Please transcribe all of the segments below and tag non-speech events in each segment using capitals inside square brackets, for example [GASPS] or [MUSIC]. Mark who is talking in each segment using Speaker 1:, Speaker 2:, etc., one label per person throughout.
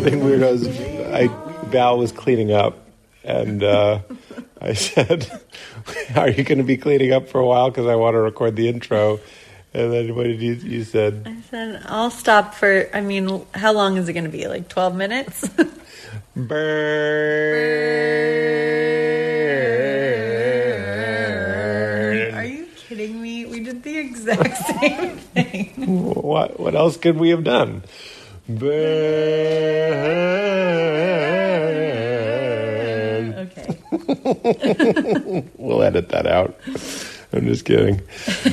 Speaker 1: What's happening, weirdos? I Val was cleaning up, and uh, I said, [LAUGHS] "Are you going to be cleaning up for a while? Because I want to record the intro." And then what did you you said?
Speaker 2: I said, I'll stop for, I mean, how long is it going to be? Like 12 minutes? [LAUGHS]
Speaker 1: Burn.
Speaker 2: Are you kidding me? We did the exact [LAUGHS] same thing.
Speaker 1: What what else could we have done? Burn.
Speaker 2: Okay. [LAUGHS]
Speaker 1: We'll edit that out. I'm just kidding.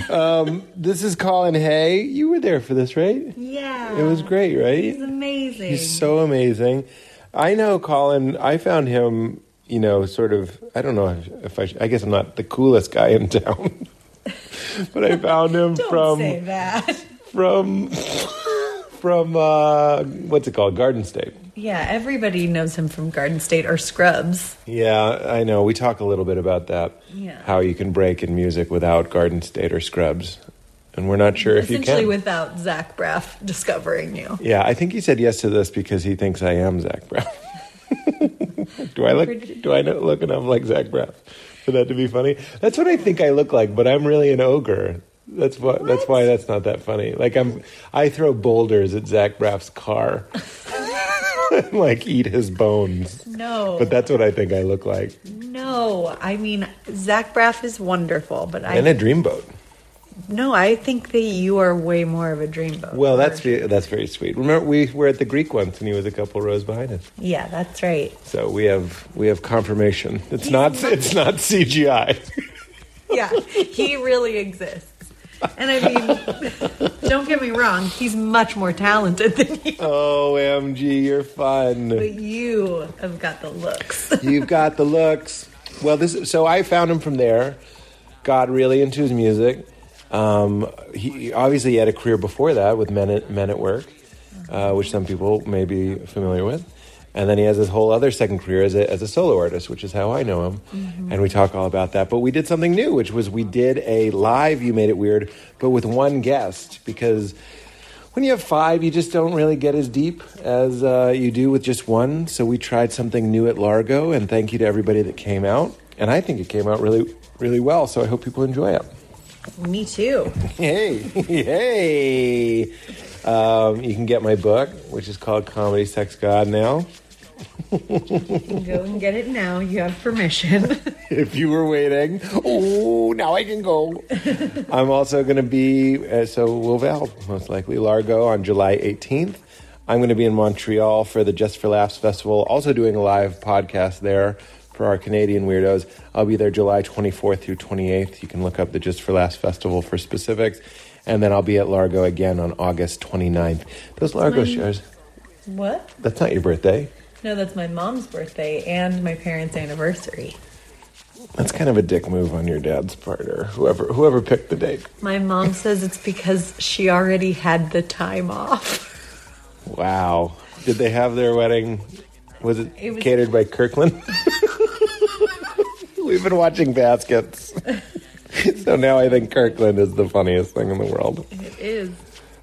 Speaker 1: Um, this is Colin Hay. You were there for this, right?
Speaker 2: Yeah.
Speaker 1: It was great, right?
Speaker 2: He's amazing.
Speaker 1: He's so amazing. I know Colin. I found him, you know, sort of. I don't know if, if I. I guess I'm not the coolest guy in town, [LAUGHS] but I found him [LAUGHS]
Speaker 2: Don't
Speaker 1: from
Speaker 2: say that.
Speaker 1: from from uh, what's it called, Garden State.
Speaker 2: Yeah, everybody knows him from Garden State or Scrubs.
Speaker 1: Yeah, I know. We talk a little bit about that.
Speaker 2: Yeah.
Speaker 1: How you can break in music without Garden State or Scrubs, and we're not sure if you can.
Speaker 2: Essentially, without Zach Braff discovering you.
Speaker 1: yeah, I think he said yes to this because he thinks I am Zach Braff. [LAUGHS] do I look? Do I look enough like Zach Braff for that to be funny? That's what I think I look like, but I'm really an ogre. That's what. That's why that's not that funny. Like I'm, I throw boulders at Zach Braff's car, [LAUGHS] [LAUGHS] like eat his bones.
Speaker 2: No.
Speaker 1: But that's what I think I look like.
Speaker 2: No, I mean Zach Braff is wonderful, but I
Speaker 1: And a dreamboat.
Speaker 2: no, I think that you are way more of a dreamboat.
Speaker 1: Well, that's ve- that's very sweet. Remember, we were at the Greek once, and he was a couple rows behind us.
Speaker 2: yeah, that's right.
Speaker 1: So we have we have confirmation. It's not [LAUGHS] it's not CGI.
Speaker 2: Yeah, he really exists. And I mean, don't get me wrong, he's much more talented than you.
Speaker 1: OMG, you're fun.
Speaker 2: But you have got the looks.
Speaker 1: You've got the looks. Well, this so I found him from there. Got really into his music. Um, he obviously he had a career before that with Men at, Men at Work, uh, which some people may be familiar with. And then he has his whole other second career as a, as a solo artist, which is how I know him. And we talk all about that. But we did something new, which was we did a live You Made It Weird, but with one guest because when you have five, you just don't really get as deep as uh, you do with just one. So we tried something new at Largo, and thank you to everybody that came out. And I think it came out really, really well. So I hope people enjoy it.
Speaker 2: Me too. [LAUGHS]
Speaker 1: Hey, hey! Um, you can get my book, which is called Comedy Sex God now.
Speaker 2: You can go and get it now. You have permission. [LAUGHS]
Speaker 1: if you were waiting. Oh, now I can go. I'm also going to be, uh, so will Val, most likely, Largo on July 18th. I'm going to be in Montreal for the Just for Laughs Festival, also doing a live podcast there for our Canadian weirdos. I'll be there July 24th through 28th. You can look up the Just for Laughs Festival for specifics. And then I'll be at Largo again on August 29th. Those Largo shows,
Speaker 2: what?
Speaker 1: that's not your birthday.
Speaker 2: No, that's my mom's birthday and my parents' anniversary.
Speaker 1: That's kind of a dick move on your dad's part, or whoever whoever picked the date.
Speaker 2: My mom [LAUGHS] says it's because she already had the time off.
Speaker 1: Wow. Did they have their wedding? Was it,
Speaker 2: It was-
Speaker 1: catered by Kirkland? [LAUGHS] We've been watching baskets. [LAUGHS] so now I think Kirkland is the funniest thing in the world.
Speaker 2: It is.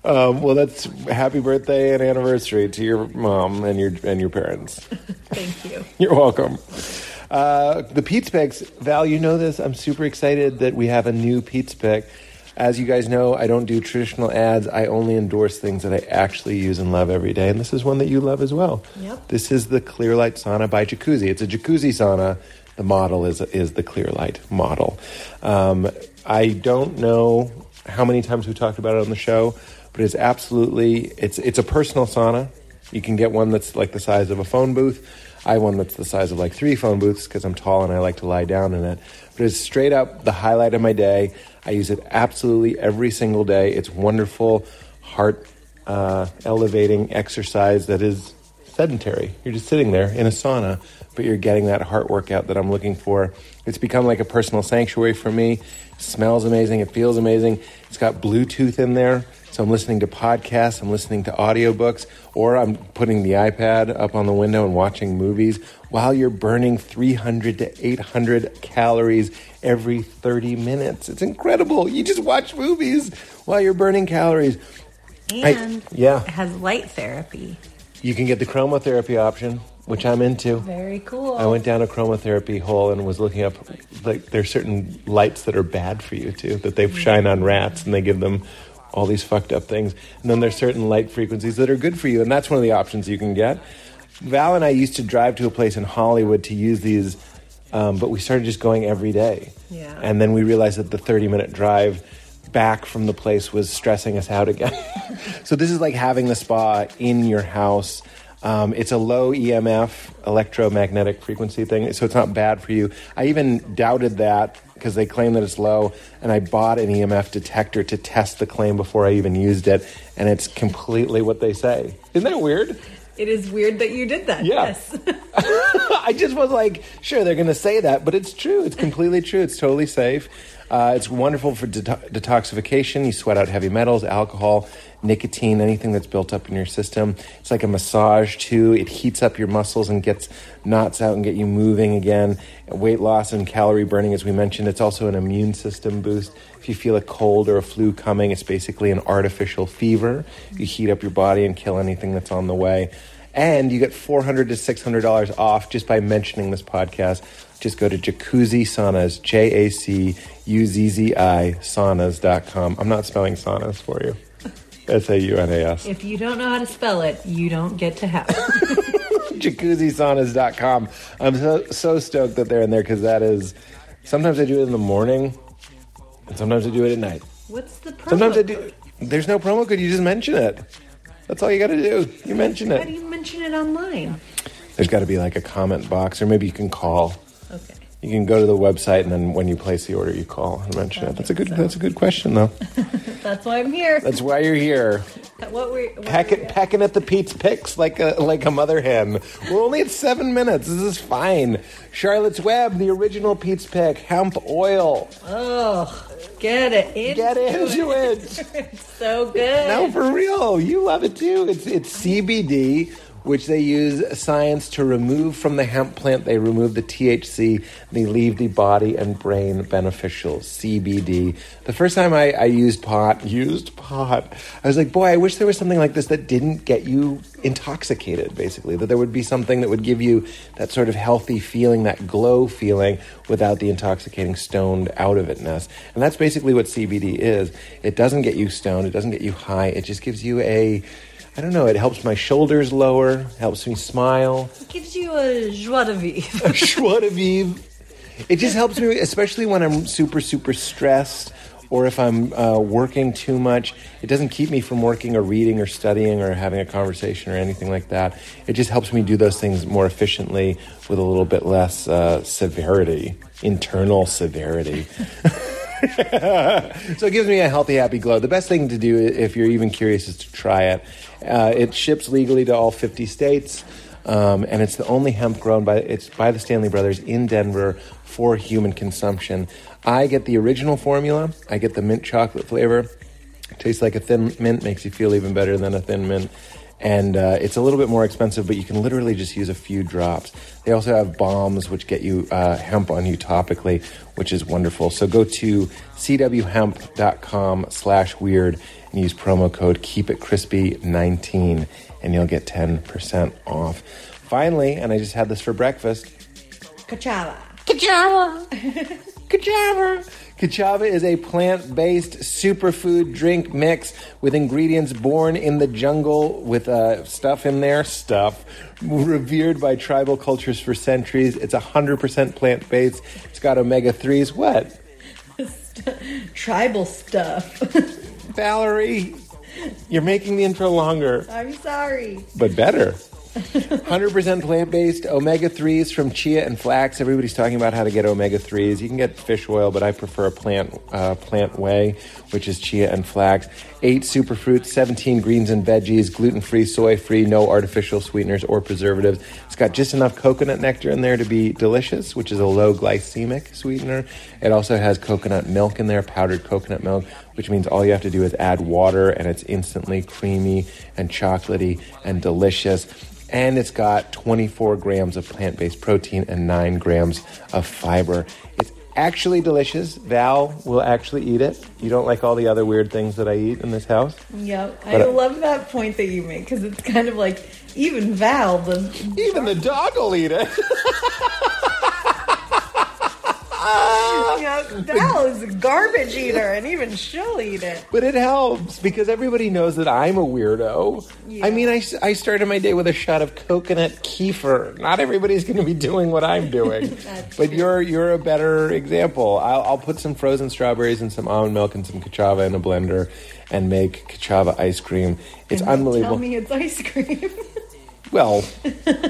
Speaker 1: Um, well, that's happy birthday and anniversary to your mom and your and your parents. [LAUGHS]
Speaker 2: Thank you.
Speaker 1: You're welcome. Uh, the Pete's Picks, Val, you know this. I'm super excited that we have a new Pete's Pick. As you guys know, I don't do traditional ads. I only endorse things that I actually use and love every day. And this is one that you love as well.
Speaker 2: Yep.
Speaker 1: This is the Clearlight Sauna by Jacuzzi. It's a jacuzzi sauna. The model is is the Clearlight model. Um, I don't know how many times we talked about it on the show, but it's absolutely it's it's a personal sauna. You can get one that's like the size of a phone booth. I have one that's the size of like three phone booths because I'm tall and I like to lie down in it. But it's straight up the highlight of my day. I use it absolutely every single day. It's wonderful, heart uh, elevating exercise that is sedentary. You're just sitting there in a sauna, but you're getting that heart workout that I'm looking for. It's become like a personal sanctuary for me. It smells amazing. It feels amazing. It's got Bluetooth in there. So I'm listening to podcasts, I'm listening to audiobooks, or I'm putting the iPad up on the window and watching movies while you're burning 300 to 800 calories every 30 minutes. It's incredible. You just watch movies while you're burning calories.
Speaker 2: And
Speaker 1: yeah.
Speaker 2: it has light therapy.
Speaker 1: You can get the chromotherapy option, which I'm into.
Speaker 2: Very cool.
Speaker 1: I went down a chromotherapy hole and was looking up like there's certain lights that are bad for you too that they mm-hmm. shine on rats and they give them all these fucked up things. And then there's certain light frequencies that are good for you and that's one of the options you can get. Val and I used to drive to a place in Hollywood to use these, um, but we started just going every day.
Speaker 2: Yeah.
Speaker 1: And then we realized that the 30 minute drive back from the place was stressing us out again. [LAUGHS] so this is like having the spa in your house. Um, it's a low EMF electromagnetic frequency thing, so it's not bad for you. I even doubted that because they claim that it's low, and I bought an EMF detector to test the claim before I even used it, and it's completely what they say. Isn't that weird?
Speaker 2: It is weird that you did that.
Speaker 1: Yeah.
Speaker 2: Yes. [LAUGHS]
Speaker 1: I just was like, sure, they're going to say that, but it's true. It's completely true. It's totally safe. Uh, it's wonderful for det- detoxification. You sweat out heavy metals, alcohol, nicotine, anything that's built up in your system. It's like a massage too. It heats up your muscles and gets knots out and get you moving again. Weight loss and calorie burning, as we mentioned. It's also an immune system boost. If you feel a cold or a flu coming, it's basically an artificial fever. You heat up your body and kill anything that's on the way. And you get $400 to $600 off just by mentioning this podcast. Just go to Jacuzzi Saunas, J A C U Z Z I, saunas.com. I'm not spelling saunas for you. S A U N A S.
Speaker 2: if you don't know how to spell it, you don't get to have it. [LAUGHS]
Speaker 1: JacuzziSaunas.com. I'm so, so stoked that they're in there because that is. Sometimes I do it in the morning, and sometimes I do it at night.
Speaker 2: What's the promo
Speaker 1: Sometimes I do. There's no promo code. You just mention it. That's all you got to do. You mention it.
Speaker 2: How do
Speaker 1: it.
Speaker 2: you mention it online?
Speaker 1: There's got to be like a comment box, or maybe you can call. You can go to the website, and then when you place the order, you call and mention it. That's a good. That's a good question, though. [LAUGHS]
Speaker 2: That's why I'm here.
Speaker 1: That's why you're here,
Speaker 2: what we what
Speaker 1: pecking,
Speaker 2: we-
Speaker 1: pecking at the Pete's picks like a like a mother hen. We're only at seven minutes. This is fine. Charlotte's Web, the original Pete's pick, hemp oil.
Speaker 2: Oh, get it. Into
Speaker 1: Get into it.
Speaker 2: It's [LAUGHS] so good.
Speaker 1: No, for real. You love it too. It's it's CBD, which they use science to remove from the hemp plant. They remove the THC. They leave the body and brain beneficial CBD. The first time I, I used pot, used pot, I was like, boy, I wish there was something like this that didn't get you intoxicated. Basically, that there would be something that would give you that sort of healthy feeling, that glow feeling, without the intoxicating stoned out of itness. And that's basically what CBD is. It doesn't get you stoned. It doesn't get you high. It just gives you a I don't know. It helps my shoulders lower, helps me smile.
Speaker 2: It gives you a joie de vivre. [LAUGHS]
Speaker 1: a Joie de vivre. It just helps me, especially when I'm super, super stressed or if I'm uh, working too much. It doesn't keep me from working or reading or studying or having a conversation or anything like that. It just helps me do those things more efficiently with a little bit less uh, severity, internal severity. [LAUGHS] so it gives me a healthy, happy glow. The best thing to do, if you're even curious, is to try it. Uh, it ships legally to all 50 states, um, and it's the only hemp grown by it's by the Stanley Brothers in Denver for human consumption. I get the original formula. I get the mint chocolate flavor. tastes like a thin mint, makes you feel even better than a thin mint. And uh, it's a little bit more expensive, but you can literally just use a few drops. They also have balms, which get you uh, hemp on you topically, which is wonderful. So go to cwhemp.com slash weird and use promo code keepitcrispy19 and you'll get 10% off. Finally, and I just had this for breakfast,
Speaker 2: Ka'Chava.
Speaker 1: Ka'Chava. [LAUGHS] Ka'Chava. Ka'Chava is a plant based superfood drink mix with ingredients born in the jungle with uh, stuff in there, stuff revered by tribal cultures for centuries. It's 100% plant based. It's got omega 3s. What? [LAUGHS]
Speaker 2: Tribal stuff. [LAUGHS]
Speaker 1: Valerie, you're making the intro longer,
Speaker 2: I'm sorry.
Speaker 1: but better. 100% plant based, omega 3s from chia and flax. Everybody's talking about how to get omega 3s. You can get fish oil, but I prefer a plant, uh, plant way, which is chia and flax. Eight superfruits, 17 greens and veggies, gluten free, soy free, no artificial sweeteners or preservatives. It's got just enough coconut nectar in there to be delicious, which is a low glycemic sweetener. It also has coconut milk in there, powdered coconut milk, which means all you have to do is add water and it's instantly creamy and chocolatey and delicious and it's got 24 grams of plant based protein and 9 grams of fiber. It's
Speaker 3: actually delicious. Val will actually eat it. You don't like all the other weird things that I eat in this house?
Speaker 2: Yep. I
Speaker 3: But I-
Speaker 2: love that point that you make because it's kind of like even Val, the
Speaker 3: Even the dog will eat it. [LAUGHS] Ah.
Speaker 2: yeah, Val is a garbage eater, and even she'll eat it.
Speaker 3: But it helps because everybody knows that I'm a weirdo.
Speaker 2: Yeah.
Speaker 3: I mean, I, I started my day with a shot of coconut kefir. Not everybody's going to be doing what I'm doing. [LAUGHS] But you're you're a better example. I'll, I'll put some frozen strawberries and some almond milk and some Ka'Chava in a blender and make Ka'Chava ice cream. It's
Speaker 2: And
Speaker 3: unbelievable.
Speaker 2: Tell me it's ice cream. [LAUGHS]
Speaker 3: Well,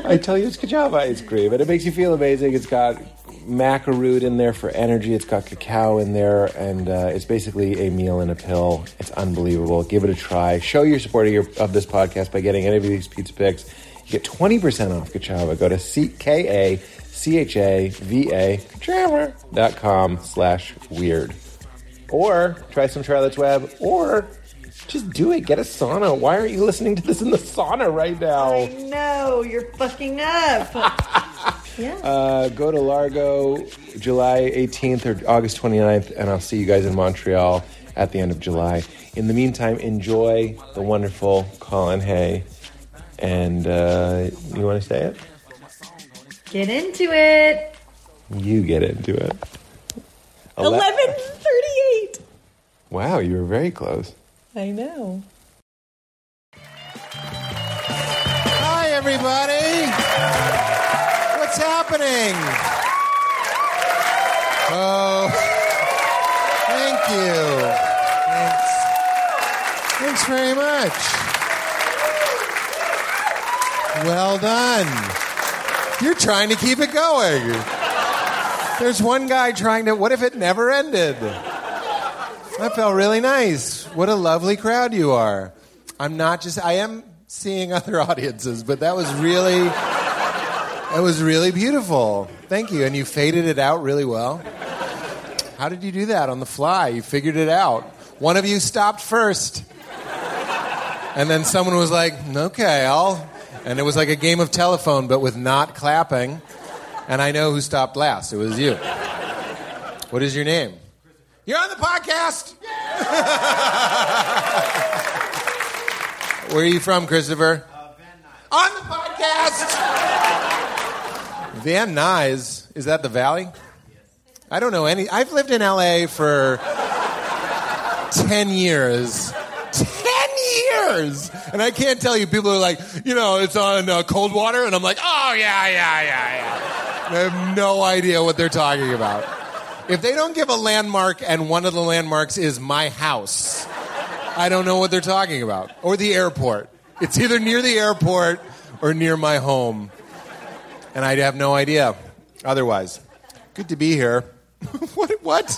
Speaker 3: I tell you, it's Ka'Chava ice cream, and it makes you feel amazing. It's got maca root in there for energy. It's got cacao in there, and uh, it's basically a meal in a pill. It's unbelievable. Give it a try. Show your support of, your, of this podcast by getting any of these Pete's picks. You get twenty percent off Ka'Chava. Go to c k a c h a v a dot com slash weird, or try some Charlotte's Web, or just do it. Get a sauna. Why aren't you listening to this in the sauna right now?
Speaker 2: I know you're fucking up. [LAUGHS] yeah.
Speaker 3: Uh, go to Largo July 18th or August 29th, and I'll see you guys in Montreal at the end of July. In the meantime, enjoy the wonderful Colin Hay. And uh, you want to say it?
Speaker 2: Get into it.
Speaker 3: You get into it. Ele-
Speaker 2: Eleven thirty-eight.
Speaker 3: Wow, you were very close.
Speaker 2: I know.
Speaker 1: Hi, everybody. What's happening? Oh, thank you. Thanks. Thanks very much. Well done. You're trying to keep it going. There's one guy trying to. What if it never ended? That felt really nice. What a lovely crowd you are. I'm not just I am seeing other [LAUGHS] audiences, but that was really that was really beautiful. Thank you. And you faded it out really well. How did you do that on the fly? You figured it out. One of you stopped first. And then someone was like, "Okay, I'll." And it was like a game of telephone but with not clapping. And I know who stopped last. It was you. What is your name? You're on the podcast. [LAUGHS] Where are you from, Christopher? Uh, on the podcast. Van Nuys. Is that the Valley? I don't know any. I've lived in LA for 10 years. 10 years! And I can't tell you, people are like, you know, it's on uh, cold water, and I'm like, oh, yeah, yeah, yeah, yeah. I have no idea what they're talking about. If they don't give a landmark and one of the landmarks is my house, I don't know what they're talking about. Or the airport. It's either near the airport or near my home. And I'd have no idea otherwise. Good to be here. [LAUGHS] what? What?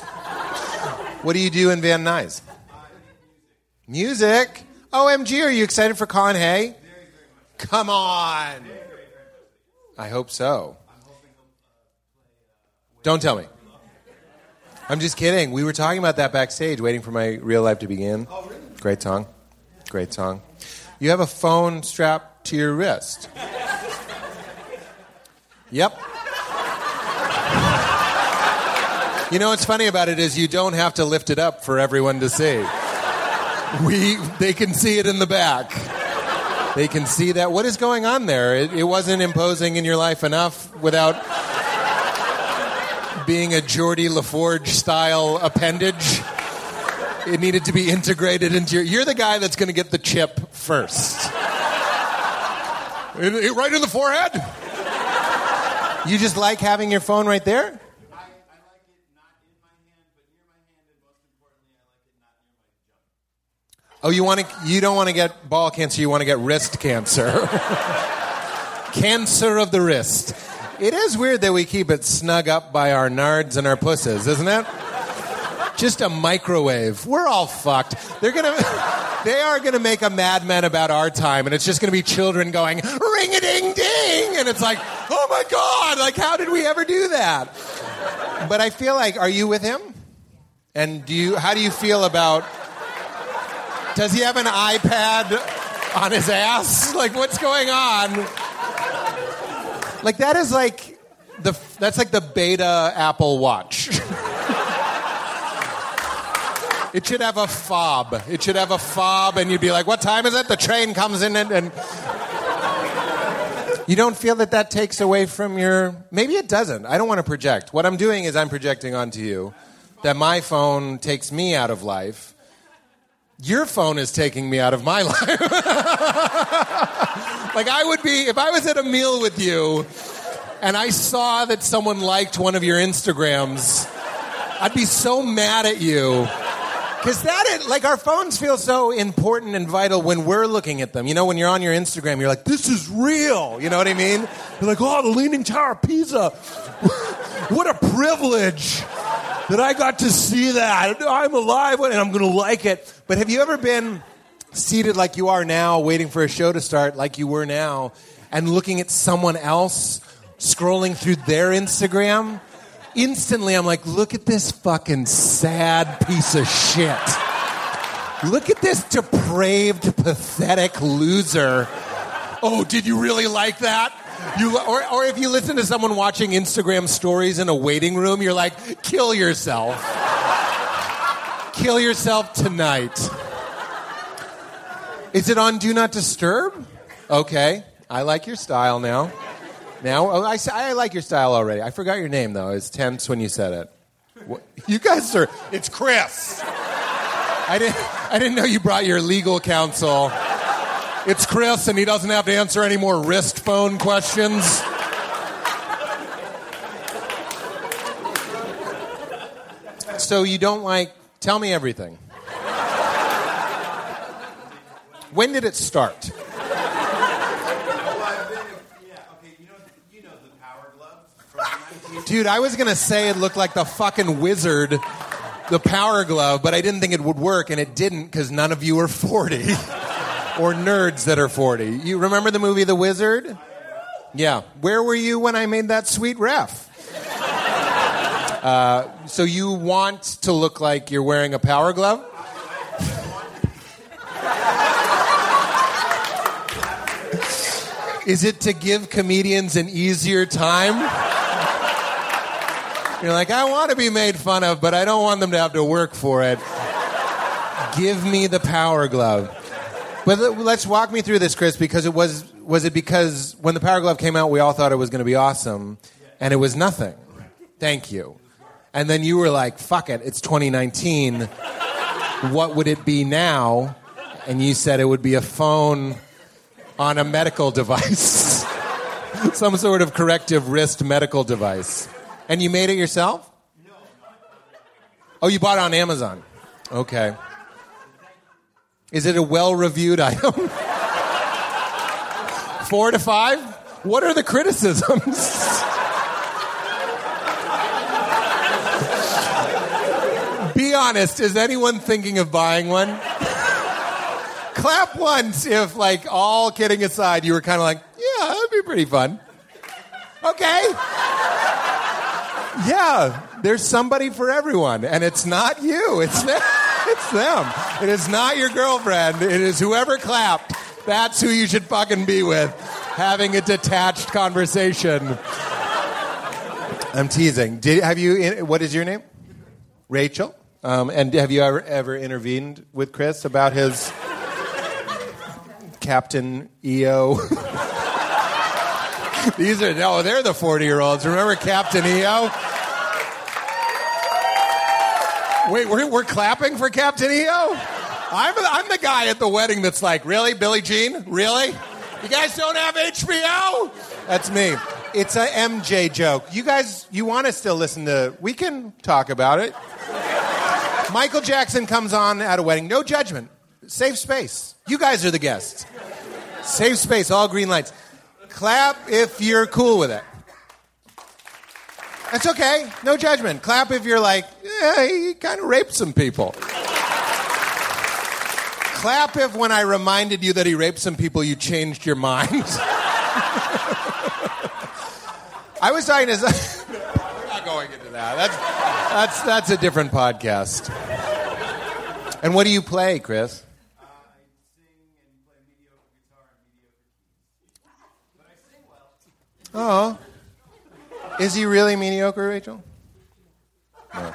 Speaker 1: What do you do in Van Nuys? Music. OMG, are you excited for Con Hay? Come on. I hope so. Don't tell me. I'm just kidding. We were talking about that backstage, waiting for my real life to begin. Oh, really? Great song. Great song. You have a phone strapped to your wrist. Yep. You know what's funny about it is you don't have to lift it up for everyone to see. We, they can see it in the back. They can see that. What is going on there? It, it wasn't imposing in your life enough without being a Geordi LaForge style appendage. It needed to be integrated into your. You're the guy that's going to get the chip first. It- it- right in the forehead. You just like having your phone right there? Oh, you want to? You don't want to get ball cancer. You want to get wrist cancer. [LAUGHS] cancer of the wrist. It is weird that we keep it snug up by our nards and our pusses, isn't it? Just a microwave. We're all fucked. They're gonna. [LAUGHS] They are gonna make a Mad Men about our time, and it's just gonna be children going ring a ding ding, and it's like, oh my god, like how did we ever do that? But I feel like, are you with him? And do you? How do you feel about? Does he have an iPad on his ass? [LAUGHS] Like, what's going on? Like, that is like the that's like the beta Apple Watch. [LAUGHS] It should have a fob. It should have a fob, and you'd be like, "What time is it? The train comes in." And, and you don't feel that that takes away from your. Maybe it doesn't. I don't want to project. What I'm doing is I'm projecting onto you that my phone takes me out of life. Your phone is taking me out of my [LAUGHS] life. like I would be if I was at a meal with you and I saw that someone liked one of your Instagrams, I'd be so mad at you. Because that, is, like, our phones feel so important and vital when we're looking at them. You know, when you're on your Instagram, you're like, this is real. You know what I mean? You're like, oh, the Leaning Tower of Pisa. [LAUGHS] what a privilege that I got to see that. I'm alive and I'm going to like it. But have you ever been seated like you are now, waiting for a show to start like you were now, and looking at someone else scrolling through their Instagram? Instantly I'm like, look at this fucking sad piece of shit. Look at this depraved, pathetic loser. Oh, did you really like that? You, or, or if you listen to someone watching Instagram stories in a waiting room, you're like, kill yourself. kill yourself tonight. Is it on Do Not Disturb? Okay. I like your style now. Now, oh, I, I like your style already. I forgot your name, though. It's tense when you said it. What? You guys are. It's Chris. I didn't, I didn't know you brought your legal counsel. It's Chris, and he doesn't have to answer any more wrist phone questions. So you don't like. Tell me everything. When did it start? Dude, I was going to say it looked like the fucking wizard, the power glove, but I didn't think it would work, and it didn't because none of you are 40 [LAUGHS] or nerds that are 40. You remember the movie The Wizard? Yeah. Where were you when I made that sweet ref? Uh, so you want to look like you're wearing a power glove? [LAUGHS] Is it to give comedians an easier time? You're like, I want to be made fun of, but I don't want them to have to work for it. Give me the power glove. But let's walk me through this, Chris, because it was was it because when the Power Glove came out, we all thought it was going to be awesome, and it was nothing. Thank you. And then you were like, "Fuck it, it's 2019. What would it be now?" And you said it would be a phone on a medical device, [LAUGHS] some sort of corrective wrist medical device. And you made it yourself? No. Oh, you bought it on Amazon. Okay. Is it a well reviewed [LAUGHS] item? Four to five? What are the criticisms? Be honest, is anyone thinking of buying one? Clap once if, like, all kidding aside, you were kind of like, yeah, that'd be pretty fun. Okay. Yeah, there's somebody for everyone, and it's not you. It's them. [LAUGHS] It's them. It is not your girlfriend. It is whoever clapped. That's who you should fucking be with, having a detached conversation. I'm teasing. Did, have you? What is your name? Rachel. Um, and have you ever ever intervened with Chris about his Captain EO? [LAUGHS] These are no, they're the 40 year olds. Remember Captain EO? [LAUGHS] Wait, we're, we're clapping for Captain EO? I'm, I'm the guy at the wedding that's like, really, Billie Jean? Really? You guys don't have HBO? That's me. It's a MJ joke. You guys, you want to still listen to, we can talk about it. Michael Jackson comes on at a wedding. No judgment. Safe space. You guys are the guests. Safe space, all green lights. Clap if you're cool with it. That's okay. No judgment. Clap if you're like, yeah, he kind of raped some people. Clap if when I reminded you that he raped some people, you changed your mind. [LAUGHS] I was talking to. [LAUGHS] We're not going into that. That's, that's, that's a different podcast. And what do you play, Chris? Uh, I sing and play guitar and medieval. But I sing well. Oh. Is he really mediocre, Rachel? No.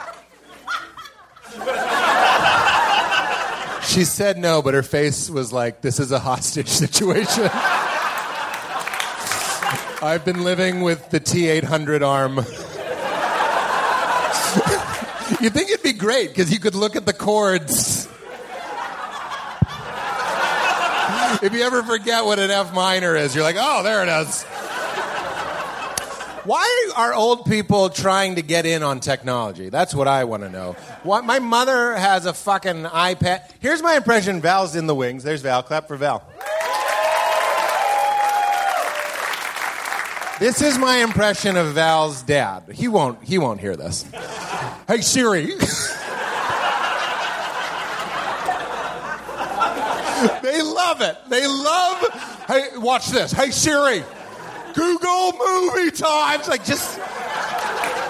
Speaker 1: She said no, but her face was like, this is a hostage situation. I've been living with the T 800 arm. [LAUGHS] you think it'd be great because you could look at the chords. if you ever forget what an F minor is, you're like, oh, there it is. Why are old people trying to get in on technology? That's what I want to know. What, my mother has a fucking iPad. Here's my impression Val's in the wings. There's Val. Clap for Val. This is my impression of Val's dad. He won't he won't hear this. Hey Siri. [LAUGHS] they love it. They love Hey, watch this. Hey Siri. Google movie times. Like just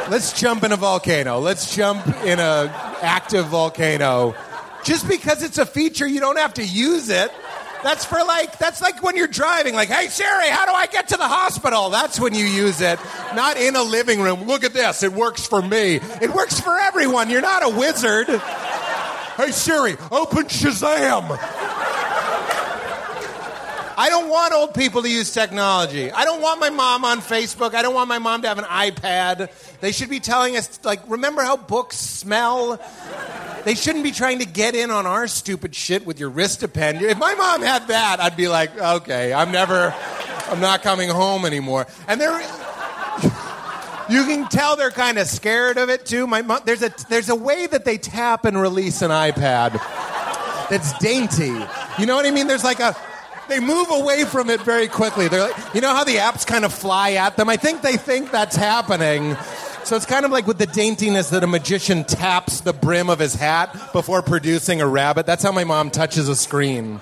Speaker 1: let's jump in a volcano. Let's jump in a active volcano. Just because it's a feature, you don't have to use it. That's for like that's like when you're driving. Like, hey Siri, how do I get to the hospital? That's when you use it. Not in a living room. Look at this. It works for me. It works for everyone. You're not a wizard. Hey Siri, open Shazam. I don't want old people to use technology. I don't want my mom on Facebook. I don't want my mom to have an iPad. They should be telling us, like, remember how books smell? They shouldn't be trying to get in on our stupid shit with your Ristapen. If my mom had that, I'd be like, okay, I'm never, I'm not coming home anymore. And they're, [LAUGHS] you can tell they're kind of scared of it too. My mom, there's a, there's a way that they tap and release an iPad that's dainty. You know what I mean? There's like a, they move away from it very quickly. They're like, you know how the apps kind of fly at them? I think they think that's happening. So it's kind of like with the daintiness that a magician taps the brim of his hat before producing a rabbit. That's how my mom touches a screen.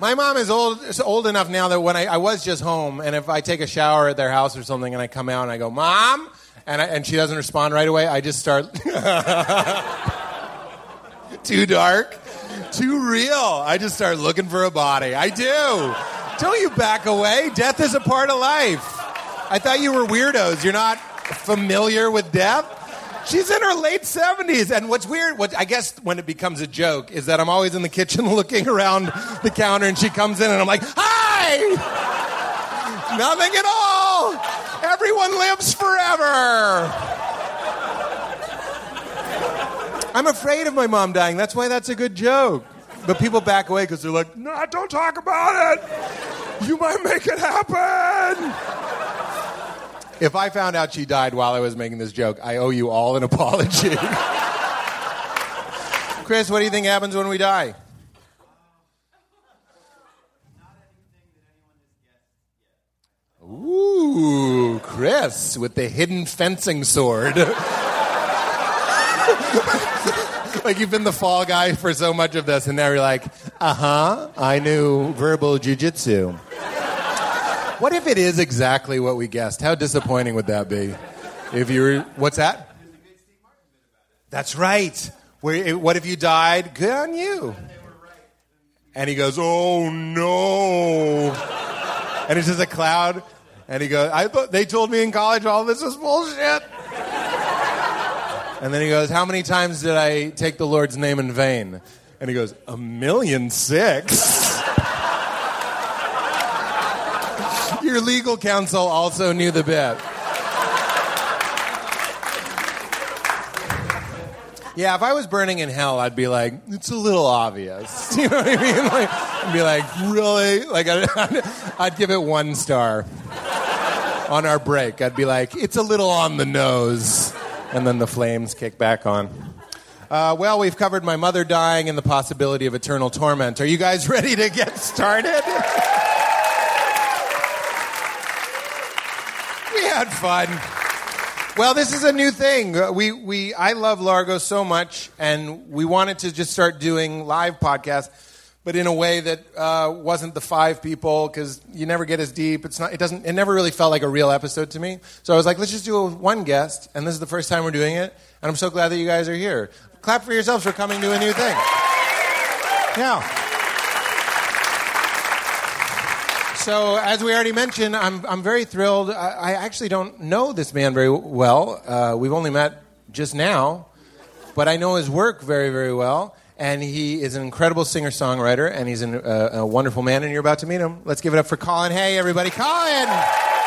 Speaker 1: My mom is old, old enough now that when I, I, was just home, and if I take a shower at their house or something, and I come out and I go, "Mom," and, I, and she doesn't respond right away, I just start. [LAUGHS] Too dark, too real. I just start looking for a body. I do. Don't you back away. Death is a part of life. I thought you were weirdos. You're not familiar with death? She's in her late 70s. And what's weird, what I guess when it becomes a joke, is that I'm always in the kitchen [LAUGHS] looking around the counter and she comes in and I'm like, Hi! Nothing at all! Everyone lives forever! I'm afraid of my mom dying. That's why that's a good joke. But people back away because they're like, no, don't talk about it. You might make it happen. If I found out she died while I was making this joke, I owe you all an apology. [LAUGHS] Chris, what do you think happens when we die? Ooh, Chris with the hidden fencing sword. [LAUGHS] [LAUGHS] like you've been the fall guy for so much of this, and now you're like, uh huh, I knew verbal jujitsu. What if it is exactly what we guessed? How disappointing would that be? If you were, what's that? That's right. What if you died? Good on you. And he goes, oh no. And it's just a cloud. And he goes, I thought they told me in college all this was bullshit. And then he goes, How many times did I take the Lord's name in vain? And he goes, A million six. [LAUGHS] Your legal counsel also knew the bit. Yeah, if I was burning in hell, I'd be like, it's a little obvious. [LAUGHS] You know what I mean? [LAUGHS] Like, I'd be like, really? Like, I'd, I'd, give it one star on our break. I'd be like, it's a little on the nose. And then the flames kick back on. Uh, well, we've covered my mother dying and the possibility of eternal torment. Are you guys [LAUGHS] ready to get started? [LAUGHS] We had fun. Well, this is a new thing. Uh, we, we, I love Largo so much, and we wanted to just start doing live podcasts, but in a way that uh, wasn't the five people because you never get as deep. It's not. It doesn't. It never really felt like a real episode to me. So I was like, let's just do one guest, and this is the first time we're doing it, and I'm so glad that you guys are here. Clap for yourselves for coming to a new thing. Yeah. So, as we already mentioned, I'm, I'm very thrilled. I, I actually don't know this man very well. Uh, we've only met just now, but I know his work very, very well. And he is an incredible singer songwriter, and he's an, uh, a wonderful man, and you're about to meet him. Let's give it up for Colin Hay, everybody. Colin!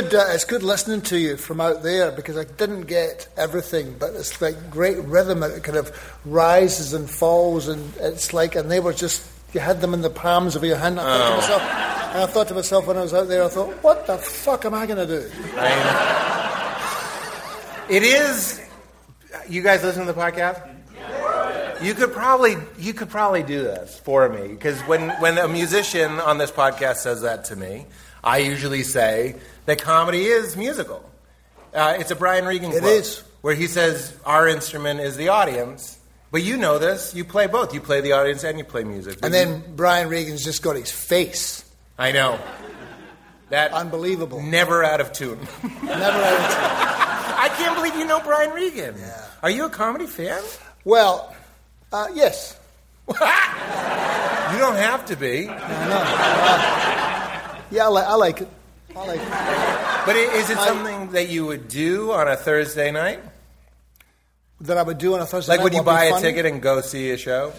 Speaker 4: Good. Uh, it's good listening to you from out there because I didn't get everything, but it's like great rhythm. It kind of rises and falls, and it's like, and they were just you had them in the palms of your hand. I thought to myself, and I thought to myself when I was out there, I thought, what the fuck am I going to do?
Speaker 1: It is. You guys listen to the podcast? You could probably you could probably do this for me because when when a musician on this podcast says that to me, I usually say that comedy is musical. Uh, it's a Brian Regan
Speaker 4: It
Speaker 1: quote
Speaker 4: is.
Speaker 1: where he says our instrument is the audience. But you know this. You play both. You play the audience and you play music.
Speaker 4: And then Brian Regan's just got his face.
Speaker 1: I know that
Speaker 4: Unbelievable.
Speaker 1: Never out of tune. [LAUGHS]
Speaker 4: Never out of tune.
Speaker 1: I can't believe you know Brian Regan. Yeah. Are you a comedy fan?
Speaker 4: Well, uh, yes. [LAUGHS]
Speaker 1: you don't have to be. No.
Speaker 4: Yeah, I, li- I like it. Like.
Speaker 1: But is it
Speaker 4: I-
Speaker 1: something that you would do on a Thursday night?
Speaker 4: That I would do on a Thursday
Speaker 1: Like,
Speaker 4: night
Speaker 1: Like,
Speaker 4: would you
Speaker 1: buy a
Speaker 4: funny.
Speaker 1: ticket and go see a show?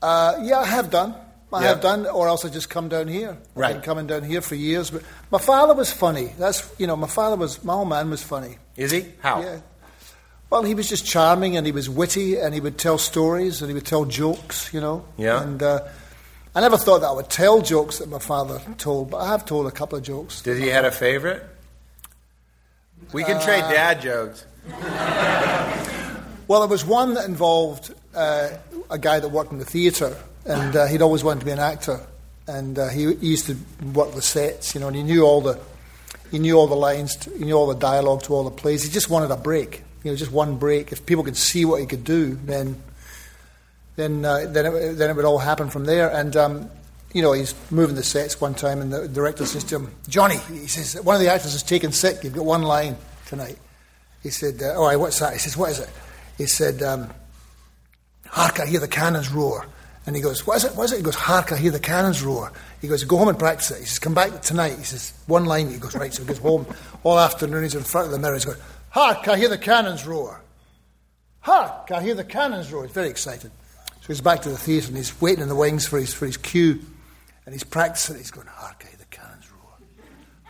Speaker 4: Uh, yeah, I have done. I
Speaker 1: Yeah.
Speaker 4: have done, or else I just come down here.
Speaker 1: Right.
Speaker 4: I've been coming down here for years. But my father was funny. That's you know, my father was my old man was funny.
Speaker 1: Is he? How?
Speaker 4: Yeah. Well, he was just charming, and he was witty, and he would tell stories, and he would tell jokes. You know.
Speaker 1: Yeah.
Speaker 4: And uh, I never thought that I would tell jokes that my father told, but I have told a couple of jokes.
Speaker 1: Did he had a favorite? We can
Speaker 4: Uh,
Speaker 1: trade dad jokes.
Speaker 4: Well, there was one that involved uh, a guy that worked in the theatre, and uh, he'd always wanted to be an actor, and uh, he, he used to work the sets, you know, and he knew all the he knew all the lines, to, he knew all the dialogue to all the plays. He just wanted a break, you know, just one break. If people could see what he could do, then then uh, then it, then it would all happen from there. And um, you know, he's moving the sets one time, and the director says to him, "Johnny," he says, "one of the actors is taken sick. You've got one line tonight." He said, uh, "All right, what's that?" He says, "What is it?" He said, um, "Hark, I hear the cannons roar." And he goes, "What is it? What is it?" He goes, "Hark, I hear the cannons roar." He goes, "Go home and practice it." He says, "Come back tonight." He says, "One line." He goes, "Right." So he goes home [LAUGHS] all afternoon. He's in front of the mirror. He's going, "Hark, I hear the cannons roar." Hark, I hear the cannons roar. He's very excited. So he's back to the theatre and he's waiting in the wings for his, for his cue. And he's practicing. He's going, Hark, the cannons roar.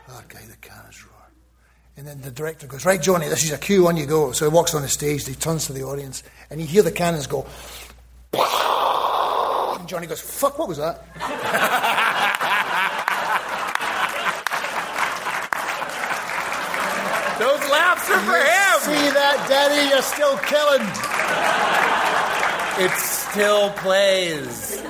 Speaker 4: Hark, the cannons roar. And then the director goes, Right, Johnny, this is a cue, on you go. So he walks on the stage, he turns to the audience, and you hear the cannons go, [LAUGHS] and Johnny goes, Fuck, what was that? [LAUGHS]
Speaker 1: Those laughs are for him.
Speaker 4: See that, Daddy? You're still killing. [LAUGHS]
Speaker 1: It still plays.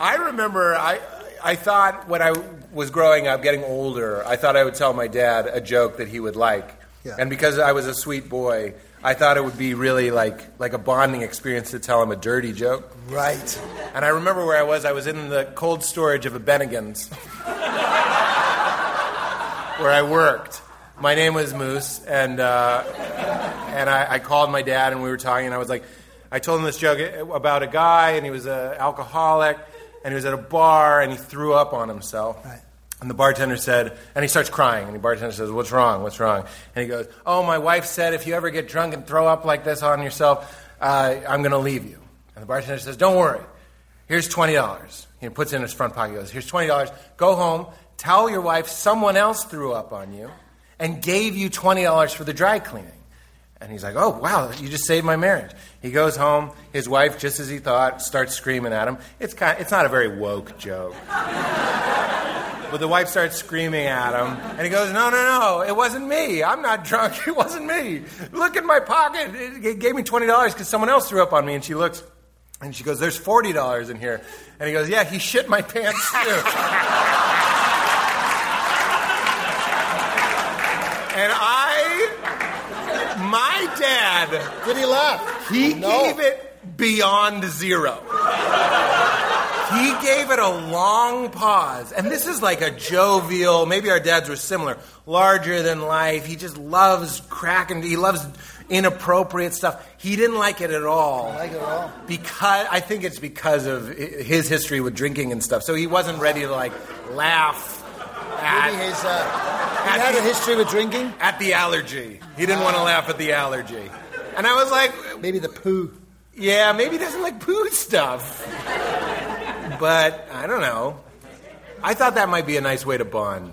Speaker 1: I remember I I thought when I was growing up, getting older, I thought I would tell my dad a joke that he would like.
Speaker 4: Yeah.
Speaker 1: And because I was a sweet boy, I thought it would be really like like a bonding experience to tell him a dirty joke.
Speaker 4: Right.
Speaker 1: And I remember where I was. I was in the cold storage of a Bennigan's [LAUGHS] where I worked. My name was Moose, and uh, and I, I called my dad, and we were talking, and I was like, I told him this joke about a guy, and he was an alcoholic, and he was at a bar, and he threw up on himself.
Speaker 4: Right.
Speaker 1: And the bartender said, and he starts crying, and the bartender says, "What's wrong? What's wrong?" And he goes, "Oh, my wife said if you ever get drunk and throw up like this on yourself, uh, I'm going to leave you." And the bartender says, "Don't worry. Here's twenty dollars." He puts it in his front pocket. He goes, "Here's twenty dollars. Go home. Tell your wife someone else threw up on you, and gave you twenty dollars for the dry cleaning." And he's like, "Oh wow, you just saved my marriage." He goes home. His wife, just as he thought, starts screaming at him. It's kind. It's not a very woke joke. [LAUGHS] But the wife starts screaming at him, and he goes, "No, no, no! It wasn't me. I'm not drunk. [LAUGHS] It wasn't me. Look in my pocket. It, gave me twenty dollars because someone else threw up on me." And she looks, and she goes, "There's forty dollars in here." And he goes, "Yeah, he shit my pants too." [LAUGHS] and I, my dad,
Speaker 4: Did he laugh?
Speaker 1: he
Speaker 4: No.
Speaker 1: gave it beyond zero. he gave it a long pause. And this is like a jovial, maybe our dads were similar, larger than life. He just loves cracking, he loves inappropriate stuff. He didn't like it at all.
Speaker 4: Like it at all.
Speaker 1: Because I think it's because of his history with drinking and stuff. So he wasn't ready to like laugh at,
Speaker 4: Maybe his, uh, he had a history with drinking.
Speaker 1: at the allergy. He didn't want to laugh at the allergy. And I was like,
Speaker 4: Maybe the poo.
Speaker 1: yeah, maybe he doesn't like poo stuff. But I don't know. I thought that might be a nice way to bond.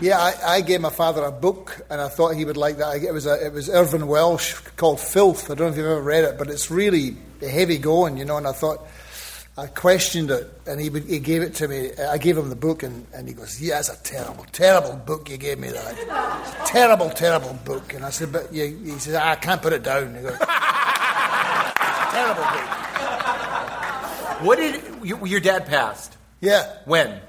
Speaker 4: Yeah, I, I gave my father a book, and I thought he would like that. It was a, it was Irvine Welsh called Filth. I don't know if you've ever read it, but it's really heavy going, you know. And I thought I questioned it, and he he gave it to me. I gave him the book, and, and he goes, "Yeah, it's a terrible, terrible book. You gave me that. [LAUGHS] Terrible, terrible book." And I said, "But you, he says I can't put it down." He goes, [LAUGHS] "Terrible book."
Speaker 1: What did you, your dad passed?
Speaker 4: Yeah,
Speaker 1: When?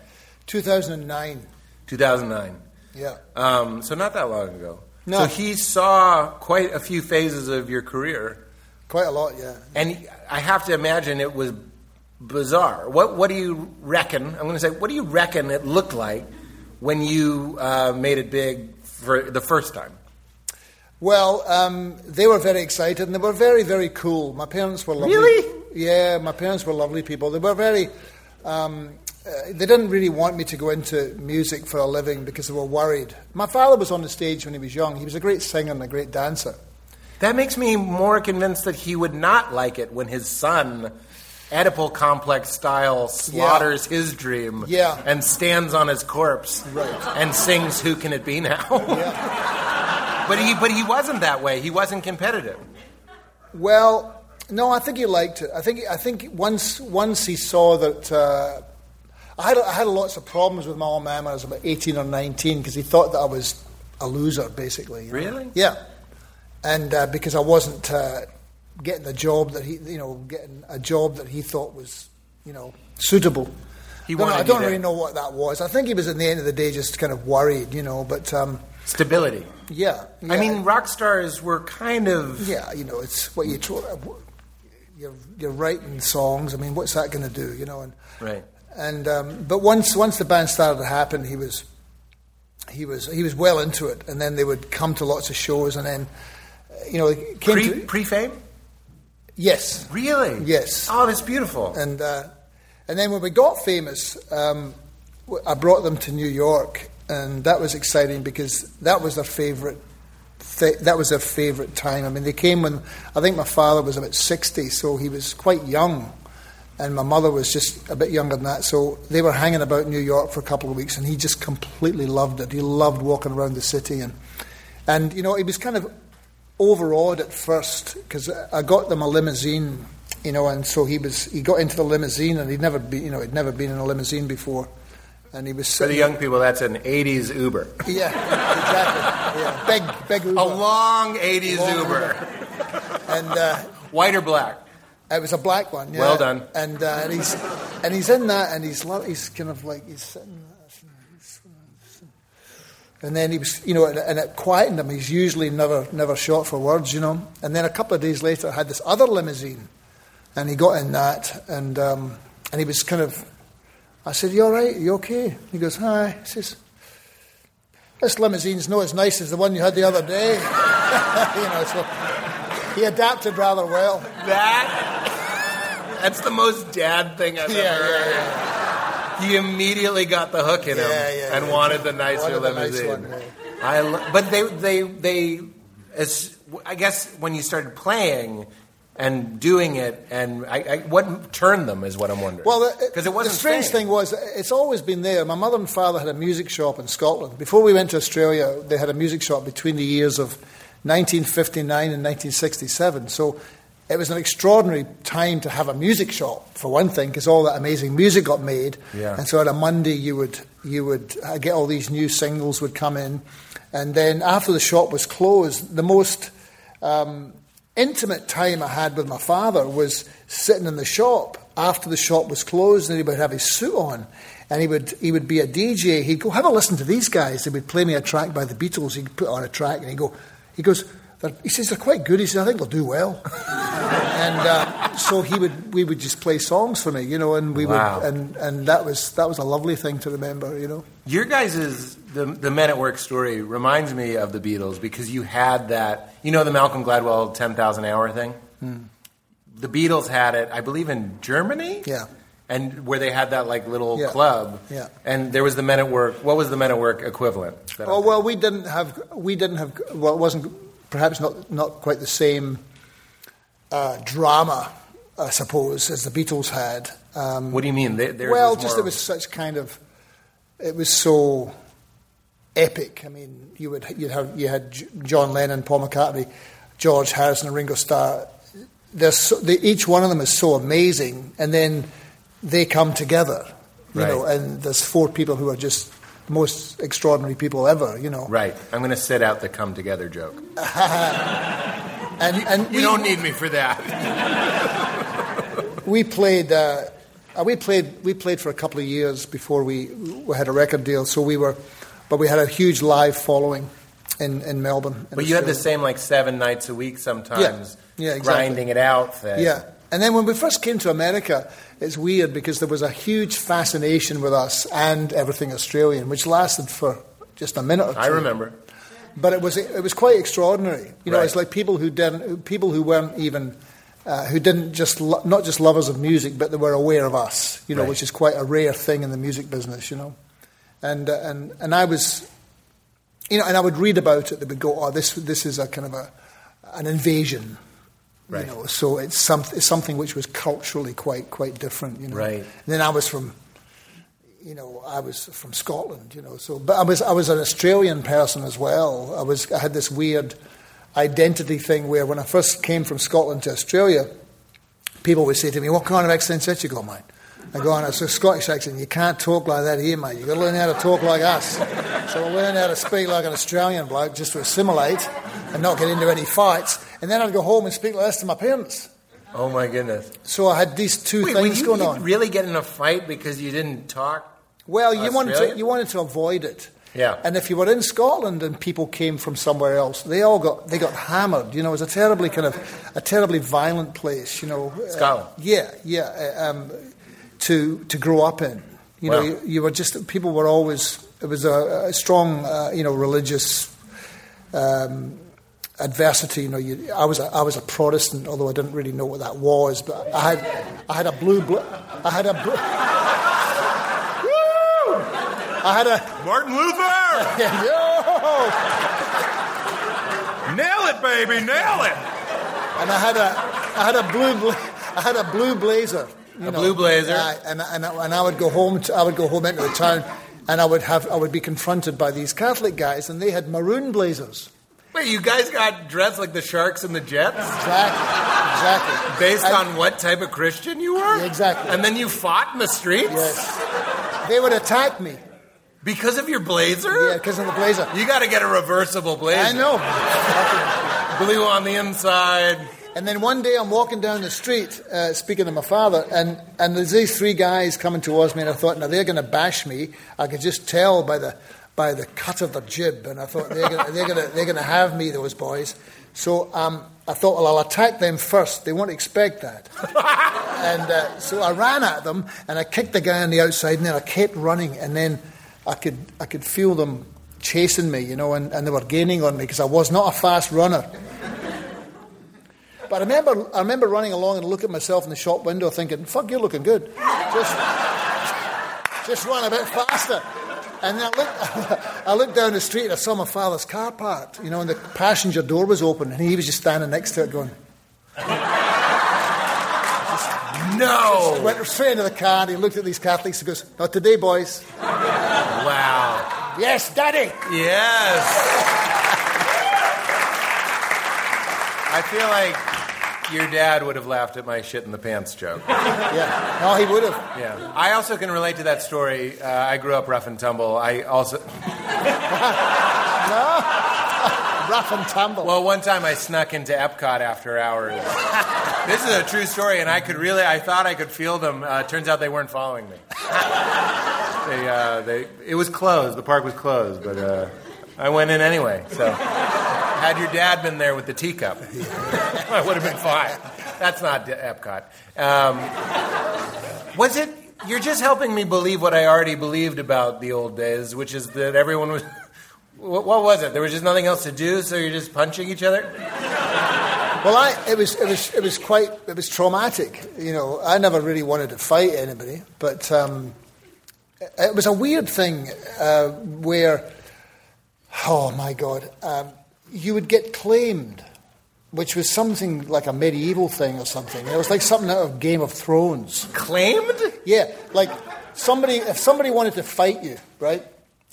Speaker 4: 2009.
Speaker 1: 2009.
Speaker 4: Yeah.
Speaker 1: Um, so not that long ago.
Speaker 4: No.
Speaker 1: So he saw quite a few phases of your career,
Speaker 4: Quite a lot, yeah.
Speaker 1: and I have to imagine it was bizarre. What What do you reckon? I'm going to say, what do you reckon it looked like when you uh, made it big for the first time?
Speaker 4: Well, um, they were very excited and they were very, very cool. My parents were lovely.
Speaker 1: Really?
Speaker 4: Yeah, my parents were lovely people. They were very. Um, uh, they didn't really want me to go into music for a living because they were worried. My father was on the stage when he was young. He was a great singer and a great dancer.
Speaker 1: That makes me more convinced that he would not like it when his son, Oedipal complex style, slaughters his dream
Speaker 4: Yeah.
Speaker 1: and stands on his corpse
Speaker 4: Right.
Speaker 1: and sings "Who Can It Be Now."
Speaker 4: Yeah. [LAUGHS]
Speaker 1: but he, but he wasn't that way. He wasn't competitive.
Speaker 4: Well, no, I think he liked it. I think I think once once he saw that uh, I had I had lots of problems with my old man when I was about eighteen or nineteen because he thought that I was a loser, basically. you know.
Speaker 1: Really?
Speaker 4: Yeah, and uh, because I wasn't uh, getting the job that he, you know, getting a job that he thought was, you know, suitable.
Speaker 1: He
Speaker 4: I don't really know what that was. I think he was at the end of the day just kind of worried, you know. But um,
Speaker 1: Stability.
Speaker 4: yeah,
Speaker 1: I mean, rock stars were kind of.
Speaker 4: Yeah, you know, it's what you you're you're writing songs. I mean, what's that going to do? You know, and
Speaker 1: Right.
Speaker 4: and um, but once once the band started to happen, he was he was he was well into it, and then they would come to lots of shows, and then you know, came
Speaker 1: Pre
Speaker 4: to,
Speaker 1: pre fame.
Speaker 4: Yes,
Speaker 1: Really?
Speaker 4: Yes.
Speaker 1: Oh, that's beautiful.
Speaker 4: and uh, and then when we got famous, um, I brought them to New York, and that was exciting because that was their favorite. Th- that was their favorite time. I mean, they came when I think my father was about sixty, so he was quite young, and my mother was just a bit younger than that. So they were hanging about New York for a couple of weeks, and he just completely loved it. He loved walking around the city, and and you know, he was kind of overawed at first because I got them a limousine, you know, and so he was he got into the limousine and he'd never been, you know, he'd never been in a limousine before, and he was
Speaker 1: For the young people, that's an '80s Uber.
Speaker 4: yeah, exactly, yeah, big big Uber.
Speaker 1: A long '80s
Speaker 4: Long
Speaker 1: Uber.
Speaker 4: and uh,
Speaker 1: White or black?
Speaker 4: it was a black one. Yeah.
Speaker 1: Well done.
Speaker 4: And uh, and he's and he's in that, and he's he's kind of like he's sitting. And then he was, you know, and, and it quietened him. He's usually never, never short for words, you know. And then a couple of days later, I had this other limousine, and he got in that, and um, and he was kind of. I said, "You all right? You okay?" He goes, "Hi." He says, "This limousine's not as nice as the one you had the other day." [LAUGHS] you know, so he adapted rather well.
Speaker 1: That. That's the most dad thing I've
Speaker 4: Yeah,
Speaker 1: ever
Speaker 4: yeah,
Speaker 1: heard.
Speaker 4: yeah.
Speaker 1: He immediately got the hook in him
Speaker 4: Yeah, yeah,
Speaker 1: and
Speaker 4: yeah.
Speaker 1: wanted the nicer
Speaker 4: Wanted the nice
Speaker 1: limousine.
Speaker 4: one.
Speaker 1: I lo- but they they they as I guess when you started playing and doing it and I, I, what turned them is what I'm wondering.
Speaker 4: Well,
Speaker 1: because it wasn't
Speaker 4: the strange thing was it's always been there. My mother and father had a music shop in Scotland. Before we went to Australia, they had a music shop between the years of 1959 and 1967. So it was an extraordinary time to have a music shop for one thing, because all that amazing music got made.
Speaker 1: Yeah.
Speaker 4: And so on a Monday, you would you would uh, get all these new singles would come in, and then after the shop was closed, the most um, intimate time I had with my father was sitting in the shop after the shop was closed, and he would have his suit on, and he would he would be a DJ. He'd go, "Have a listen to these guys." They would play me a track by the Beatles. He'd put on a track, and he'd go, he goes. He says they're quite good. He says I think they'll do well. [LAUGHS] and uh, so he would we would just play songs for me, you know, and we
Speaker 1: Wow.
Speaker 4: would and and that was that was a lovely thing to remember, you know.
Speaker 1: Your guys' the the Men at Work story reminds me of the Beatles because you had that. You know the Malcolm Gladwell ten thousand hour thing.
Speaker 4: Hmm.
Speaker 1: The Beatles had it, I believe, in Germany.
Speaker 4: Yeah.
Speaker 1: And where they had that like little
Speaker 4: Yeah.
Speaker 1: club.
Speaker 4: Yeah.
Speaker 1: And there was the Men at Work. What was the Men at Work equivalent?
Speaker 4: Oh well, we didn't have we didn't have well, it wasn't perhaps not not quite the same uh, drama, I suppose, as the Beatles had. Um,
Speaker 1: What do you mean? They, theirs
Speaker 4: well, just it was such kind of it was so epic. I mean, you would you'd have you had John Lennon, Paul McCartney, George Harrison, and Ringo Starr. So, they, each one of them is so amazing, and then they come together, you
Speaker 1: Right.
Speaker 4: know. And there's four people who are just most extraordinary people ever, you know.
Speaker 1: Right. I'm going to set out the come together joke. [LAUGHS]
Speaker 4: And and
Speaker 1: You
Speaker 4: we,
Speaker 1: don't need me for that. [LAUGHS]
Speaker 4: we played. Uh, uh, we played. We played for a couple of years before we, we had a record deal. So we were, but we had a huge live following in, in Melbourne. in
Speaker 1: But you had the same like seven nights a week sometimes.
Speaker 4: Yeah, exactly.
Speaker 1: Grinding it out thing.
Speaker 4: Yeah. And then when we first came to America, it's weird because there was a huge fascination with us and everything Australian, which lasted for just a minute or two.
Speaker 1: I remember.
Speaker 4: But it was it was quite extraordinary. You know,
Speaker 1: Right.
Speaker 4: it's like people who didn't people who weren't even uh, who didn't just lo- not just lovers of music, but they were aware of us. You know,
Speaker 1: Right.
Speaker 4: which is quite a rare thing in the music business. You know, and uh, and and I was, you know, and I would read about it. They would go, "Oh, this this is a kind of a an invasion."
Speaker 1: Right.
Speaker 4: You know, so it's, some, it's something which was culturally quite quite different. You know,
Speaker 1: Right.
Speaker 4: And then I was from you know, I was from Scotland, you know, so but I was I was an Australian person as well. I was I had this weird identity thing where when I first came from Scotland to Australia, people would say to me, "What kind of accent that you got, mate?" I go, "On it's a Scottish accent. You can't talk like that here, mate. You've got to learn how to talk like us." So I learned how to speak like an Australian bloke just to assimilate and not get into any fights. And then I'd go home and speak like this to my parents.
Speaker 1: Oh my goodness.
Speaker 4: So I had these two
Speaker 1: Wait,
Speaker 4: things
Speaker 1: you,
Speaker 4: going
Speaker 1: you
Speaker 4: on.
Speaker 1: really get in a fight because you didn't talk?
Speaker 4: Well, you wanted, to, you wanted to avoid it.
Speaker 1: Yeah.
Speaker 4: And if you were in Scotland and people came from somewhere else, they all got they got hammered. You know, it was a terribly kind of a terribly violent place. You know, Uh,
Speaker 1: Scotland.
Speaker 4: yeah, yeah. uh, Um, to to grow up in. You know, you, you were just people were always. It was a, a strong, uh, you know, religious. Um, adversity. You know, you, I was a, I was a Protestant, although I didn't really know what that was. But I had I had a blue bl- I had a blue, Woo! I had a
Speaker 1: Martin Luther! [LAUGHS]
Speaker 4: Yo!
Speaker 1: nail it, baby, nail it!
Speaker 4: and I had a I had a blue bla- I had a blue blazer.
Speaker 1: A blue blazer?
Speaker 4: Aye, and and I, and I would go home. To, I would go home into the town, and I would have I would be confronted by these Catholic guys, and they had maroon blazers.
Speaker 1: Wait, you guys got dressed like the Sharks and the Jets?
Speaker 4: Exactly, exactly.
Speaker 1: Based
Speaker 4: And-
Speaker 1: on what type of Christian you were?
Speaker 4: Exactly.
Speaker 1: And then you fought in the streets?
Speaker 4: Yes, they would attack me.
Speaker 1: Because of your blazer?
Speaker 4: Yeah, because of the blazer.
Speaker 1: You got to get a reversible blazer.
Speaker 4: I know. [LAUGHS]
Speaker 1: Blue on the inside.
Speaker 4: And then one day I'm walking down the street, uh, speaking to my father, and, and there's these three guys coming towards me, and I thought, now they're going to bash me. I could just tell by the by the cut of the jib, and I thought they're going they're going they're going to have me, those boys. So um, I thought, well, I'll attack them first. They won't expect that. [LAUGHS] and uh, so I ran at them, and I kicked the guy on the outside, and then I kept running, and then I could I could feel them chasing me, you know, and, and they were gaining on me because I was not a fast runner. But I remember, I remember running along and looking at myself in the shop window, thinking, "Fuck, you're looking good. Just, just run a bit faster." And then I looked, [LAUGHS] I looked down the street and I saw my father's car parked, you know, and the passenger door was open, and he was just standing next to it, going,
Speaker 1: No!
Speaker 4: went straight into the car, and he looked at these Catholics and goes, "Not today, boys."
Speaker 1: Wow.
Speaker 4: Yes, Daddy.
Speaker 1: Yes. [LAUGHS] I feel like your dad would have laughed at my shit in the pants joke.
Speaker 4: Yeah. No, he would have.
Speaker 1: Yeah. I also can relate to that story. Uh, I grew up rough and tumble. I also. [LAUGHS] No. [LAUGHS]
Speaker 4: rough and tumble.
Speaker 1: Well, one time I snuck into Epcot after hours. this is a true story, and I could really, I thought I could feel them. Uh, turns out they weren't following me. they, uh, they, it was closed. The park was closed, but uh, I went in anyway. So, had your dad been there with the teacup, [LAUGHS] [LAUGHS] I would have been fine. That's not Epcot. Um, was it? You're just helping me believe what I already believed about the old days, which is that everyone was. What, what was it? There was just nothing else to do, so you're just punching each other.
Speaker 4: Well, I, it was it was it was quite it was traumatic. You know, I never really wanted to fight anybody, but um, it was a weird thing uh, where, oh my God, um, you would get claimed, which was something like a medieval thing or something. It was like something out of Game of Thrones.
Speaker 1: Claimed?
Speaker 4: Yeah, like somebody if somebody wanted to fight you, right?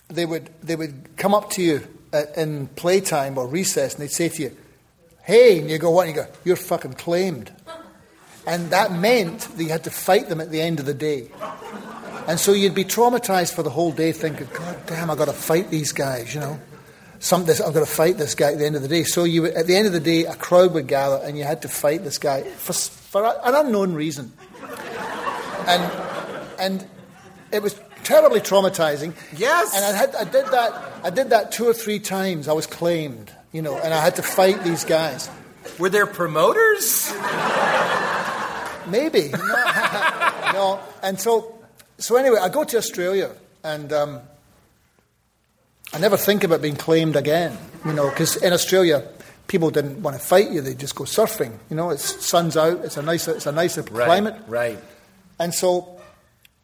Speaker 4: They would they would come up to you at, in playtime or recess, and they'd say to you, "Hey," and you go, "What?" And you go, "You're fucking claimed," and that meant that you had to fight them at the end of the day. And so you'd be traumatized for the whole day, thinking, "God damn, I've got to fight these guys," you know. Some, this, I've got to fight this guy at the end of the day. So you, at the end of the day, a crowd would gather, and you had to fight this guy for, for an unknown reason and and it was terribly traumatizing.
Speaker 1: Yes.
Speaker 4: And I had I did that I did that two or three times. I was claimed, you know, and I had to fight these guys.
Speaker 1: Were there promoters?
Speaker 4: Maybe no, [LAUGHS] no. And so so anyway, I go to Australia and. Um, I never think about being claimed again, you know, because in Australia, people didn't want to fight you; they just go surfing. You know, it's sun's out, it's a nicer, it's a nicer climate.
Speaker 1: Right.
Speaker 4: And so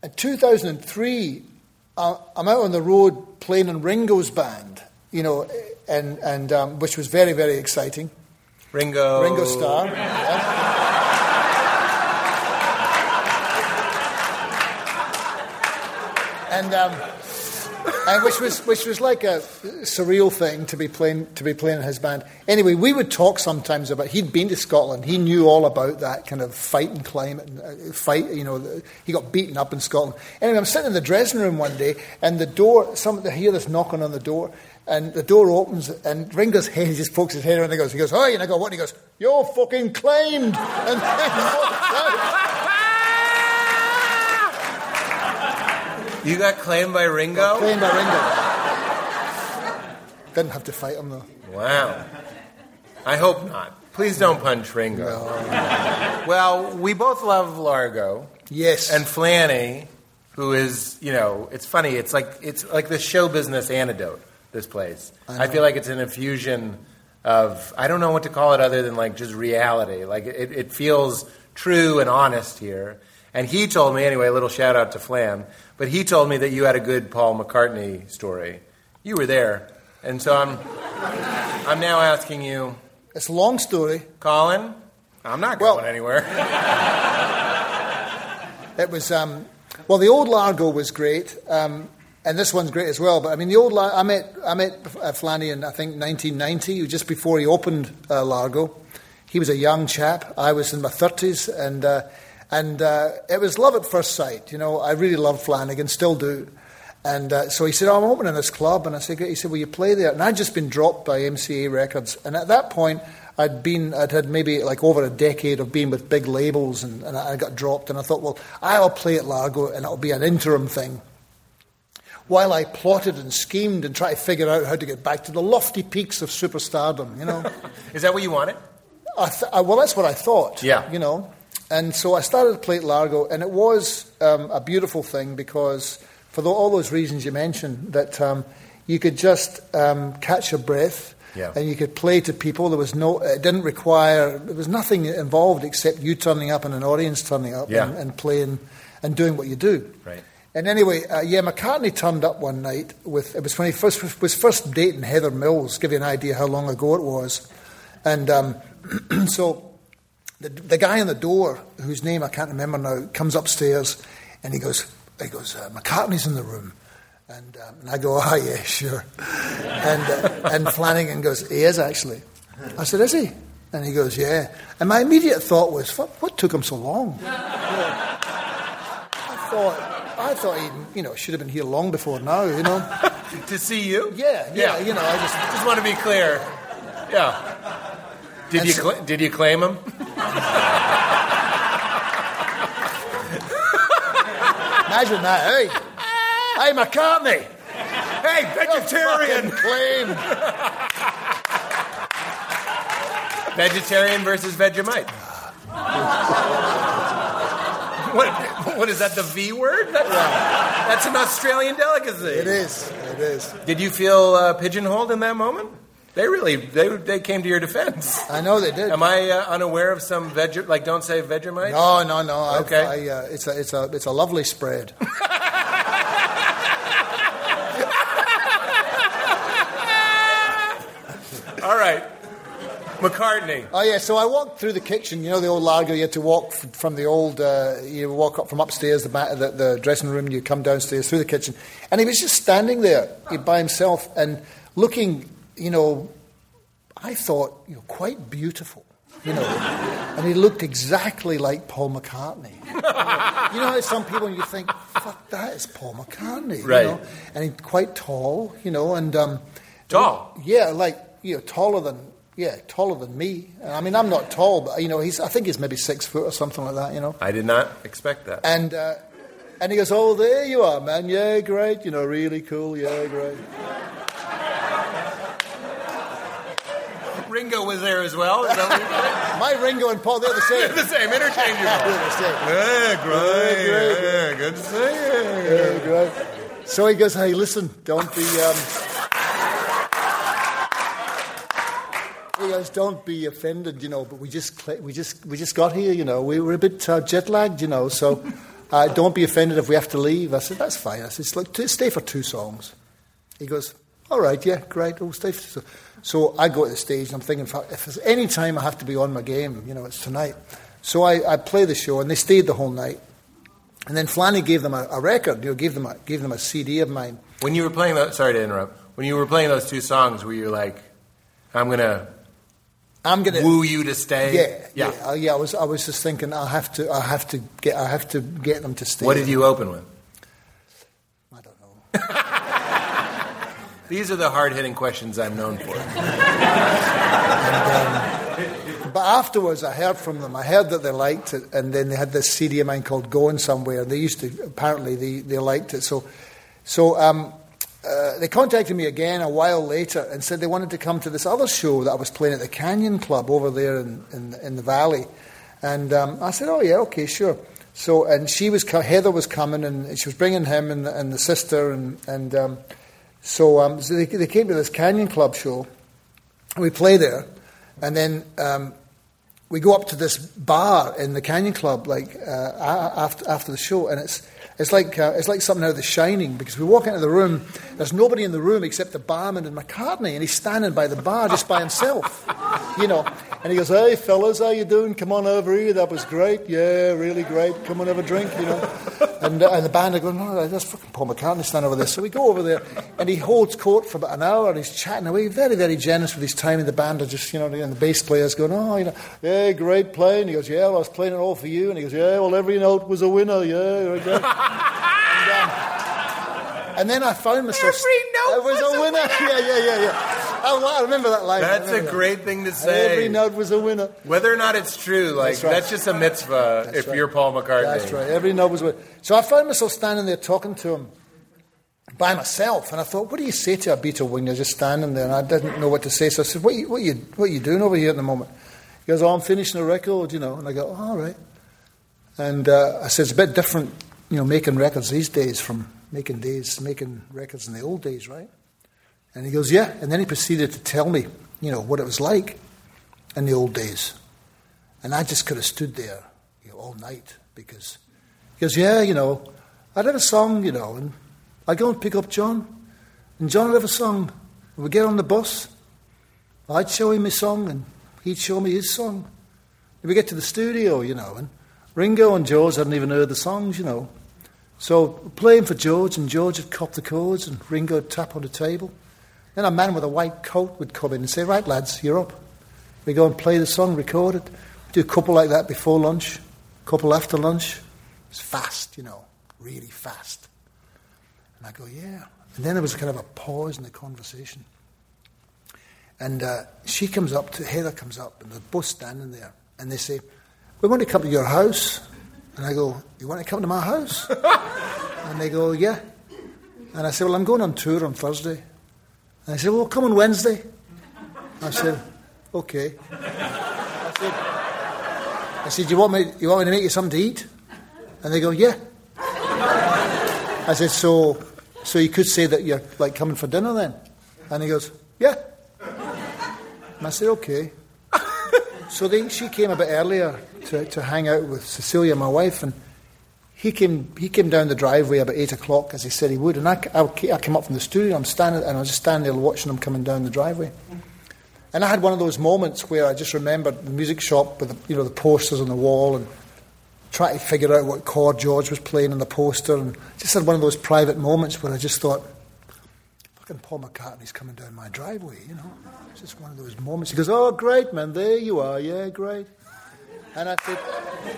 Speaker 4: in 2003, uh, I'm out on the road playing in Ringo's band, you know, and, and um, which was very, very exciting.
Speaker 1: Ringo.
Speaker 4: Ringo Starr. yeah. [LAUGHS] And, um, [LAUGHS] and which was which was like a surreal thing to be playing to be playing in his band. Anyway, we would talk sometimes about. He'd been to Scotland. He knew all about that kind of fighting climate and uh, fight. You know, he got beaten up in Scotland. Anyway, I'm sitting in the dressing room one day, and the door. Some I hear this knocking on the door, and the door opens, and Ringo's head. He just pokes his head around. And he goes, he goes, "Hi!" And I go, "What?" And he goes, "You're fucking claimed." [LAUGHS] And then.
Speaker 1: You got claimed by Ringo?
Speaker 4: Claimed by Ringo. Didn't have to fight him though.
Speaker 1: Wow. I hope not. Please don't punch Ringo. Well, we both love Largo.
Speaker 4: Yes.
Speaker 1: And Flanny, who is, you know, it's funny. It's like it's like the show business antidote. This place. I, feel like it's an infusion of I don't know what to call it other than like just reality. Like it, it feels true and honest here. And he told me anyway. A little shout out to Flan. But he told me that you had a good Paul McCartney story. You were there, and so I'm I'm now asking you,
Speaker 4: it's a long story.
Speaker 1: Colin. I'm not
Speaker 4: Well-
Speaker 1: going anywhere. [LAUGHS]
Speaker 4: It was um, well, the old Largo was great, um, and this one's great as well. But I mean, the old Lar- I met I met uh, Flanny in I think 1990, just before he opened uh, Largo. He was a young chap. I was in my 30s, and uh, and uh, it was love at first sight. You know, I really loved Flanagan, still do. And uh, so he said, oh, I'm opening this club. And I said, Great. He said, Will you play there? And I'd just been dropped by MCA Records. And at that point, I'd been, I'd had maybe like over a decade of being with big labels, and, and I got dropped. And I thought, well, I'll play at Largo, and it'll be an interim thing. While I plotted and schemed and tried to figure out how to get back to the lofty peaks of superstardom, you know. [LAUGHS]
Speaker 1: Is that what you wanted?
Speaker 4: I th- I, well, that's what I thought.
Speaker 1: Yeah.
Speaker 4: You know, and so I started to play Largo, and it was um, a beautiful thing because, for tho- all those reasons you mentioned, that um, you could just um, catch your breath.
Speaker 1: Yeah.
Speaker 4: And you could play to people. There was no. It didn't require. There was nothing involved except you turning up and an audience turning up
Speaker 1: Yeah.
Speaker 4: and, and playing and doing what you do.
Speaker 1: Right.
Speaker 4: And anyway, uh, yeah, McCartney turned up one night with it was when he first was first dating Heather Mills. Give you an idea how long ago it was, and um, [CLEARS THROAT] so the, the guy in the door, whose name I can't remember now, comes upstairs, and he goes, he goes, uh, McCartney's in the room, and, um, and I go, ah, [LAUGHS] yeah, sure, and uh, and Flanagan goes, he is actually. I said, is he? And he goes, yeah. And my immediate thought was, what, what took him so long? [LAUGHS] I thought, I thought he, you know, should have been here long before now, you know. [LAUGHS]
Speaker 1: To see you?
Speaker 4: Yeah, yeah, you know, I just.
Speaker 1: Just want to be clear. Yeah. Did you cla did you claim him?
Speaker 4: Imagine that. Hey, hey, McCartney.
Speaker 1: Hey,
Speaker 4: Fucking claimed.
Speaker 1: Vegetarian versus Vegemite. What, what is that, the V word? That's, that's an Australian delicacy.
Speaker 4: It is. It is.
Speaker 1: Did you feel uh, pigeonholed in that moment? They really, they, they came to your defense. [LAUGHS]
Speaker 4: I know they did.
Speaker 1: Am I uh, unaware of some veg, like don't say Vegemite?
Speaker 4: No, no, no.
Speaker 1: Okay.
Speaker 4: I, uh, it's a, it's a, it's a lovely spread. [LAUGHS]
Speaker 1: All right. McCartney.
Speaker 4: Oh yeah, so I walked through the kitchen. You know the old Largo. You had to walk f- from the old. Uh, you walk up from upstairs, the, back, the the dressing room. You come downstairs through the kitchen, and he was just standing there by himself and looking. You know, I thought you're quite beautiful. You know, and he looked exactly like Paul McCartney. [LAUGHS] you know, how some people you think, "Fuck, that is Paul McCartney."
Speaker 1: Right.
Speaker 4: You know? And he's quite tall. You know, and um,
Speaker 1: Tall?
Speaker 4: yeah, like you know, taller than yeah, taller than me. I mean, I'm not tall, but you know, he's I think he's maybe six foot or something like that. You know,
Speaker 1: I did not expect that.
Speaker 4: and uh, and he goes, "Oh, there you are, man. Yeah, great. You know, really cool. Yeah, great."
Speaker 1: Ringo was there as well. Is that what you [LAUGHS]
Speaker 4: My Ringo and Paul, they're the same.
Speaker 1: said? the same, interchangeable. [LAUGHS]
Speaker 4: they're the same.
Speaker 1: Yeah, great.
Speaker 4: great.
Speaker 1: Yeah, good to see you.
Speaker 4: Yeah, great. So he goes, "Hey, listen, don't be." Um, he goes, "Don't be offended, you know." But we just we just we just got here, you know. We were a bit uh, jet lagged, you know. So uh, don't be offended if we have to leave. I said, "That's fine." I said, "It's like, t- "Stay for two songs." He goes, "All right, yeah, great. We'll stay for two." songs." So I go to the stage and I'm thinking, if there's any time I have to be on my game, you know, it's tonight. So I, I play the show and they stayed the whole night. And then Flanny gave them a, a record, you know, gave them a, gave them a CD of mine.
Speaker 1: When you were playing those, sorry to interrupt. When you were playing those two songs, were you like, I'm gonna
Speaker 4: I'm gonna
Speaker 1: woo you to stay?
Speaker 4: Yeah,
Speaker 1: yeah.
Speaker 4: yeah, uh, yeah. I was, I was just thinking, I have to, I have to get, I have to get them to stay.
Speaker 1: What did you open with?
Speaker 4: I don't know. [LAUGHS]
Speaker 1: These are the hard hitting questions I'm known for. [LAUGHS]
Speaker 4: But afterwards, I heard from them. I heard that they liked it, and then they had this CD of mine called "Going Somewhere." They used to apparently they, they liked it. So, so um, uh, they contacted me again a while later and said they wanted to come to this other show that I was playing at the Canyon Club over there in in, in the valley. And um, I said, "Oh yeah, okay, sure." So, and she was Heather was coming, and she was bringing him and, the- and the sister, and and um, so, um, so they, they came to this Canyon Club show. We play there, and then um, we go up to this bar in the Canyon Club, like uh, after after the show, and it's it's like uh, it's like something out of The Shining because we walk into the room, there's nobody in the room except the barman and McCartney, and he's standing by the bar just by himself, you know. And he goes, "Hey fellas, how you doing? Come on over here. That was great. Yeah, really great. Come on, have a drink, you know." And, uh, and the band are going, "No, that's fucking Paul McCartney standing over there." So we go over there, and he holds court for about an hour, and he's chatting away, very, very generous with his time. And the band are just, you know, and the bass player's going, "Oh, you know, yeah, great playing." He goes, "Yeah, well, I was playing it all for you." And he goes, "Yeah, well, every note was a winner. Yeah, right there." And, um, and then I found myself.
Speaker 1: Every note
Speaker 4: was,
Speaker 1: was
Speaker 4: a
Speaker 1: a
Speaker 4: winner. yeah, yeah, yeah, yeah. Oh, I remember that line.
Speaker 1: That's a
Speaker 4: remember that.
Speaker 1: great thing to say.
Speaker 4: Every note was a winner.
Speaker 1: Whether or not it's true, like
Speaker 4: That's
Speaker 1: that's, just a mitzvah
Speaker 4: That's
Speaker 1: if
Speaker 4: right.
Speaker 1: you're Paul McCartney.
Speaker 4: That's right. Every note was a winner. So I found myself standing there talking to him by myself, and I thought, what do you say to a Beatle when you're just standing there? And I didn't know what to say, so I said, what you, what you, what you doing over here at the moment? He goes, oh, I'm finishing a record, you know. And I go, oh, all right. And uh, I said, it's a bit different, you know, making records these days from making days, making records in the old days, right? And he goes, yeah. And then he proceeded to tell me, you know, what it was like in the old days. And I just could have stood there you know, all night because he goes, yeah, you know, I'd have a song, you know, and I'd go and pick up John, and John would have a song. And we'd get on the bus. I'd show him his song, and he'd show me his song. And we get to the studio, you know, and Ringo and George hadn't even heard the songs, you know. So playing for George, and George would cop the chords, and Ringo would tap on the table. Then a man with a white coat would come in and say, Right, lads, you're up. We go and play the song, record it. Do a couple like that before lunch, a couple after lunch. It's fast, you know, really fast. And I go, Yeah. And then there was kind of a pause in the conversation. And uh, she comes up, to, Heather comes up, and they're both standing there. And they say, We want to come to your house. And I go, You want to come to my house? [LAUGHS] and they go, Yeah. And I say, Well, I'm going on tour on Thursday. And I say, Well, come on Wednesday. I said, Okay. I said, I said, you want, me, you want me to make you something to eat? And they go, Yeah. I said, So, so you could say that you're like coming for dinner then? And he goes, Yeah. And I said, Okay. So they, she came a bit earlier to, to hang out with Cecilia, my wife, and he came, he came down the driveway about 8 o'clock, as he said he would. And I, I, came up from the studio, I'm standing, and I was just standing there watching him coming down the driveway. And I had one of those moments where I just remembered the music shop with the, you know, the posters on the wall and trying to figure out what chord George was playing on the poster. And just had one of those private moments where I just thought, fucking Paul McCartney's coming down my driveway, you know. It's just one of those moments. He goes, oh, great, man, there you are, yeah, great. And I said,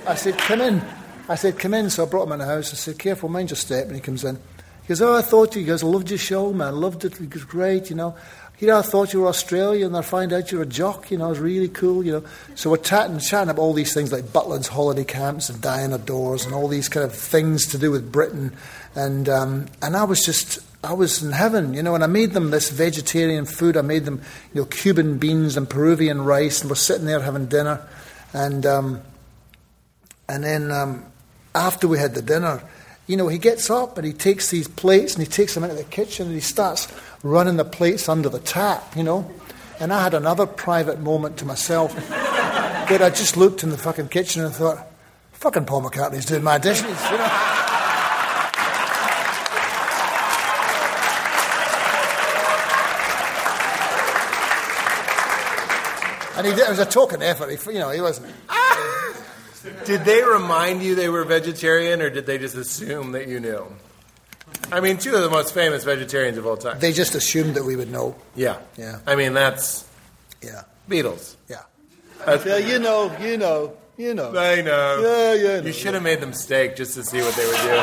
Speaker 4: I said, come in. I said, come in. So I brought him in the house. I said, careful, mind your step. And he comes in. He goes, oh, I thought you guys loved your show, man. Loved it. He goes, great, you know. You know, I thought you were Australian, I find out you're a jock. You know, it's really cool. You know, so we're chatting, chatting up all these things like Butlins holiday camps and Diana Dors and all these kind of things to do with Britain, and um, and I was just I was in heaven, you know, and I made them this vegetarian food. I made them, you know, Cuban beans and Peruvian rice, and we're sitting there having dinner, and um, and then um, after we had the dinner, you know, he gets up and he takes these plates and he takes them into the kitchen and he starts running the plates under the tap, you know. And I had another private moment to myself [LAUGHS] where I just looked in the fucking kitchen and thought, fucking Paul McCartney's doing my dishes, you know. And he did, it was a token effort. He, you know, he wasn't. [LAUGHS]
Speaker 1: Did they remind you they were vegetarian, or did they just assume that you knew? I mean, two of the most famous vegetarians of all time.
Speaker 4: They just assumed that we would know.
Speaker 1: yeah.
Speaker 4: Yeah.
Speaker 1: I mean, that's
Speaker 4: Yeah,
Speaker 1: Beatles.
Speaker 4: yeah.
Speaker 1: That's,
Speaker 4: Yeah, you know, you know, you know.
Speaker 1: I know.
Speaker 4: Yeah, yeah.
Speaker 1: You should have made them steak just to see what they would do. [LAUGHS] you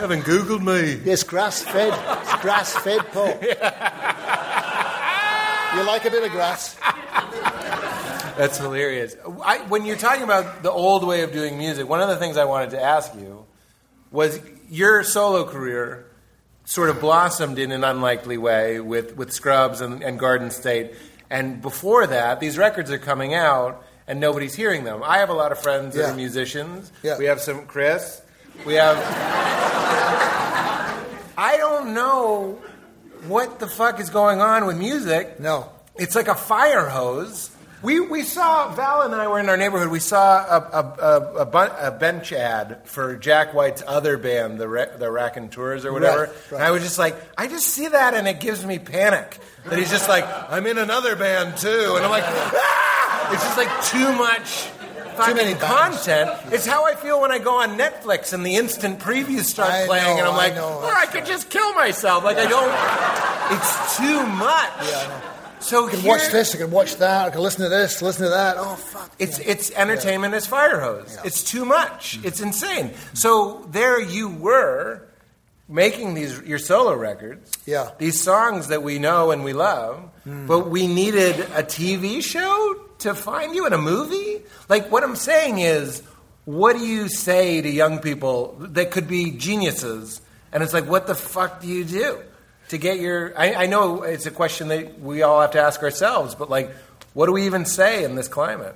Speaker 1: haven't Googled me.
Speaker 4: Yes, grass fed. It's grass fed, Paul. You like a bit of grass? [LAUGHS]
Speaker 1: That's hilarious. I, when you're talking about the old way of doing music, one of the things I wanted to ask you was your solo career sort of blossomed in an unlikely way with, with Scrubs and, and Garden State. And before that, these records are coming out and nobody's hearing them. I have a lot of friends that
Speaker 4: Yeah.
Speaker 1: are musicians.
Speaker 4: Yeah.
Speaker 1: We have some Chris. We have. [LAUGHS] I don't know what the fuck is going on with music.
Speaker 4: No.
Speaker 1: It's like a fire hose. We, we saw, Val and I were in our neighborhood. We saw a, a, a, a, bun- a bench ad for Jack White's other band, the, Ra- the Raconteurs or whatever.
Speaker 4: Right, right.
Speaker 1: And I was just like, I just see that and it gives me panic. That he's just like, I'm in another band too. And I'm like, ah! It's just like too much fucking content. It's how I feel when I go on Netflix and the instant previews start
Speaker 4: I
Speaker 1: playing
Speaker 4: know,
Speaker 1: and I'm
Speaker 4: I
Speaker 1: like,
Speaker 4: know,
Speaker 1: or I could just kill myself. Like I don't, [LAUGHS] it's too much.
Speaker 4: Yeah, I.
Speaker 1: So
Speaker 4: I can
Speaker 1: here-
Speaker 4: watch this, I can watch that, I can listen to this, listen to that. Oh, fuck.
Speaker 1: It's it's entertainment as fire hose.
Speaker 4: Yeah.
Speaker 1: It's too much. Mm-hmm. It's insane. So there you were making these your solo records.
Speaker 4: Yeah.
Speaker 1: These songs that we know and we love, but mm-hmm. we needed a TV show to find you in a movie? Like what I'm saying is what do you say to young people that could be geniuses? And it's like what the fuck do you do to get your I, I know it's a question that we all have to ask ourselves, but like what do we even say in this climate?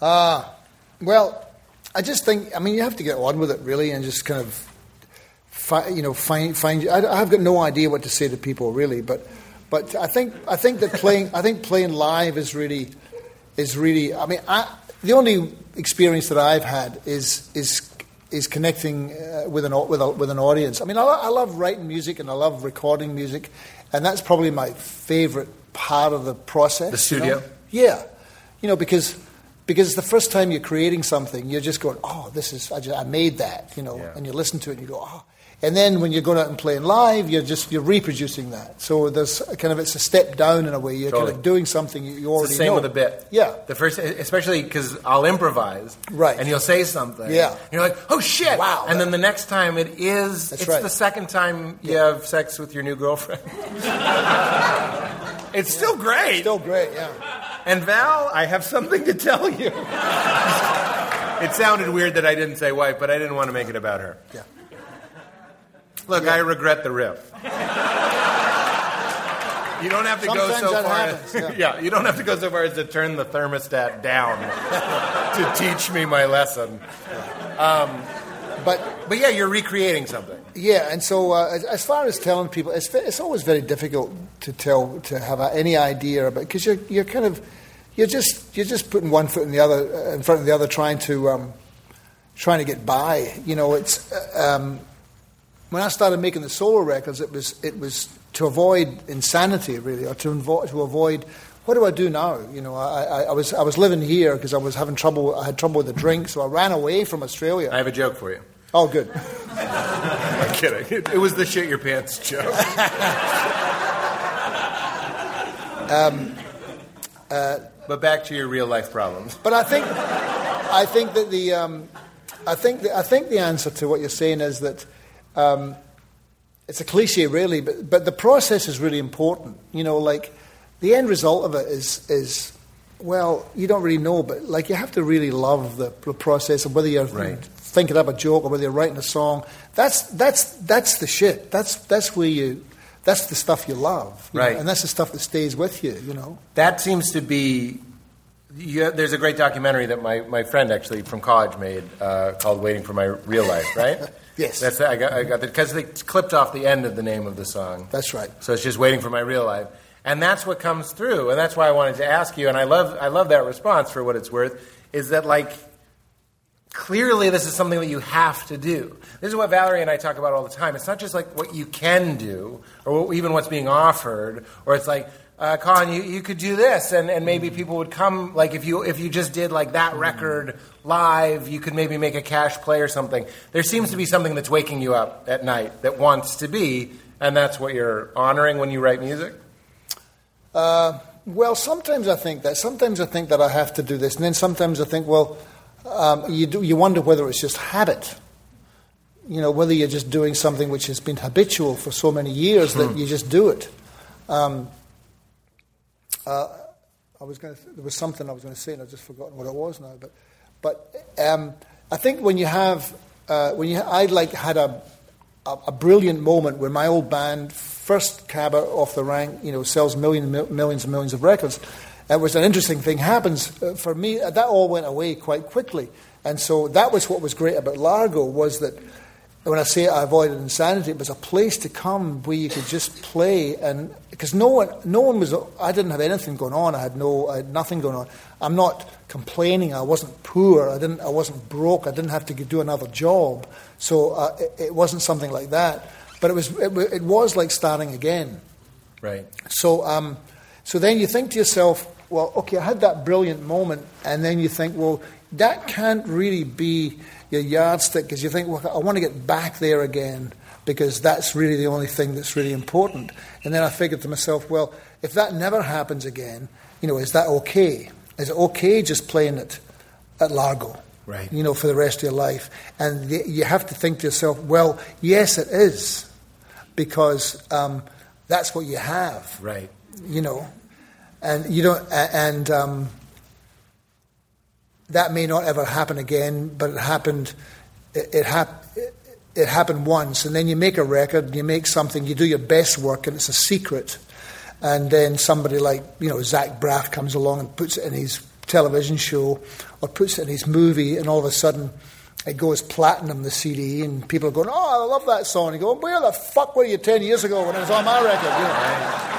Speaker 4: Uh, well, I just think, I mean, you have to get on with it, really, and just kind of, fi- you know, find, find, I, I've got no idea what to say to people, really, but, but I think, I think that playing, I think playing live is really, is really, I mean, I, the only experience that I've had is, is, is connecting uh, with an, with, a, with an audience. I mean, I, I love writing music and I love recording music, and that's probably my favorite part of the process.
Speaker 1: The
Speaker 4: you know?
Speaker 1: studio?
Speaker 4: Yeah, you know, because because it's the first time you're creating something, you're just going, "Oh, this is I, just, I made that," you know,
Speaker 1: Yeah.
Speaker 4: and you listen to it and you go, "Oh." And then when you're going out and playing live, you're just you're reproducing that. So there's kind of it's a step down in a way. You're kind of doing something you, you already
Speaker 1: It's the same
Speaker 4: know.
Speaker 1: with a bit.
Speaker 4: Yeah,
Speaker 1: The first, especially because I'll improvise.
Speaker 4: Right.
Speaker 1: And you'll say something.
Speaker 4: Yeah.
Speaker 1: And you're like, oh shit.
Speaker 4: Wow.
Speaker 1: And then the next time it is,
Speaker 4: That's
Speaker 1: it's
Speaker 4: right.
Speaker 1: the second time you have sex with your new girlfriend. [LAUGHS] it's still great.
Speaker 4: still great. Yeah,
Speaker 1: And Val, I have something to tell you. [LAUGHS] it sounded weird that I didn't say wife, but I didn't want to make it about her.
Speaker 4: yeah.
Speaker 1: Look, I regret the riff. You don't have to go so far.
Speaker 4: happens,
Speaker 1: as,
Speaker 4: yeah.
Speaker 1: you don't have to go so far as to turn the thermostat down to teach me my lesson.
Speaker 4: But
Speaker 1: But yeah, you're recreating something.
Speaker 4: Yeah, and so uh, as, as far as telling people, it's, it's always very difficult to tell to have any idea about because you're you're kind of you're just you're just putting one foot in the other uh, in front of the other, trying to um, trying to get by. You know, it's uh, um, when I started making the solo records, it was it was to avoid insanity really, or to avo- to avoid. What do I do now? You know, I, I, I was I was living here because I was having trouble. I had trouble with the drink, so I ran away from Australia.
Speaker 1: I have a joke for you.
Speaker 4: oh, good. [LAUGHS]
Speaker 1: I'm kidding. It, it was the shit your pants joke. [LAUGHS] but back to your real life problems.
Speaker 4: But I think, I think that the, um, I think the, I think the answer to what you're saying is that um, it's a cliche, really, but but the process is really important. You know, like the end result of it is is well, you don't really know, but like you have to really love the, the process of whether you're
Speaker 1: Right.
Speaker 4: thinking up a joke or whether you're writing a song. That's that's that's the shit. That's that's where you. That's the stuff you love, you know,
Speaker 1: Right.
Speaker 4: and that's the stuff that stays with you. You know.
Speaker 1: That seems to be. You, there's a great documentary that my, my friend actually from college made uh, called "Waiting for My Real Life," right? [LAUGHS]
Speaker 4: Yes.
Speaker 1: That's I got I got because they clipped off the end of the name of the song.
Speaker 4: That's right.
Speaker 1: So it's just waiting for my real life, and that's what comes through, and that's why I wanted to ask you. And I love I love that response for what it's worth. Is that like clearly this is something that you have to do. This is what Valerie and I talk about all the time. It's not just like what you can do, or even what's being offered, or it's like. Uh, Colin, you, you could do this, and, and maybe people would come. Like if you if you just did like that record live, you could maybe make a cash play or something. There seems to be something that's waking you up at night that wants to be, and that's what you're honoring when you write music.
Speaker 4: Uh, well, sometimes I think that. Sometimes I think that I have to do this, and then sometimes I think, well, um, you do, you wonder whether it's just habit. You know, whether you're just doing something which has been habitual for so many years that you just do it. Um, uh, I was going to. There was something I was going to say, and I've just forgotten what it was now. But, but um, I think when you have, uh, when you, I like had a, a, a brilliant moment when my old band, first Cabba off the rank, you know, sells million, mil- millions and millions of records. It was an interesting thing happens uh, for me. uh, That all went away quite quickly, and so that was what was great about Largo was that when I say I avoided insanity, it was a place to come where you could just play, and because no one, no one was, I didn't have anything going on. I had no, I had nothing going on. I'm not complaining. I wasn't poor. I didn't, I wasn't broke. I didn't have to do another job. So uh, it, it wasn't something like that. But it was, it, it was like starting again.
Speaker 1: Right.
Speaker 4: So, um, so then you think to yourself, well, okay, I had that brilliant moment, and then you think, well, that can't really be your yardstick because you think, well, I want to get back there again because that's really the only thing that's really important. And then I figured to myself, well, if that never happens again, you know, is that okay? Is it okay just playing it at Largo?
Speaker 1: Right.
Speaker 4: You know, for the rest of your life. And the, you have to think to yourself, well, yes, it is because um, that's what you have
Speaker 1: Right.
Speaker 4: you know, and you don't, and um, that may not ever happen again, but it happened. It, it, hap- it, happened once, and then you make a record, you make something, you do your best work, and it's a secret, and then somebody like you know Zach Braff comes along and puts it in his television show, or puts it in his movie, and all of a sudden. It goes platinum, the CD, and people are going, "Oh, I love that song." And you go, "Where the fuck were you ten years ago when it was on my record?" You know?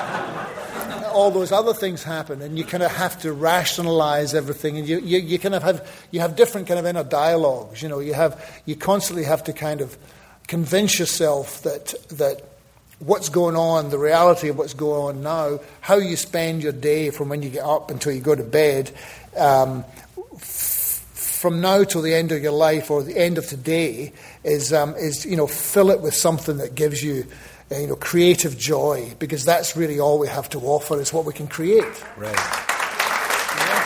Speaker 4: All those other things happen, and you kind of have to rationalize everything, and you, you, you kind of have you have different kind of inner dialogues. You know, you have you constantly have to kind of convince yourself that that what's going on, the reality of what's going on now, how you spend your day from when you get up until you go to bed. Um, f- from now till the end of your life or the end of today is, um, is you know, fill it with something that gives you, you know, creative joy because that's really all we have to offer is what we can create.
Speaker 1: Right.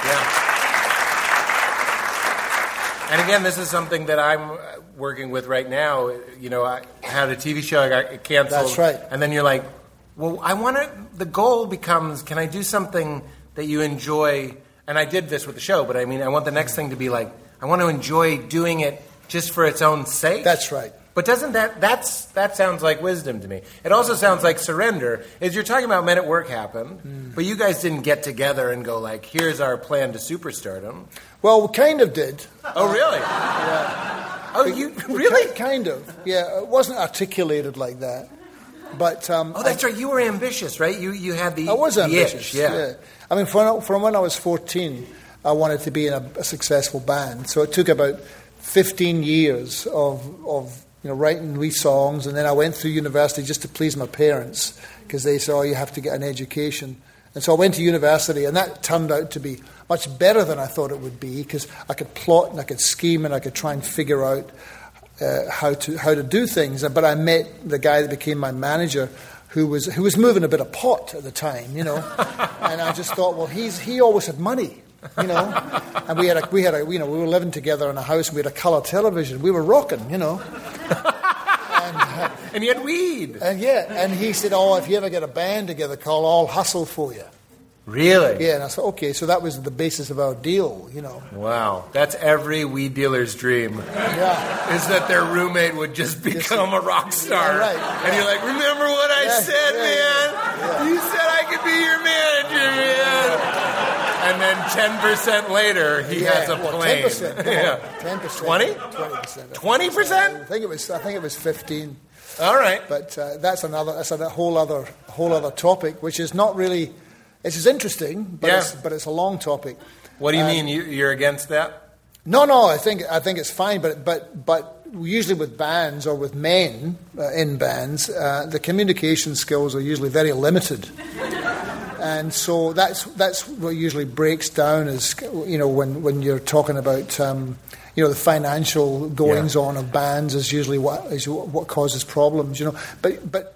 Speaker 1: Yeah. And again, this is something that I'm working with right now. You know, I had a TV show, I got canceled.
Speaker 4: That's right.
Speaker 1: And then you're like, well, I want to, the goal becomes, can I do something that you enjoy? And I did this with the show, but I mean, I want the next thing to be like, I want to enjoy doing it just for its own sake.
Speaker 4: That's right.
Speaker 1: But doesn't that that's that sounds like wisdom to me? It also sounds like surrender. Is you're talking about men at work happen, but you guys didn't get together and go like, "Here's our plan to superstardom."
Speaker 4: Well, we kind of did.
Speaker 1: Oh, really? yeah. Oh, you really?
Speaker 4: Kind of. Yeah, it wasn't articulated like that. But um,
Speaker 1: Oh, that's right. You were ambitious, right? You you had the
Speaker 4: I was
Speaker 1: the
Speaker 4: ambitious.
Speaker 1: itch, yeah.
Speaker 4: I mean, from, from when I was 14, I wanted to be in a, a successful band. So it took about 15 years of, of you know, writing wee songs, and then I went through university just to please my parents because they said, "Oh, you have to get an education." And so I went to university, and that turned out to be much better than I thought it would be because I could plot and I could scheme and I could try and figure out uh, how to how to do things. But I met the guy that became my manager, who was who was moving a bit of pot at the time, you know. [LAUGHS] and I just thought, well, he's he always had money, you know. And we had a we had a you know we were living together in a house and we had a color television. We were rocking, you know. and, uh, [LAUGHS]
Speaker 1: And you had weed.
Speaker 4: and yeah, and he said, "Oh, if you ever get a band together, call I'll hustle for you."
Speaker 1: Really?
Speaker 4: Yeah, and I said, "Okay." So that was the basis of our deal, you know.
Speaker 1: Wow. That's every weed dealer's dream.
Speaker 4: Yeah.
Speaker 1: Is that their roommate would just become a rock star.
Speaker 4: Yeah, right.
Speaker 1: And you're like, remember what I
Speaker 4: Yeah,
Speaker 1: said, man? You said I could be your manager, man. And then 10% later, he
Speaker 4: yeah,
Speaker 1: has a
Speaker 4: well,
Speaker 1: plane.
Speaker 4: 10%.
Speaker 1: Yeah.
Speaker 4: Ten percent.
Speaker 1: 20?
Speaker 4: Twenty percent.
Speaker 1: 20%?
Speaker 4: I think it was. I think it was fifteen.
Speaker 1: All right.
Speaker 4: But uh, that's another. That's a whole other whole other topic, which is not really. It's interesting, but
Speaker 1: Yeah.
Speaker 4: it's, but it's a long topic.
Speaker 1: What do you
Speaker 4: Um,
Speaker 1: mean you, you're against that?
Speaker 4: No, no. I think I think it's fine, but but but usually with bands or with men uh, in bands, uh, the communication skills are usually very limited. And so that's that's what usually breaks down is you know when, when you're talking about um, you know the financial goings on of bands is usually what is what causes problems you know. But but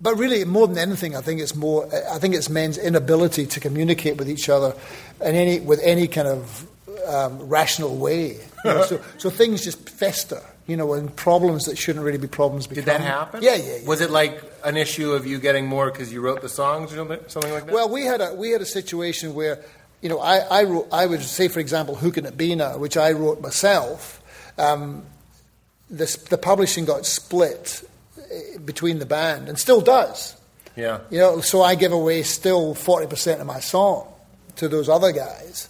Speaker 4: but really more than anything I think it's more I think it's men's inability to communicate with each other in any with any kind of um, rational way. You know, so [LAUGHS] so things just fester you know and problems that shouldn't really be problems become
Speaker 1: Did that happen?
Speaker 4: yeah yeah, yeah.
Speaker 1: Was it like an issue of you getting more because you wrote the songs or something, like that?
Speaker 4: Well, we had a we had a situation where, you know, I I, wrote, I would say, for example, "Who Can It Be Now," which I wrote myself. Um, this, the publishing got split eh, between the band, and still does.
Speaker 1: yeah.
Speaker 4: You know, so I give away still forty percent of my song to those other guys.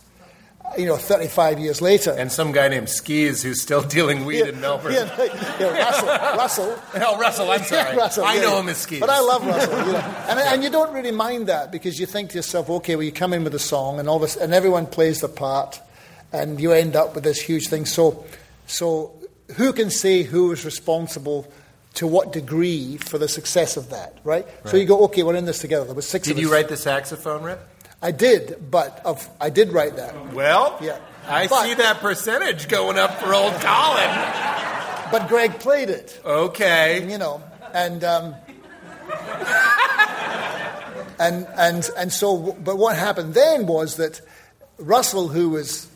Speaker 4: You know, thirty-five years later.
Speaker 1: And some guy named Skis who's still [LAUGHS] dealing weed in Melbourne.
Speaker 4: Yeah, yeah, Russell, Russell. [LAUGHS]
Speaker 1: Oh, Russell, I'm sorry.
Speaker 4: Yeah, Russell,
Speaker 1: I
Speaker 4: yeah,
Speaker 1: know
Speaker 4: yeah.
Speaker 1: him as Skis.
Speaker 4: But I love Russell. You know. [LAUGHS] and, and you don't really mind that because you think to yourself, okay, well, you come in with a song and all this, and everyone plays the part, and you end up with this huge thing. So, so who can say who is responsible to what degree for the success of that, right? So you go, okay, we're in this together. There was six
Speaker 1: Did
Speaker 4: of
Speaker 1: you write the saxophone riff?
Speaker 4: I did, but of, I did write that.
Speaker 1: Well,
Speaker 4: Yeah.
Speaker 1: I
Speaker 4: But-
Speaker 1: see that percentage going up for old Colin.
Speaker 4: But Greg played it.
Speaker 1: Okay.
Speaker 4: you know, and um, and and and so. But what happened then was that Russell, who was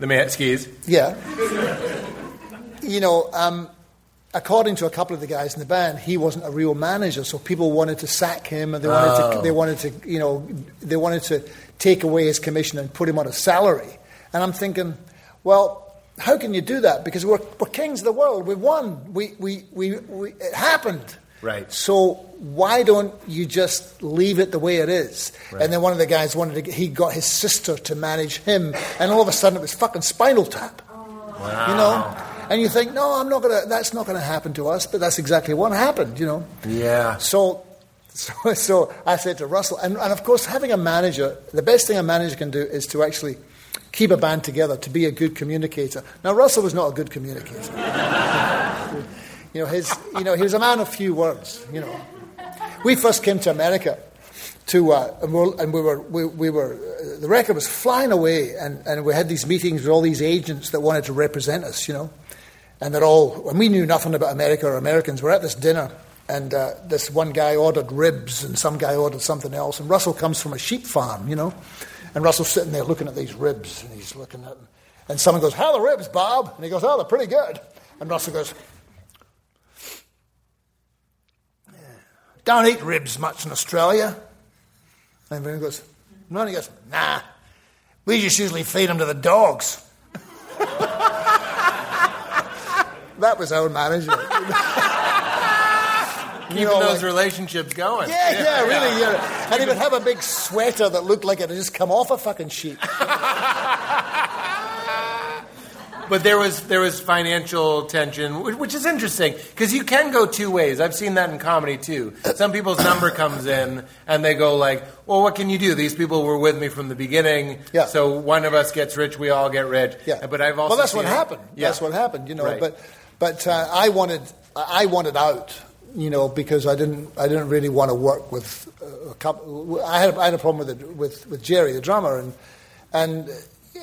Speaker 1: The man skis.
Speaker 4: yeah, you know, um, according to a couple of the guys in the band, he wasn't a real manager, so people wanted to sack him, and they wanted to oh. they wanted to you know they wanted to take away his commission and put him on a salary. And I'm thinking, well. How can you do that? Because we're, we're kings of the world. We won. We, we, we, we, it happened.
Speaker 1: Right.
Speaker 4: So why don't you just leave it the way it is?
Speaker 1: Right.
Speaker 4: And then one of the guys wanted to. He got his sister to manage him, and all of a sudden it was fucking Spinal Tap. Wow. You know. And you think, no, I'm not gonna. That's not gonna happen to us. But that's exactly what happened. You know.
Speaker 1: Yeah.
Speaker 4: So. [LAUGHS] So, so I said to Russell, and, and of course, having a manager, the best thing a manager can do is to actually keep a band together, to be a good communicator. Now, Russell was not a good communicator. [LAUGHS] you know, his, you know, he was a man of few words. You know, we first came to America to, uh, and, we were, and we were, we, we were, uh, the record was flying away, and, and we had these meetings with all these agents that wanted to represent us. You know, and they're all, and we knew nothing about America or Americans. We're at this dinner, and uh, this one guy ordered ribs, and some guy ordered something else. And Russell comes from a sheep farm, you know. And Russell's sitting there looking at these ribs, and he's looking at them. And someone goes, How are the ribs, Bob? And he goes, Oh, they're pretty good. And Russell goes, Don't eat ribs much in Australia. And everyone goes, No, and he goes, Nah, we just usually feed them to the dogs. [LAUGHS] that was our manager. [LAUGHS]
Speaker 1: Keeping
Speaker 4: know,
Speaker 1: those
Speaker 4: like-
Speaker 1: relationships going.
Speaker 4: Yeah, yeah, really. Yeah. [LAUGHS] And he would have a big sweater that looked like it had just come off a fucking sheep. [LAUGHS]
Speaker 1: But there was there was financial tension, which, which is interesting because you can go two ways. I've seen that in comedy too. Some people's number comes in and they go like, "Well, what can you do? These people were with me from the beginning,
Speaker 4: Yeah.
Speaker 1: so one of us gets rich, we all get rich."
Speaker 4: Yeah.
Speaker 1: But I've also
Speaker 4: well, that's what
Speaker 1: it-
Speaker 4: happened.
Speaker 1: Yeah.
Speaker 4: That's what happened. You know,
Speaker 1: Right.
Speaker 4: but but uh, I wanted I wanted out. You know, because I didn't I didn't really want to work with uh, a couple. I had I had a problem with it, with with Jerry, the drummer, and and.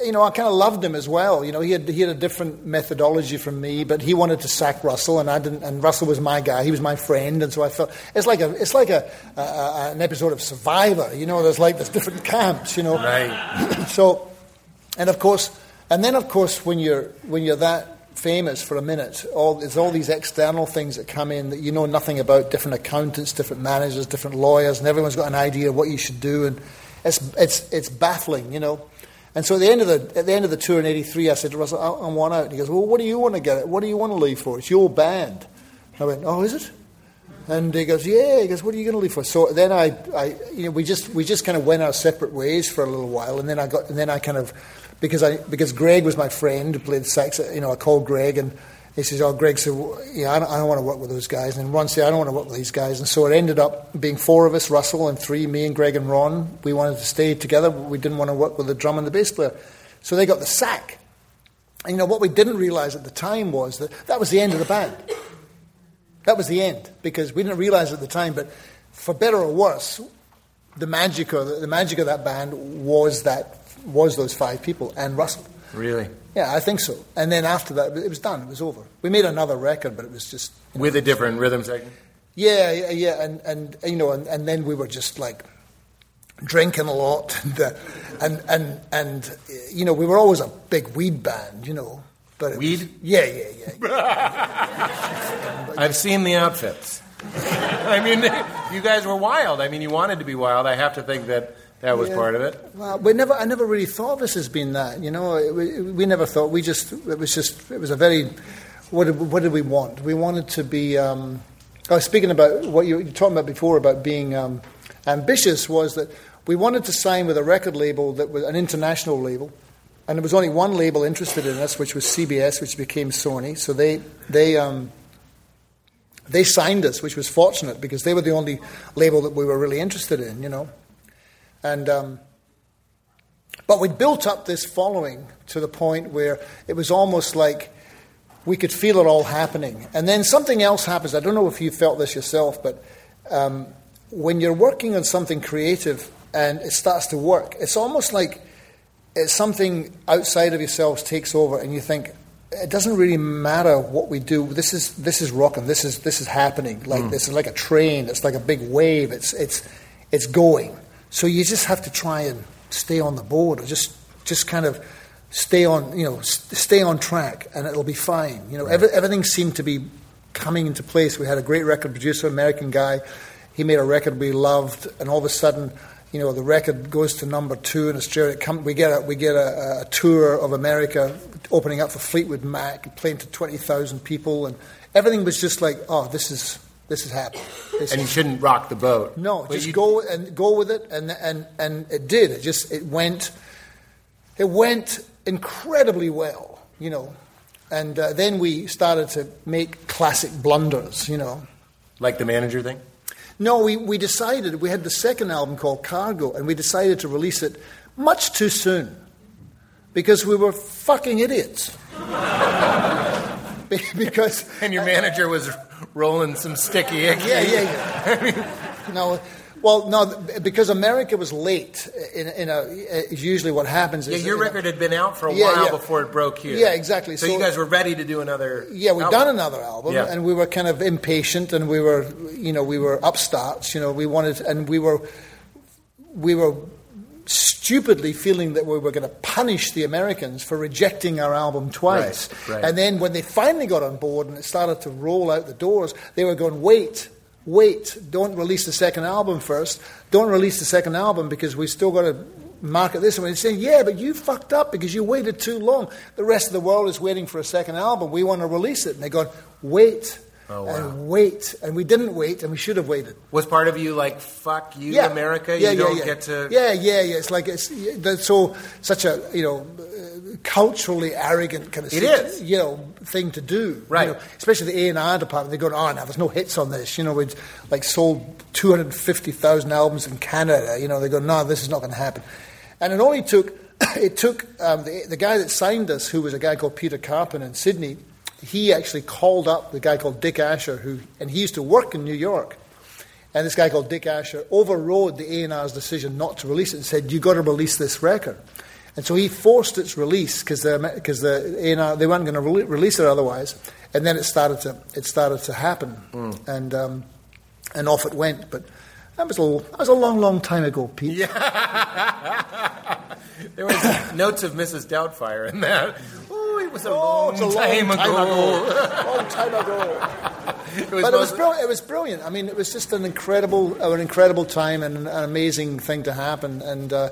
Speaker 4: You know, I kind of loved him as well. You know, he had he had a different methodology from me, but he wanted to sack Russell, and I didn't. And Russell was my guy; he was my friend, and so I felt it's like a it's like a, a, a an episode of Survivor. You know, there's like there's different camps. You know,
Speaker 1: Right. [COUGHS]
Speaker 4: so, and of course, and then of course, when you're when you're that famous for a minute, all there's all these external things that come in that you know nothing about. Different accountants, different managers, different lawyers, and everyone's got an idea of what you should do, and it's it's it's baffling, you know. And so at the end of the at the end of the tour in '83, I said to Russell, I, I want out. And he goes, Well, what do you want to get? What do you want to leave for? It's your band. I went, Oh, is it? And he goes, yeah. He goes, what are you going to leave for? So then I, I, you know, we just we just kind of went our separate ways for a little while, and then I got, and then I kind of, because I because Greg was my friend who played sax. You know, I called Greg, and he says, oh, Greg well, yeah, I don't, I don't want to work with those guys. And Ron said, I don't want to work with these guys. And so it ended up being four of us, Russell and three, me and Greg and Ron. We wanted to stay together. but We didn't want to work with the drum and the bass player, so they got the sack. And you know what we didn't realize at the time was that that was the end of the band. That was the end because we didn't realize at the time, but for better or worse, the magic of the magic of that band was that was those five people and Russell.
Speaker 1: Really?
Speaker 4: Yeah, I think so. And then after that, it was done. It was over. We made another record, but it was just
Speaker 1: With a different rhythm section?
Speaker 4: yeah, yeah, yeah. And, and you know, and, and then we were just like drinking a lot, [LAUGHS] and, uh, and and and you know, we were always a big weed band, you know. But it was-
Speaker 1: Weed?
Speaker 4: yeah, yeah, yeah. [LAUGHS]
Speaker 1: I've seen the outfits. [LAUGHS] I mean, you guys were wild. I mean, you wanted to be wild. I have to think that that was
Speaker 4: Yeah.
Speaker 1: part of it.
Speaker 4: Well, we never, I never really thought this has been that. You know, It- we, we never thought. We just, it was just, it was a very. What did, what did we want? We wanted to be. Um, I was speaking about what you were talking about before about being um, ambitious. Was that we wanted to sign with a record label that was an international label, and there was only one label interested in us, which was CBS, which became Sony. So they they. Um, they signed us, which was fortunate because they were the only label that we were really interested in, you know. And um, but we built up this following to the point where it was almost like we could feel it all happening. And then something else happens. I don't know if you felt this yourself, but um, when you're working on something creative and it starts to work, it's almost like it's something outside of yourselves takes over, and you think it doesn't really matter what we do. This is this is rocking. This is this is happening. Like this is like a train. It's like a big wave. It's it's it's going. So you just have to try and stay on the board, or just just kind of stay on you know stay on track, and it'll be fine. You know, every, everything seemed to be coming into place. We had a great record producer, American guy. He made a record we loved, and all of a sudden, you know, the record goes to number two in Australia. Come, we get a we get a, a tour of America opening up for Fleetwood Mac, playing to twenty thousand people, and everything was just like, oh, this is this is happening. This
Speaker 1: And you shouldn't rock the boat.
Speaker 4: no,
Speaker 1: But
Speaker 4: just
Speaker 1: you-
Speaker 4: go and go with it, and and and it did. It just it went, it went incredibly well, you know. And uh, then we started to make classic blunders, you know.
Speaker 1: Like the manager thing?
Speaker 4: No, we, we decided, we had the second album called Cargo, and we decided to release it much too soon because we were fucking idiots. Be- because, [LAUGHS]
Speaker 1: And your manager was rolling some sticky icky.
Speaker 4: yeah, yeah, yeah. no, well, no, because America was late. In, in a, is usually what happens.
Speaker 1: Yeah,
Speaker 4: is,
Speaker 1: your
Speaker 4: you know-
Speaker 1: record had been out for a
Speaker 4: Yeah,
Speaker 1: while
Speaker 4: yeah.
Speaker 1: before it broke here.
Speaker 4: Yeah, exactly.
Speaker 1: So,
Speaker 4: So-
Speaker 1: you guys were ready to do another.
Speaker 4: Yeah, we've
Speaker 1: album.
Speaker 4: done another album,
Speaker 1: Yeah.
Speaker 4: and we were kind of impatient, and we were, you know, we were upstarts. You know, we wanted, and we were, we were stupidly feeling that we were going to punish the Americans for rejecting our album twice.
Speaker 1: Right, right.
Speaker 4: And then when they finally got on board and it started to roll out the doors, they were going, wait. Wait! Don't release the second album first. Don't release the second album because we still got to market this one. He's saying, yeah, but you fucked up because you waited too long. The rest of the world is waiting for a second album. We want to release it. And they go, wait.
Speaker 1: Oh, wow.
Speaker 4: And wait. And we didn't wait, and we should have waited.
Speaker 1: Was part of you like, fuck you, America?
Speaker 4: Yeah,
Speaker 1: you
Speaker 4: yeah,
Speaker 1: don't
Speaker 4: yeah.
Speaker 1: get to.
Speaker 4: Yeah, yeah, yeah. It's like it's that's so such a you know culturally arrogant kind of
Speaker 1: It
Speaker 4: sit-
Speaker 1: is.
Speaker 4: you know thing to do.
Speaker 1: Right.
Speaker 4: You know, especially the A and R department. They're going, oh, now there's no hits on this. You know, we'd like sold two hundred fifty thousand albums in Canada. You know, they go, no, this is not going to happen. And it only took [COUGHS] it took um, the the guy that signed us, who was a guy called Peter Karpin in Sydney. He actually called up the guy called Dick Asher, who and he used to work in New York. And this guy called Dick Asher overrode the A&R's decision not to release it and said, you've got to release this record." And so he forced its release because the A&R they weren't going to rele- release it otherwise. And then it started to it started to happen, and um, and off it went. But that was a that was a long, long time ago, Pete. Yeah. [LAUGHS]
Speaker 1: There was notes of Mrs. Doubtfire in that. Oh, it was a
Speaker 4: Oh,
Speaker 1: long,
Speaker 4: a long
Speaker 1: time,
Speaker 4: time
Speaker 1: ago.
Speaker 4: ago. [LAUGHS] long time ago.
Speaker 1: It
Speaker 4: but it was, brilliant. it was brilliant. I mean, it was just an incredible, an incredible time and an, an amazing thing to happen. And uh,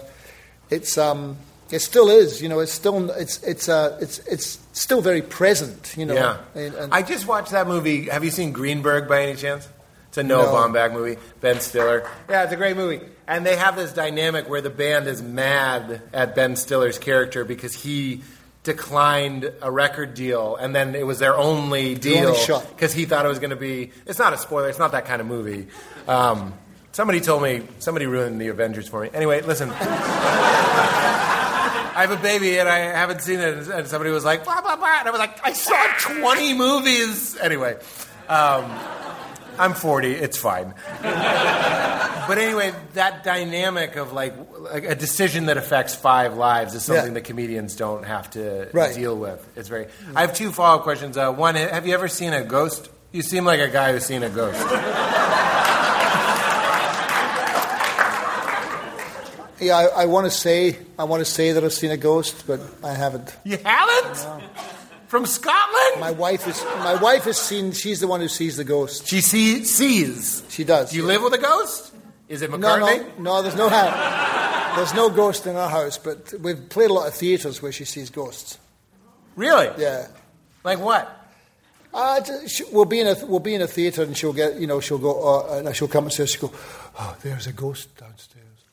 Speaker 4: it's, um, it still is. You know, it's still, it's, it's, uh, it's, it's still very present. You know.
Speaker 1: Yeah.
Speaker 4: And- and-
Speaker 1: I just watched that movie. Have you seen Greenberg by any chance? It's a Noah
Speaker 4: No.
Speaker 1: Baumbach movie. Ben Stiller. Yeah, it's a great movie. And they have this dynamic where the band is mad at Ben Stiller's character because he declined a record deal and then it was their only deal because he thought it was going to be it's not a spoiler it's not that kind of movie um, somebody told me somebody ruined the avengers for me anyway listen [LAUGHS] I have a baby and I haven't seen it. And somebody was like, blah, blah, blah. And I was like, I saw 20 movies. Anyway, um, I'm 40. It's fine. but anyway, that dynamic of like, like a decision that affects five lives is something
Speaker 4: Yeah.
Speaker 1: that comedians don't have to
Speaker 4: Right.
Speaker 1: deal with. It's very. I have two follow up questions. Uh, one, have you ever seen a ghost? You seem like a guy who's seen a ghost.
Speaker 4: yeah, I, I want to say, I want to say that I've seen a ghost, but I haven't.
Speaker 1: You haven't? From Scotland?
Speaker 4: My wife is, my wife has seen. She's the one who sees the ghost.
Speaker 1: she see, sees.
Speaker 4: She does.
Speaker 1: Do you
Speaker 4: yeah.
Speaker 1: live with a ghost? Is it
Speaker 4: No,
Speaker 1: McCartney?
Speaker 4: no, no. There's no house. There's no ghost in our house, but we've played a lot of theatres where she sees ghosts.
Speaker 1: Really?
Speaker 4: Yeah.
Speaker 1: Like what?
Speaker 4: Uh, we'll be in a we'll be in a theatre and she'll get you know she'll go uh, and she'll come and upstairs. She'll go, oh, there's a ghost downstairs,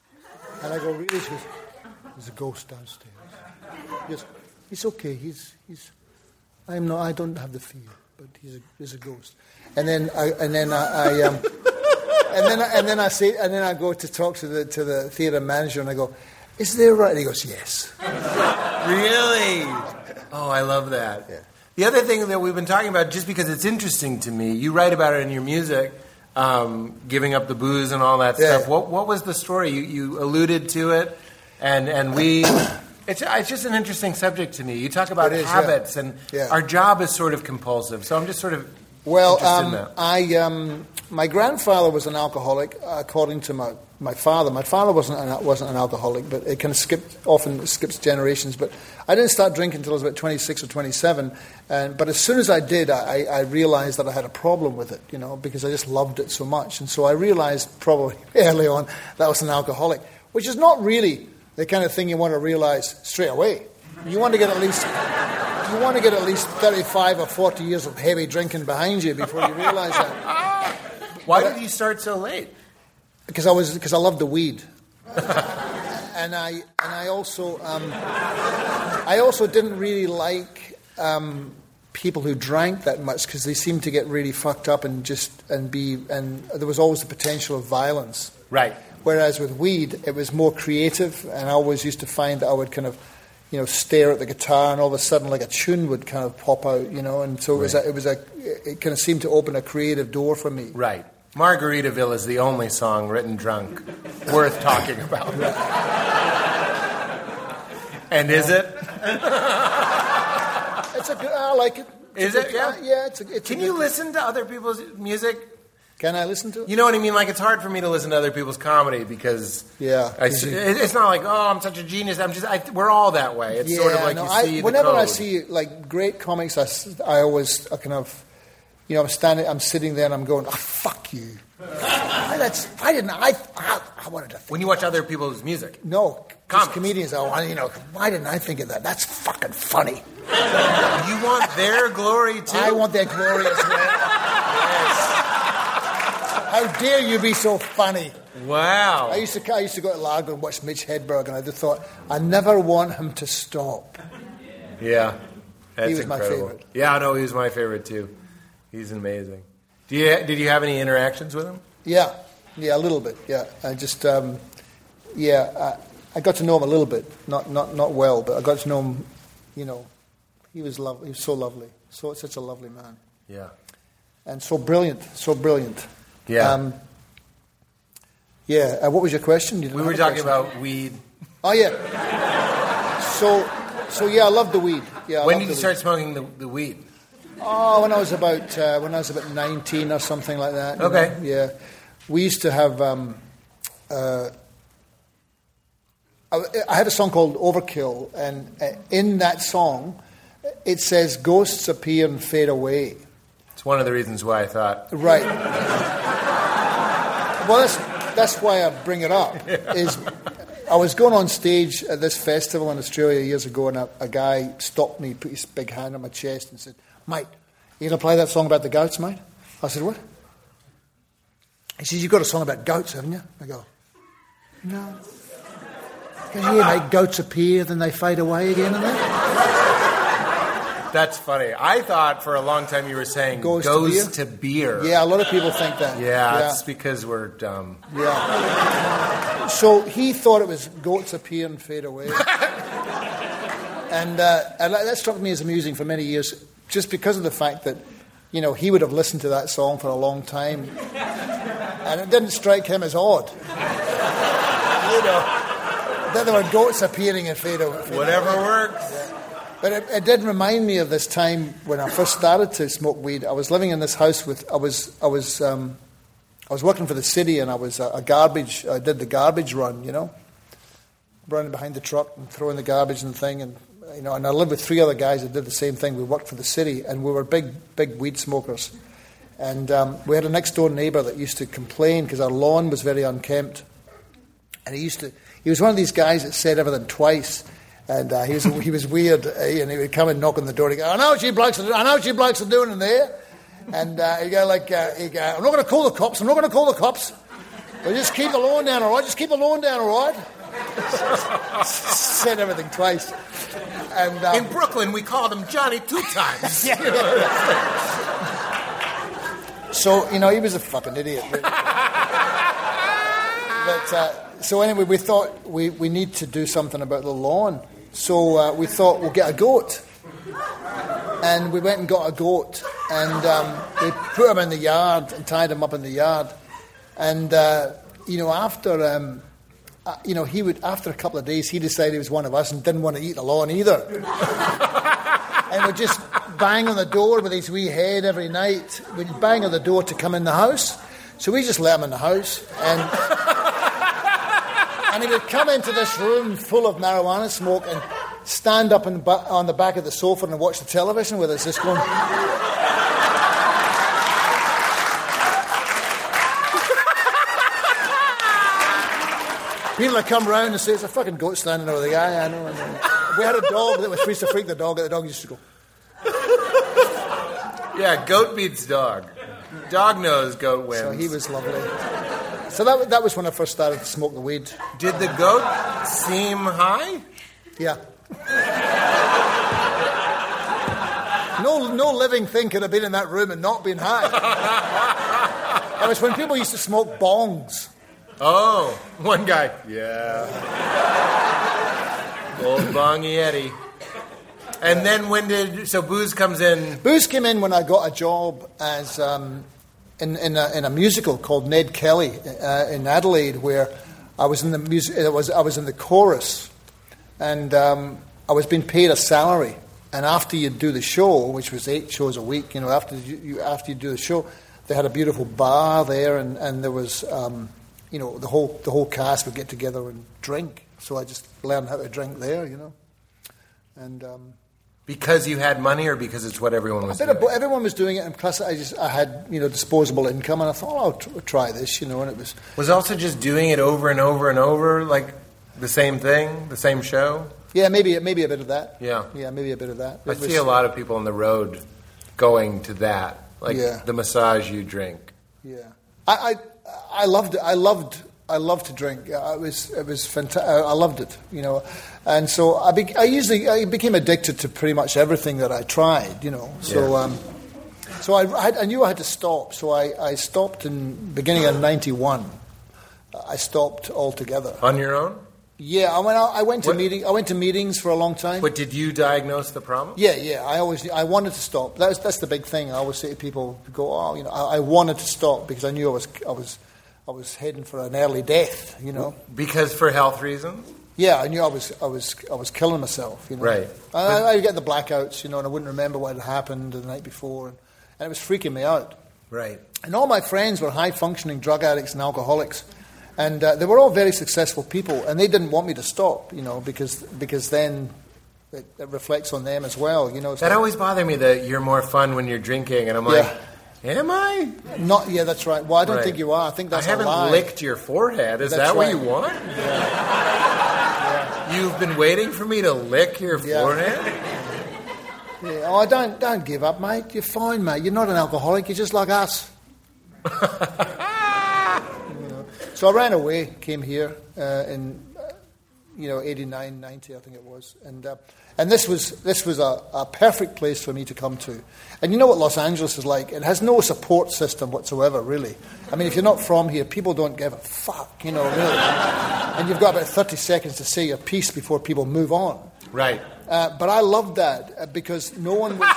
Speaker 4: and I go, really? She goes, there's a ghost downstairs. Yes, it's okay. He's he's. I'm not. I don't have the fear, but he's a, he's a ghost. And then I and then I. I um, [LAUGHS] and then, I- and then I say, and then I go to talk to the to the theatre manager, and I go, "Is there right?" And he goes, "Yes." [LAUGHS]
Speaker 1: Really? Oh, I love that.
Speaker 4: Yeah.
Speaker 1: The other thing that we've been talking about, just because it's interesting to me, you write about it in your music, um, giving up the booze and all that
Speaker 4: Yeah.
Speaker 1: stuff. What, what was the story? You, you alluded to it, and, and we. It's, it's just an interesting subject to me. You talk about
Speaker 4: is, yeah.
Speaker 1: habits, and
Speaker 4: Yeah.
Speaker 1: our job is sort of compulsive. So I'm just sort of
Speaker 4: Well, um,
Speaker 1: that.
Speaker 4: I um, my grandfather was an alcoholic, according to my, my father. My father wasn't an, wasn't an alcoholic, but it kind of skipped often skips generations. But I didn't start drinking until I was about twenty six or twenty seven. And but as soon as I did, I, I realized that I had a problem with it, you know, because I just loved it so much. And so I realized probably [LAUGHS] early on that I was an alcoholic, which is not really the kind of thing you want to realize straight away. You want to get at least you want to get at least 35 or 40 years of heavy drinking behind you before you realize that. [LAUGHS]
Speaker 1: Why did you start so late?
Speaker 4: Because I was because I loved the weed, and I and I also um, I also didn't really like um, people who drank that much because they seemed to get really fucked up and just and be and there was always the potential of violence.
Speaker 1: Right.
Speaker 4: Whereas with weed, it was more creative, and I always used to find that I would kind of, you know, stare at the guitar, and all of a sudden, like a tune would kind of pop out, you know, and so it was, a, it was a, it kind of seemed to open a creative door for me.
Speaker 1: Right. Margaritaville is the only song written drunk worth talking about. [LAUGHS] and is it?
Speaker 4: It's a good, I like it.
Speaker 1: Is
Speaker 4: It's
Speaker 1: it?
Speaker 4: good-
Speaker 1: Yeah.
Speaker 4: yeah. It's a, it's
Speaker 1: Can you
Speaker 4: good-
Speaker 1: listen to other people's music?
Speaker 4: Can I listen to it?
Speaker 1: You know what I mean? Like it's hard for me to listen to other people's comedy because
Speaker 4: Yeah.
Speaker 1: I s- it's not like oh I'm such a genius. I'm just I, we're all that way. It's sort of like
Speaker 4: no,
Speaker 1: you
Speaker 4: I-
Speaker 1: see the
Speaker 4: whenever I
Speaker 1: code.
Speaker 4: see like great comics, I, s- I always I kind of, you know, I'm standing, I'm sitting there, and I'm going, oh, "Fuck you." why, that's, why didn't I? I, I wanted to. Think,
Speaker 1: When you watch other people's music.
Speaker 4: no,
Speaker 1: Comics.
Speaker 4: comedians. Oh, I- you know, why didn't I think of that? That's fucking funny.
Speaker 1: You want their glory too?
Speaker 4: I want that glory as well. [LAUGHS] How dare you be so funny?
Speaker 1: Wow.
Speaker 4: I used to, I used to go to Largo and watch Mitch Hedberg, and I just thought, I never want him to stop.
Speaker 1: Yeah. That's
Speaker 4: He was my
Speaker 1: incredible.
Speaker 4: favorite.
Speaker 1: Yeah, no, he was my favorite too. He's amazing. Do you, did you have any interactions with him?
Speaker 4: Yeah, yeah, a little bit. Yeah, I just, um, yeah, I, I got to know him a little bit, not not not well, but I got to know him. You know, he was lov- He was so lovely, so such a lovely man,
Speaker 1: Yeah.
Speaker 4: and so brilliant, so brilliant.
Speaker 1: Yeah.
Speaker 4: Um, yeah. Uh, what was your question? You
Speaker 1: we were talking
Speaker 4: question.
Speaker 1: about weed.
Speaker 4: Oh yeah. So, so yeah, I love the weed. Yeah. I
Speaker 1: when did you start
Speaker 4: weed.
Speaker 1: smoking the, the weed?
Speaker 4: Oh, when I was about uh, when I was about nineteen or something like that.
Speaker 1: Okay.
Speaker 4: know, Yeah, we used to have. Um, uh, I, I had a song called Overkill, and uh, in that song, it says "Ghosts appear and fade away."
Speaker 1: It's one of the reasons why I thought.
Speaker 4: Right. well, that's that's why I bring it up. Is I was going on stage at this festival in Australia years ago, and a, a guy stopped me, put his big hand on my chest, and said, "Mate, you gonna play that song about the goats, mate?" I said, "What?" He says, "You've got a song about goats, haven't you?" I go, "No." Because yeah, mate, goats appear, then they fade away again, and that.
Speaker 1: That's funny. I thought for a long time you were saying
Speaker 4: Goes
Speaker 1: goes,
Speaker 4: to
Speaker 1: to, beer.
Speaker 4: Yeah, a lot of people think that.
Speaker 1: Yeah, it's because we're dumb.
Speaker 4: Yeah. So he thought it was goats appear and fade away. [LAUGHS] and, uh, and that that struck me as amusing for many years, just because of the fact that, you know, he would have listened to that song for a long time. And it didn't strike him as odd. you know, that there were goats appearing and fade away.
Speaker 1: Whatever works.
Speaker 4: But it, it did remind me of this time when I first started to smoke weed. I was living in this house with I was I was um, I was working for the city and I was a, a garbage. I did the garbage run, you know, running behind the truck and throwing the garbage and thing, and you know. And I lived with three other guys that did the same thing. We worked for the city and we were big big weed smokers. And um, we had a next door neighbour that used to complain because our lawn was very unkempt. And he used to, he was one of these guys that said everything twice. And uh, he, was, he was weird. And he would come and knock on the door and he'd go, I know what you blokes are doing. I know what you blokes are doing in there. And uh, he'd go like, uh, he'd go, I'm not going to call the cops. I'm not going to call the cops. But just keep the lawn down, all right? Just keep the lawn down, all right? said everything twice. And, um,
Speaker 1: In Brooklyn, we called him Johnny two times. [LAUGHS]
Speaker 4: So, you know, he was a fucking idiot. Really. but, uh, so anyway, we thought we, we need to do something about the lawn. So uh, we thought we'll get a goat. And we went and got a goat. And um, we put him in the yard and tied him up in the yard. And, uh, you know, after... Um, uh, you know, he would after a couple of days, he decided he was one of us and didn't want to eat the lawn either. [LAUGHS] and would just bang on the door with his wee head every night. We'd bang on the door to come in the house. So we just let him in the house. And, [LAUGHS] and he would come into this room full of marijuana smoke and stand up in, ba- on the back of the sofa and watch the television with us, just going. People would come round and say, It's a fucking goat standing over the guy. I know. I know. We had a dog that was used to freak the dog, and the dog used to go.
Speaker 1: yeah, goat beats dog. Dog knows goat wins.
Speaker 4: So he was lovely. So that, that was when I first started to smoke the weed.
Speaker 1: Did the goat seem high?
Speaker 4: Yeah. No, no living thing could have been in that room and not been high. [LAUGHS] It was when people used to smoke bongs.
Speaker 1: Oh, one guy. Yeah. Old Bongy Eddie. And then when did so booze comes in?
Speaker 4: Booze came in when I got a job as um, in, in, a, in a musical called Ned Kelly uh, in Adelaide, where I was in the music. I was I was in the chorus, and um, I was being paid a salary. And after you do the show, which was eight shows a week, you know, after you, you after you do the show, they had a beautiful bar there, and, and there was, um, you know, the whole the whole cast would get together and drink. So I just learned how to drink there, you know, and. Um,
Speaker 1: Because you had money, or because it's what everyone was
Speaker 4: of,
Speaker 1: doing?
Speaker 4: bo- everyone was doing it, and plus I just I had you know disposable income, and I thought oh, I'll tr- try this, you know, and it was
Speaker 1: Was also just doing it over and over and over, like the same thing, the same show.
Speaker 4: yeah maybe maybe a bit of that.
Speaker 1: Yeah.
Speaker 4: yeah, maybe a bit of that.
Speaker 1: I
Speaker 4: was-
Speaker 1: see a lot of people on the road going to that, like
Speaker 4: Yeah.
Speaker 1: the massage you drink.
Speaker 4: Yeah, I, I, I loved it. I loved, I loved to drink. It was, it was fantastic. I loved it, you know. And so I, be, I usually, I became addicted to pretty much everything that I tried, you know. So,
Speaker 1: Yeah.
Speaker 4: um, so I, I, knew I had to stop. So I, I stopped in beginning of '91. I stopped altogether.
Speaker 1: On your own?
Speaker 4: Yeah, I went out, I went to
Speaker 1: What-
Speaker 4: meeting. I went to meetings for a long time.
Speaker 1: But did you diagnose the problem?
Speaker 4: Yeah, yeah. I always, I wanted to stop. That's that's the big thing. I always say to people, go, oh, you know, I, I wanted to stop because I knew I was, I was, I was heading for an early death. You know.
Speaker 1: Because for health reasons?
Speaker 4: Yeah, I knew I was, I was, I was killing myself. You know.
Speaker 1: Right.
Speaker 4: I, I, I get the blackouts, you know, and I wouldn't remember what had happened the night before, and, and it was freaking me out.
Speaker 1: Right.
Speaker 4: And all my friends were high functioning drug addicts and alcoholics. And uh, they were all very successful people, and they didn't want me to stop, you know, because, because then it, it reflects on them as well, you know.
Speaker 1: That
Speaker 4: like-
Speaker 1: always bothered me that you're more fun when you're drinking, and I'm like, am I?
Speaker 4: Not, yeah, that's right. Well, I don't
Speaker 1: Right.
Speaker 4: think you are. I think that's
Speaker 1: I haven't
Speaker 4: a lie.
Speaker 1: licked your forehead. Is
Speaker 4: That's
Speaker 1: that what
Speaker 4: right.
Speaker 1: you want? You've been waiting for me to lick your
Speaker 4: Yeah.
Speaker 1: forehead?
Speaker 4: Yeah. Oh, don't, don't give up, mate. You're fine, mate. You're not an alcoholic. You're just like us. You [LAUGHS] know. So I ran away, came here uh, in, uh, you know, 89, 90, I think it was. And, uh, and this was, this was a, a perfect place for me to come to. And you know what Los Angeles is like? It has no support system whatsoever, really. I mean, if you're not from here, people don't give a fuck, you know, really. and you've got about 30 seconds to say your piece before people move on.
Speaker 1: Right.
Speaker 4: Uh, but I loved that uh, because no one was [LAUGHS]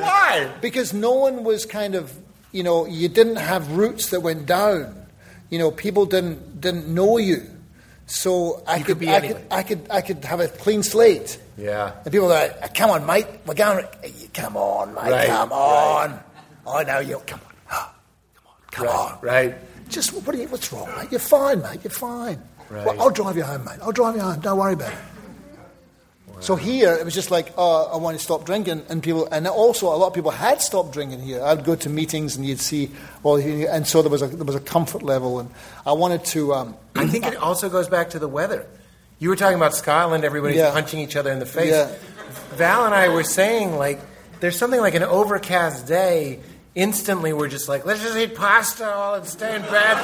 Speaker 1: Why?
Speaker 4: because no one was kind of you know you didn't have roots that went down. You know, people didn't didn't know you, so I could,
Speaker 1: could be
Speaker 4: I could I could I could have a clean slate.
Speaker 1: Yeah.
Speaker 4: And people were like, "Come on, mate, we're going. Come on, mate,
Speaker 1: Right,
Speaker 4: come on. I know you. [GASPS] Come on, come
Speaker 1: right.
Speaker 4: on.
Speaker 1: Right.
Speaker 4: Just what are you, what's wrong, mate? You're fine, mate. You're fine.
Speaker 1: Right.
Speaker 4: Well, I'll drive you home, mate. I'll drive you home. Don't worry about it. So here it was just like, oh, I want to stop drinking, and people, and also a lot of people had stopped drinking here. I'd go to meetings and you'd see, well, and so there was a there was a comfort level, and I wanted to. Um, [CLEARS THROAT]
Speaker 1: I think it also goes back to the weather. You were talking about Scotland, everybody's
Speaker 4: Yeah.
Speaker 1: punching each other in the face.
Speaker 4: Yeah.
Speaker 1: Val and I were saying, like, there's something like an overcast day. Instantly, we're just like, let's just eat pasta while and stay in bed.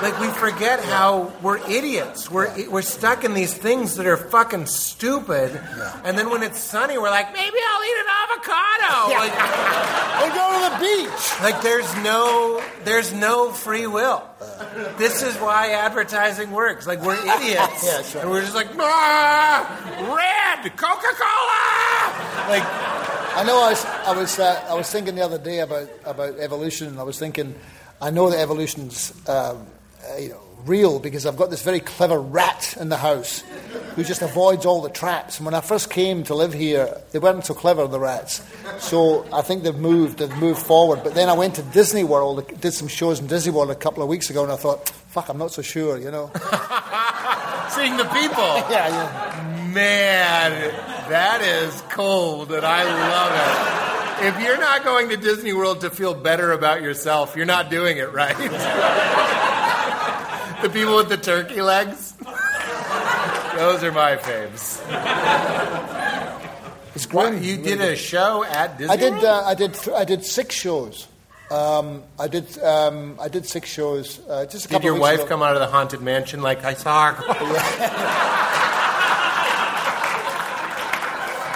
Speaker 1: Like, we forget how we're idiots. We're, we're stuck in these things that are fucking stupid. And then when it's sunny, we're like, maybe I'll eat an avocado. Like,
Speaker 4: Or go to the beach.
Speaker 1: like there's no there's no free will. This is why advertising works. Like we're [LAUGHS] idiots,
Speaker 4: Yeah, sure.
Speaker 1: and we're just like ah, red Coca Cola. Like
Speaker 4: I know I was, I was, uh, I was thinking the other day about, about evolution, and I was thinking, I know that evolution's um, uh, you know, real because I've got this very clever rat in the house who just avoids all the traps. And when I first came to live here, they weren't so clever, the rats. So I think they've moved, they've moved forward. But then I went to Disney World, did some shows in Disney World a couple of weeks ago, and I thought, fuck, I'm not so sure, you know? [LAUGHS]
Speaker 1: seeing the people. [LAUGHS]
Speaker 4: yeah, yeah.
Speaker 1: Man, that is cold, and I love it. If you're not going to Disney World to feel better about yourself, you're not doing it right. the people with the turkey legs, those are my faves.
Speaker 4: It's
Speaker 1: What, you did a show at Disney
Speaker 4: I did.
Speaker 1: World?
Speaker 4: Uh, I did. Th- I did six shows. Um, I did. Um, I did six shows. Uh, just a
Speaker 1: Did
Speaker 4: couple
Speaker 1: your
Speaker 4: weeks
Speaker 1: wife
Speaker 4: ago.
Speaker 1: come out of the haunted mansion like I saw? her"? [LAUGHS] [LAUGHS]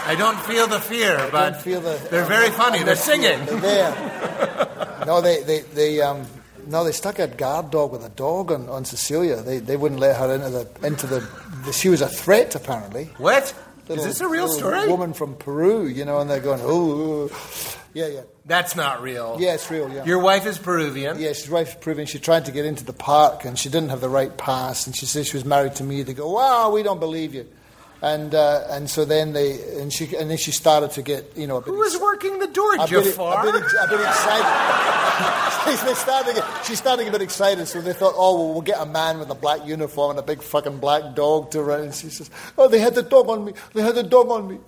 Speaker 1: I don't feel the fear, but
Speaker 4: feel the-
Speaker 1: they're very funny. They're singing.
Speaker 4: They're there. no, they they they um, no, they stuck a guard dog with a dog on, on Cecilia. They they wouldn't let her into the into the. the she was a threat apparently.
Speaker 1: What? Is
Speaker 4: Little-
Speaker 1: this a real story?
Speaker 4: Woman from Peru, you know, and they're going, oh, yeah, yeah,
Speaker 1: That's not real.
Speaker 4: yeah, it's real, yeah.
Speaker 1: Your wife is Peruvian.
Speaker 4: Yeah, she's wife is Peruvian. she tried to get into the park and she didn't have the right pass and she said she was married to me. They go, wow, we don't believe you. And uh, and so then they and she and then she started to get you know a bit
Speaker 1: Who was working the door,
Speaker 4: a bit,
Speaker 1: Jafar?
Speaker 4: a bit, ex- a bit excited. [LAUGHS] they started to get, she started to get a bit excited, so they thought, oh, well, we'll get a man with a black uniform and a big fucking black dog to run. And she says, oh, they had the dog on me. They had the dog on me.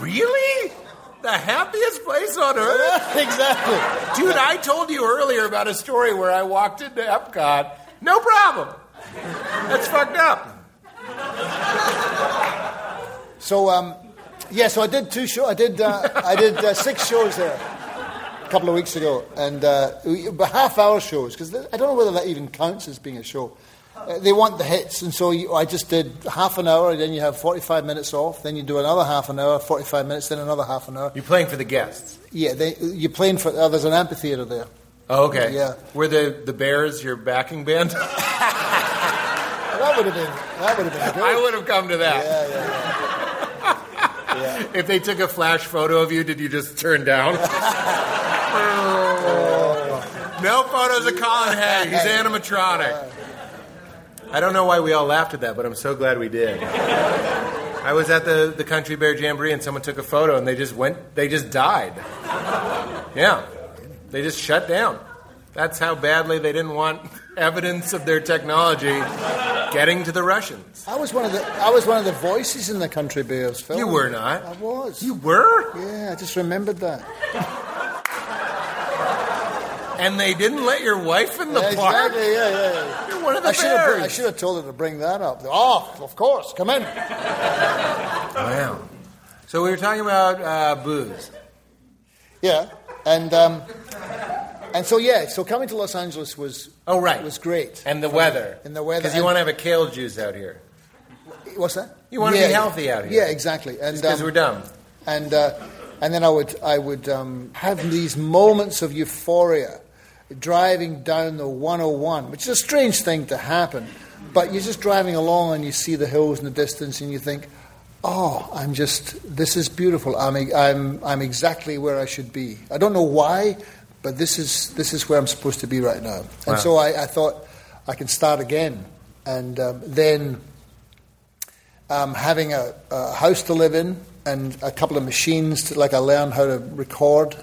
Speaker 1: Really? The happiest place on earth? [LAUGHS]
Speaker 4: exactly.
Speaker 1: Dude, I told you earlier about a story where I walked into Epcot. No problem. That's fucked up.
Speaker 4: So, um, yeah, so I did two shows. I did, uh, I did uh, six shows there a couple of weeks ago, and uh, half-hour shows because I don't know whether that even counts as being a show. Uh, they want the hits, and so you, I just did half an hour. and Then you have forty-five minutes off. Then you do another half an hour, forty-five minutes, then another half an hour.
Speaker 1: You're playing for the guests.
Speaker 4: Yeah, they, you're playing for. Uh, there's an amphitheater there.
Speaker 1: Oh, okay.
Speaker 4: Yeah.
Speaker 1: Were the, the Bears your backing band? [LAUGHS]
Speaker 4: That would have been. That would have been good.
Speaker 1: I would have come to that.
Speaker 4: Yeah, yeah, yeah. [LAUGHS]
Speaker 1: If they took a flash photo of you, did you just turn down? [LAUGHS] [LAUGHS] no photos of Colin Hay. He's animatronic. I don't know why we all laughed at that, but I'm so glad we did. I was at the, the Country Bear Jamboree and someone took a photo and they just went, they just died. Yeah. They just shut down. That's how badly they didn't want evidence of their technology getting to the Russians.
Speaker 4: I was one of the. I was one of the voices in the Country Bears film.
Speaker 1: You were not.
Speaker 4: I was.
Speaker 1: You were?
Speaker 4: Yeah, I just remembered that. [LAUGHS]
Speaker 1: And they didn't let your wife in the
Speaker 4: Yeah,
Speaker 1: park?
Speaker 4: exactly. Yeah, yeah, yeah.
Speaker 1: You're one of the
Speaker 4: I should, have. I should have told her to bring that up. Oh, of course, come in.
Speaker 1: Wow. So we were talking about uh, booze.
Speaker 4: Yeah, and um, and so yeah, so coming to Los Angeles was
Speaker 1: Oh, right.
Speaker 4: was great.
Speaker 1: And the weather.
Speaker 4: And the weather.
Speaker 1: Because you want to have a kale juice out here.
Speaker 4: What's that?
Speaker 1: You wanna be healthy out here.
Speaker 4: Yeah, exactly. And
Speaker 1: Because
Speaker 4: um,
Speaker 1: we're dumb.
Speaker 4: and uh, and then I would I would um, have these moments of euphoria, driving down the 101, which is a strange thing to happen, but you're just driving along and you see the hills in the distance and you think, oh, I'm just this is beautiful. I'm I'm I'm exactly where I should be. I don't know why, but this is this is where I'm supposed to be right now. And
Speaker 1: Wow.
Speaker 4: so I, I thought I can start again, and um, then um, having a, a house to live in and a couple of machines, to, like I learned how to record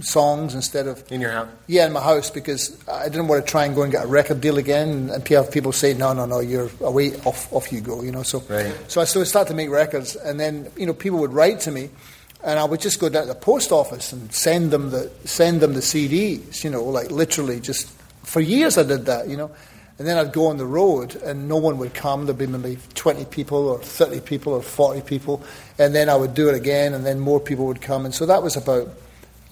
Speaker 4: songs instead of
Speaker 1: In your house.
Speaker 4: yeah in my house because I didn't want to try and go and get a record deal again and people say no no no you're away off off you go you know so
Speaker 1: Right.
Speaker 4: so I so I started to make records and then you know people would write to me and I would just go down to the post office and send them the send them the CDs you know like literally just for years I did that you know. And then I'd go on the road and no one would come. There'd be maybe 20 people or 30 people or 40 people. And then I would do it again and then more people would come. And so that was about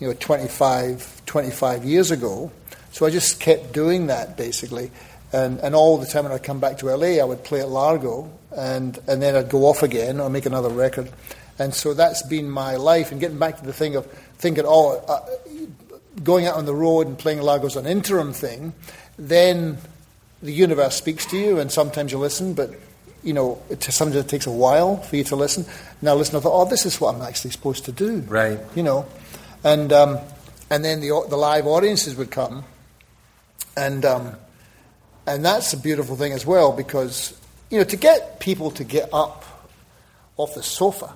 Speaker 4: you know 25 25 years ago. So I just kept doing that basically. And, and all the time when I'd come back to LA I would play at Largo and, and then I'd go off again or make another record and so that's been my life. And getting back to the thing of thinking oh uh, going out on the road and playing Largo's an interim thing then the universe speaks to you and sometimes you listen but you know it, sometimes it takes a while for you to listen. Now listen I thought oh this is what I'm actually supposed to do.
Speaker 1: Right.
Speaker 4: you know, and um, and then the the live audiences would come, and um, and that's a beautiful thing as well because you know to get people to get up off the sofa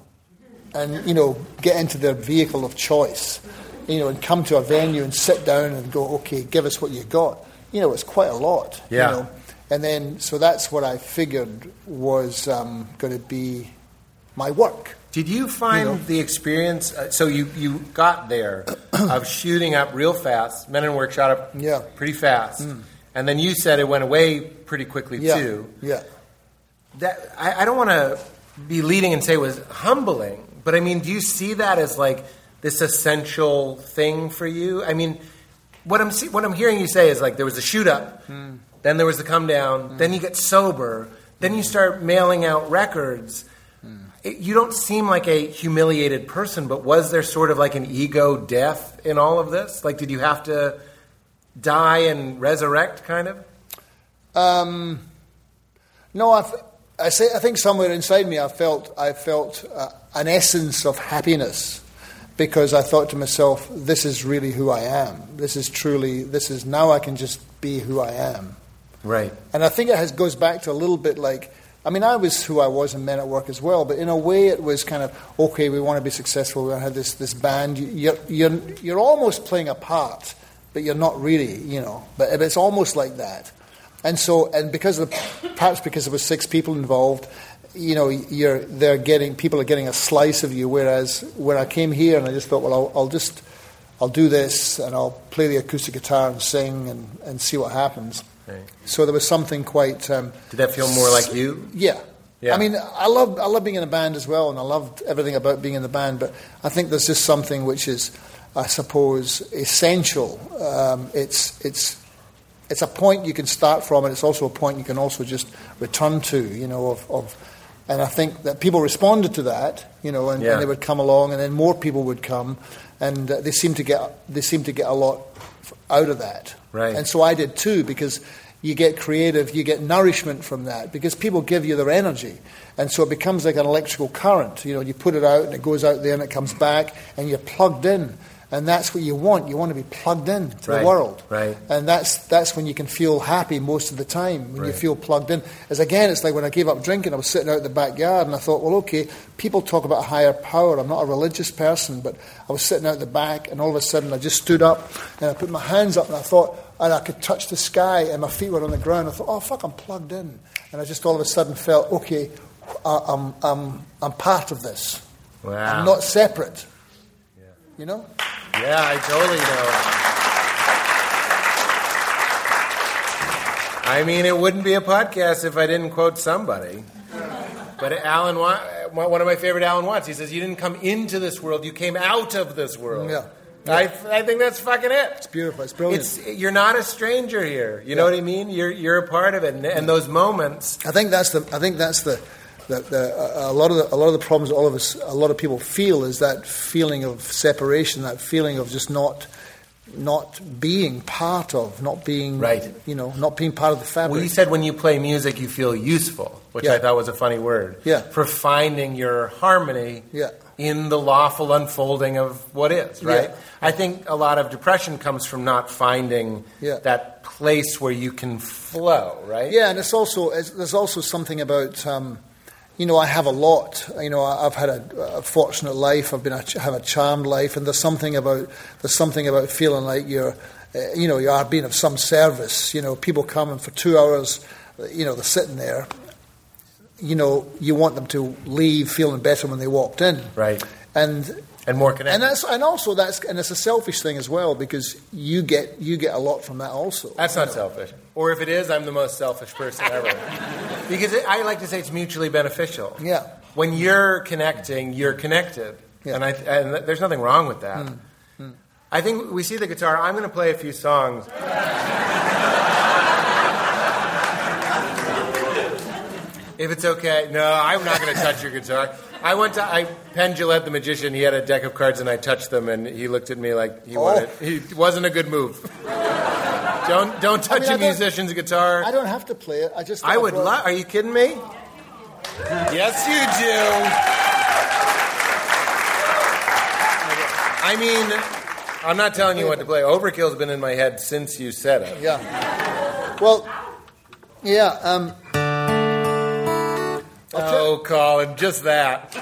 Speaker 4: and you know get into their vehicle of choice, you know, and come to a venue and sit down and go, okay, give us what you got. You know, it's quite a lot.
Speaker 1: Yeah.
Speaker 4: You know? And then so that's what I figured was um, going to be my work.
Speaker 1: Did you find
Speaker 4: You know.
Speaker 1: the experience? Uh, so you, you got there [CLEARS THROAT] of shooting up real fast. Men at Work shot up
Speaker 4: Yeah.
Speaker 1: pretty fast. And then you said it went away pretty quickly
Speaker 4: Yeah.
Speaker 1: too.
Speaker 4: Yeah.
Speaker 1: That I, I don't want to be leading and say it was humbling, but I mean, do you see that as like this essential thing for you? I mean, what I'm see, what I'm hearing you say is like there was a shoot up, then there was the come down, then you get sober, then you start mailing out records. It- you don't seem like a humiliated person, but was there sort of like an ego death in all of this? Like, did you have to die and resurrect, kind of?
Speaker 4: Um, no, I, th- I say I think somewhere inside me I felt I felt uh, an essence of happiness because I thought to myself, this is really who I am. This is truly this is now I can just be who I am.
Speaker 1: Right.
Speaker 4: And I think it has, goes back to a little bit like I mean, I was who I was in Men at Work as well, but in a way, it was kind of okay. We want to be successful. We have this this band. You're you're you're almost playing a part, but you're not really, you know. But it's almost like that. And so, and because of the, perhaps because there were six people involved, you know, you're they're getting people are getting a slice of you. Whereas when I came here and I just thought, well, I'll, I'll just I'll do this and I'll play the acoustic guitar and sing and, and see what happens.
Speaker 1: Right.
Speaker 4: So there was something quite. Um,
Speaker 1: Did that feel more like you?
Speaker 4: yeah.
Speaker 1: Yeah.
Speaker 4: I mean, I love I love being in a band as well, and I loved everything about being in the band. But I think there's just something which is, I suppose, essential. Um, it's it's it's a point you can start from, and it's also a point you can also just return to. You know, of, of and I think that people responded to that. You know, and,
Speaker 1: Yeah.
Speaker 4: and they would come along, and then more people would come, and uh, they seem to get they seem to get a lot f- out of that.
Speaker 1: Right.
Speaker 4: And so I did too, because you get creative, you get nourishment from that, because people give you their energy. And so it becomes like an electrical current. You know, you put it out and it goes out there and it comes back and you're plugged in. And that's what you want. You want to be plugged in to
Speaker 1: Right,
Speaker 4: the world.
Speaker 1: right.
Speaker 4: And that's, that's when you can feel happy most of the time, when you feel plugged in. As again, it's like when I gave up drinking, I was sitting out in the backyard and I thought, well, okay, people talk about a higher power. I'm not a religious person, but I was sitting out the back and all of a sudden I just stood up and I put my hands up and I thought, and I could touch the sky and my feet were on the ground. I thought, oh, fuck, I'm plugged in. And I just all of a sudden felt, okay, I- I'm, I'm, I'm part of this.
Speaker 1: Wow.
Speaker 4: I'm not separate. You know?
Speaker 1: Yeah, I totally know. I mean, it wouldn't be a podcast if I didn't quote somebody. But Alan, one of my favorite Alan Watts, he says, "You didn't come into this world; you came out of this world."
Speaker 4: Yeah.
Speaker 1: I, I think that's fucking it.
Speaker 4: It's beautiful. It's brilliant.
Speaker 1: It's you're not a stranger here. You know what I mean? You're you're a part of it, and, and those moments.
Speaker 4: I think that's the. I think that's the. The, the a lot of the, a lot of the problems all of us, a lot of people feel is that feeling of separation, that feeling of just not, not being part of, not being
Speaker 1: Right.
Speaker 4: You know, not being part of the fabric.
Speaker 1: Well, you said when you play music, you feel useful, which
Speaker 4: Yeah.
Speaker 1: I thought was a funny word.
Speaker 4: Yeah.
Speaker 1: For finding your harmony
Speaker 4: Yeah.
Speaker 1: in the lawful unfolding of what is, right?
Speaker 4: Yeah.
Speaker 1: I think a lot of depression comes from not finding
Speaker 4: Yeah.
Speaker 1: that place where you can flow, right?
Speaker 4: Yeah, and it's also it's, there's also something about um, you know I have a lot. You know I've had a, a fortunate life. I've been a, have a charmed life, and there's something about there's something about feeling like you're uh, you know you are being of some service. You know people come and for two hours, you know they're sitting there. You know you want them to leave feeling better when they walked in,
Speaker 1: Right.
Speaker 4: and
Speaker 1: And more connected.
Speaker 4: and that's and also that's and it's a selfish thing as well because you get you get a lot from that also.
Speaker 1: That's not selfish. Or if it is, I'm the most selfish person ever. [LAUGHS] because it, I like to say it's mutually beneficial.
Speaker 4: Yeah.
Speaker 1: When you're connecting, you're connected.
Speaker 4: Yeah.
Speaker 1: And, I, and there's nothing wrong with that. Mm. Mm. I think we see the guitar. I'm going to play a few songs. [LAUGHS] if it's okay. No, I'm not going to touch your guitar. I went to I Penn Jillette, the magician. He had a deck of cards, and I touched them, and he looked at me like he wanted. He wasn't a good move. don't don't touch
Speaker 4: mean, I
Speaker 1: a
Speaker 4: don't-
Speaker 1: musician's guitar.
Speaker 4: I don't have to play it. I just
Speaker 1: I would love. Are you kidding me? Yes, you do. I mean, I'm not telling you what to play. Overkill's been in my head since you said it.
Speaker 4: Yeah. Well, yeah. Um,
Speaker 1: Oh, uh, Colin, just that.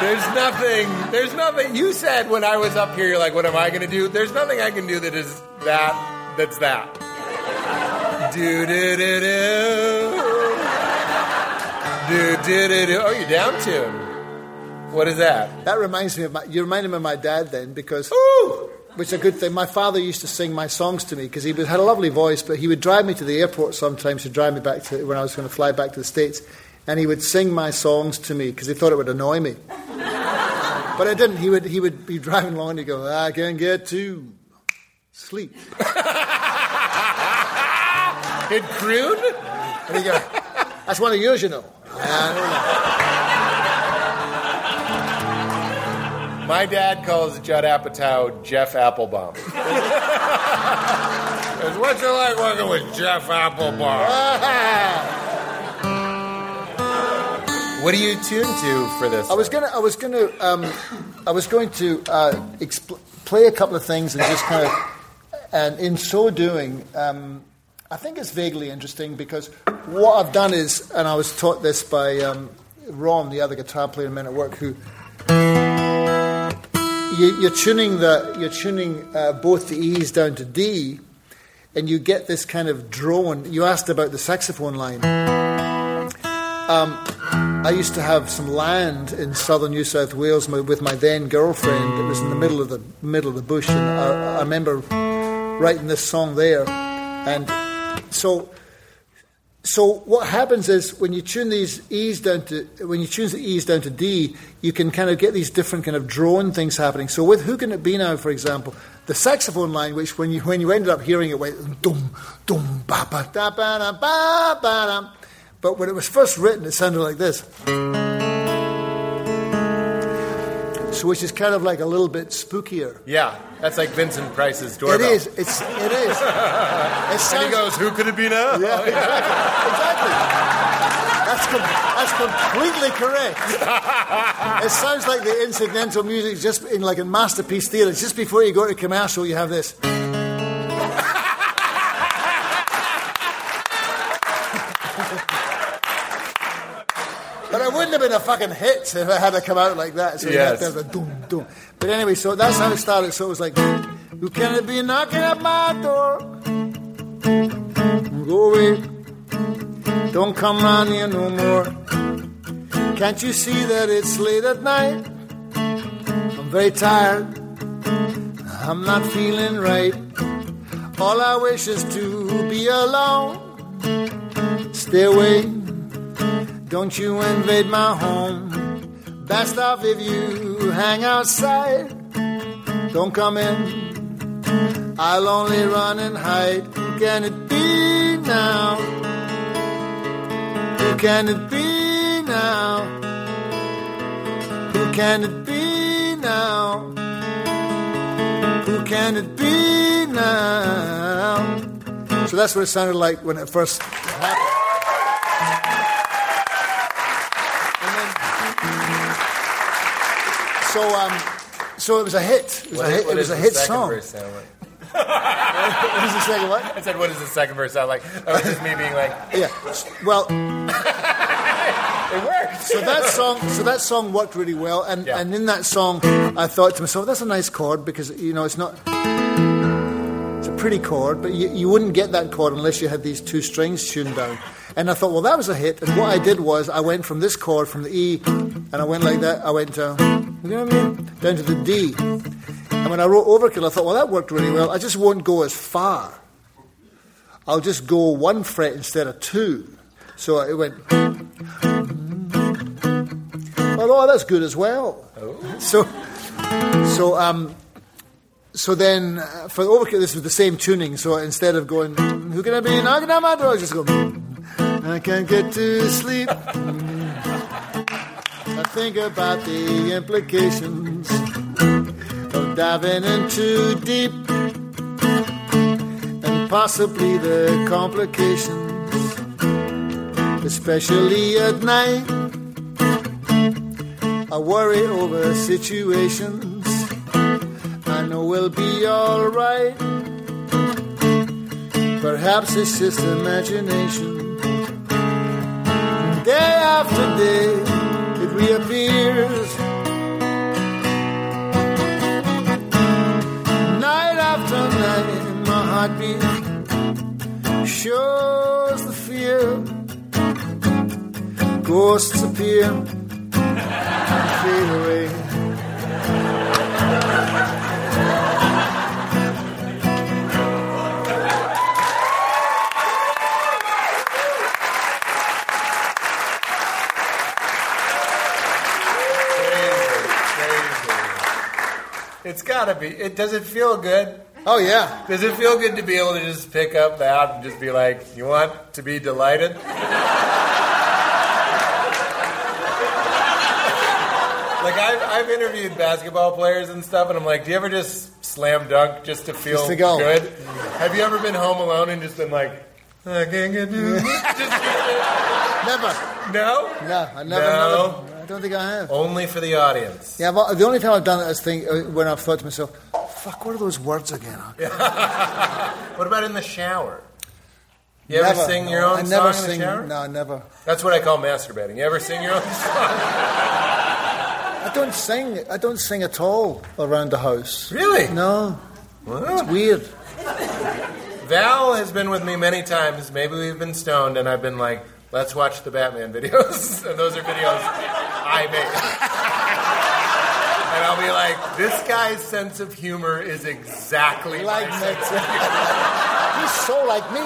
Speaker 1: There's nothing. There's nothing. You said when I was up here, you're like, "What am I going to do?" There's nothing I can do that is that. That's that. Do do do do. Do do do do. Oh, you're down tune. What is that?
Speaker 4: that reminds me of my. You reminded me of my dad then because.
Speaker 1: Ooh.
Speaker 4: Which is a good thing. My father used to sing my songs to me because he was, had a lovely voice, but he would drive me to the airport sometimes to drive me back to when I was going to fly back to the States, and he would sing my songs to me because he thought it would annoy me. [LAUGHS] but I didn't. He would he would be driving along and he'd go, "I can't get to sleep," [LAUGHS]
Speaker 1: it croon?
Speaker 4: and he go, "That's one of yours, you know." [LAUGHS]
Speaker 1: My dad calls Judd Apatow Jeff Applebaum. What's it like working with Jeff Applebaum? What are you tuned to for this?
Speaker 4: I was gonna, I was gonna, um, I was going to uh, expl- play a couple of things and just kind of, and in so doing, um, I think it's vaguely interesting because what I've done is, and I was taught this by um, Ron, the other guitar player in Men at Work, who you, you're tuning the you're tuning uh, both the E's down to D, and you get this kind of drone. You asked about the saxophone line. Um, I used to have some land in southern New South Wales with my then girlfriend. It was in the middle of the middle of the bush, and I, I remember writing this song there. And so, so what happens is when you tune these E's down to when you tune the E's down to D, you can kind of get these different kind of drone things happening. So with who can it be now, for example, the saxophone line, which when you when you ended up hearing it went dum dum ba ba da ba da ba ba da. But when it was first written, it sounded like this. So, which is kind of like a little bit spookier.
Speaker 1: Yeah, that's like Vincent Price's doorbell.
Speaker 4: It is. It's. It is. [LAUGHS] It
Speaker 1: And he goes, "Who could it be now?"
Speaker 4: Oh, yeah, exactly. exactly. That's, com- that's completely correct. [LAUGHS] it sounds like the incidental music just in like a masterpiece theatre. Just before you go to commercial, you have this. Have been a fucking hit if it had to come out like that. So you had
Speaker 1: Yes.
Speaker 4: have the doom, doom. But anyway, so that's how it started. So it was like, who can it be knocking at my door? Go away. Don't come round here no more. Can't you see that it's late at night? I'm very tired. I'm not feeling right. All I wish is to be alone. Stay away. Don't you invade my home. Best off if you hang outside. Don't come in. I'll only run and hide. Who can it be now? Who can it be now? Who can it be now? Who can it be now? So that's what it sounded like when it first So, um, so it was a hit. It was
Speaker 1: What
Speaker 4: a hit,
Speaker 1: what
Speaker 4: it was a
Speaker 1: the
Speaker 4: hit
Speaker 1: second
Speaker 4: song.
Speaker 1: verse sound like? [LAUGHS]
Speaker 4: What was the second what?
Speaker 1: I said, "What does the second verse sound like?" That was just me being like,
Speaker 4: Yeah. Well, [LAUGHS]
Speaker 1: "It worked."
Speaker 4: so that song, so that song worked really well, and,
Speaker 1: Yeah.
Speaker 4: and in that song, I thought to myself, that's a nice chord because you know it's not. It's a pretty chord, but you, you wouldn't get that chord unless you had these two strings tuned down. And I thought, well, that was a hit. And what I did was I went from this chord, from the E, and I went like that. I went uh, you know what I mean, down to the D. And when I wrote Overkill, I thought, well, that worked really well. I just won't go as far. I'll just go one fret instead of two. So it went. Oh, that's good as well. So, so, um, so then uh, for overkill, this was the same tuning. So instead of going, "Who can I be on my door?" I just go, "I can't get to sleep." I think about the implications of diving in too deep, and possibly the complications, especially at night. I worry over situations. I know we'll be alright. Perhaps it's just imagination. Day after day, it reappears. Night after night, my heartbeat shows the fear. Ghosts appear and fade away.
Speaker 1: It's gotta be. It does it feel good?
Speaker 4: Oh yeah,
Speaker 1: Does it feel good to be able to just pick up that and just be like, "You want to be delighted"? like I've, I've interviewed basketball players and stuff, and I'm like, "Do you ever just slam dunk just to feel
Speaker 4: Just to go.
Speaker 1: good?" Have you ever been home alone and just been like, "I can't get to just [LAUGHS]
Speaker 4: never.
Speaker 1: no,
Speaker 4: No, I never.
Speaker 1: No.
Speaker 4: never don't think I have.
Speaker 1: only for the audience."
Speaker 4: Yeah, but the only time I've done it is think uh, when I've thought to myself, "Fuck, what are those words again?" [LAUGHS]
Speaker 1: What about in the shower? You ever
Speaker 4: Never,
Speaker 1: sing
Speaker 4: no.
Speaker 1: your own
Speaker 4: I
Speaker 1: song
Speaker 4: never
Speaker 1: in the
Speaker 4: sing.
Speaker 1: shower?
Speaker 4: No, never.
Speaker 1: That's what I call masturbating. You ever sing your own [LAUGHS] song?
Speaker 4: I don't sing. I don't sing at all around the house.
Speaker 1: Really?
Speaker 4: No,
Speaker 1: Well,
Speaker 4: it's weird.
Speaker 1: Val has been with me many times. Maybe we've been stoned, and I've been like, "Let's watch the Batman videos," [LAUGHS] and those are videos I made. and I'll be like, "This guy's sense of humor is exactly
Speaker 4: Like me. [LAUGHS] He's so like me.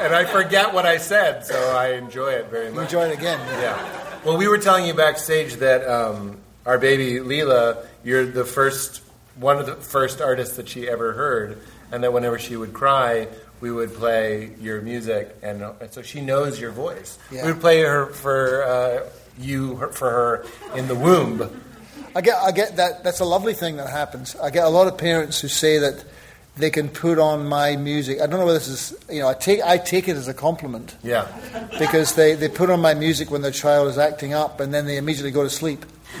Speaker 1: and I forget what I said, so I enjoy it very much.
Speaker 4: Enjoy it again. Yeah.
Speaker 1: Yeah. Well, we were telling you backstage that um, our baby Leela, you're the first, one of the first artists that she ever heard, and that whenever she would cry, we would play your music, and, and so she knows your voice.
Speaker 4: Yeah.
Speaker 1: We would play her for uh, you her- for her in the womb.
Speaker 4: I get, I get that. That's a lovely thing that happens. I get a lot of parents who say that they can put on my music. I don't know whether this is, you know, I take, I take it as a compliment
Speaker 1: Yeah.
Speaker 4: because they, they put on my music when their child is acting up and then they immediately go to sleep. [LAUGHS]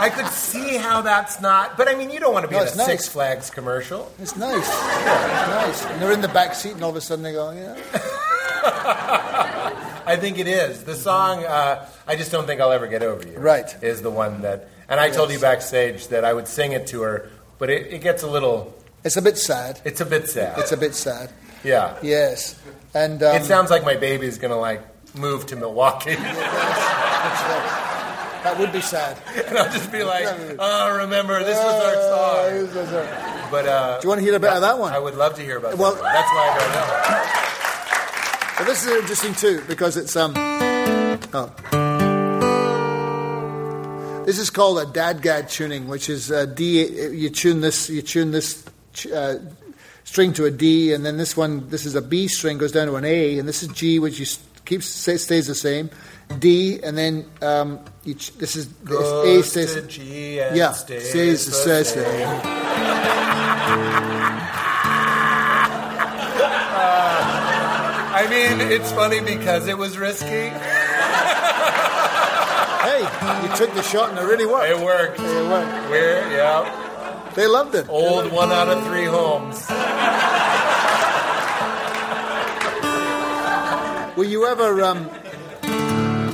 Speaker 1: I could see how that's not, but I mean, you don't want to be
Speaker 4: No,
Speaker 1: in a
Speaker 4: nice.
Speaker 1: Six Flags commercial.
Speaker 4: It's nice. It's nice. And they're in the back seat and all of a sudden they go, yeah. [LAUGHS]
Speaker 1: I think it is. The song, uh, I just don't think I'll ever get over you.
Speaker 4: Right.
Speaker 1: Is the one that, and I told you backstage that I would sing it to her, but it, it gets a little,
Speaker 4: It's a bit sad.
Speaker 1: it's a bit sad.
Speaker 4: It's a bit sad.
Speaker 1: yeah.
Speaker 4: Yes. And um,
Speaker 1: It sounds like my baby's going to like move to Milwaukee. [LAUGHS]
Speaker 4: that would be sad. [LAUGHS]
Speaker 1: and I'll just be like, [LAUGHS] oh, remember, this was our song.
Speaker 4: Uh, Do
Speaker 1: But, uh,
Speaker 4: you want to hear a bit of that one?
Speaker 1: I would love to hear about
Speaker 4: Well-
Speaker 1: that. one. That's why I don't know.
Speaker 4: Well, this is interesting too because it's um. Oh. This is called a DADGAD tuning, which is uh, D. You tune this. You tune this uh, string to a D, and then this one. This is a B string goes down to an A, and this is G, which you keeps stays the same. D, and then um, you ch- this is this A stays.
Speaker 1: to G and
Speaker 4: Yeah,
Speaker 1: stays,
Speaker 4: stays
Speaker 1: the
Speaker 4: stays
Speaker 1: same.
Speaker 4: same.
Speaker 1: I mean, it's funny because it was risky. [LAUGHS]
Speaker 4: Hey, you took the shot and it really worked.
Speaker 1: It worked.
Speaker 4: It worked.
Speaker 1: We're, yeah,
Speaker 4: They loved it.
Speaker 1: old one out of three homes.
Speaker 4: Were you ever um,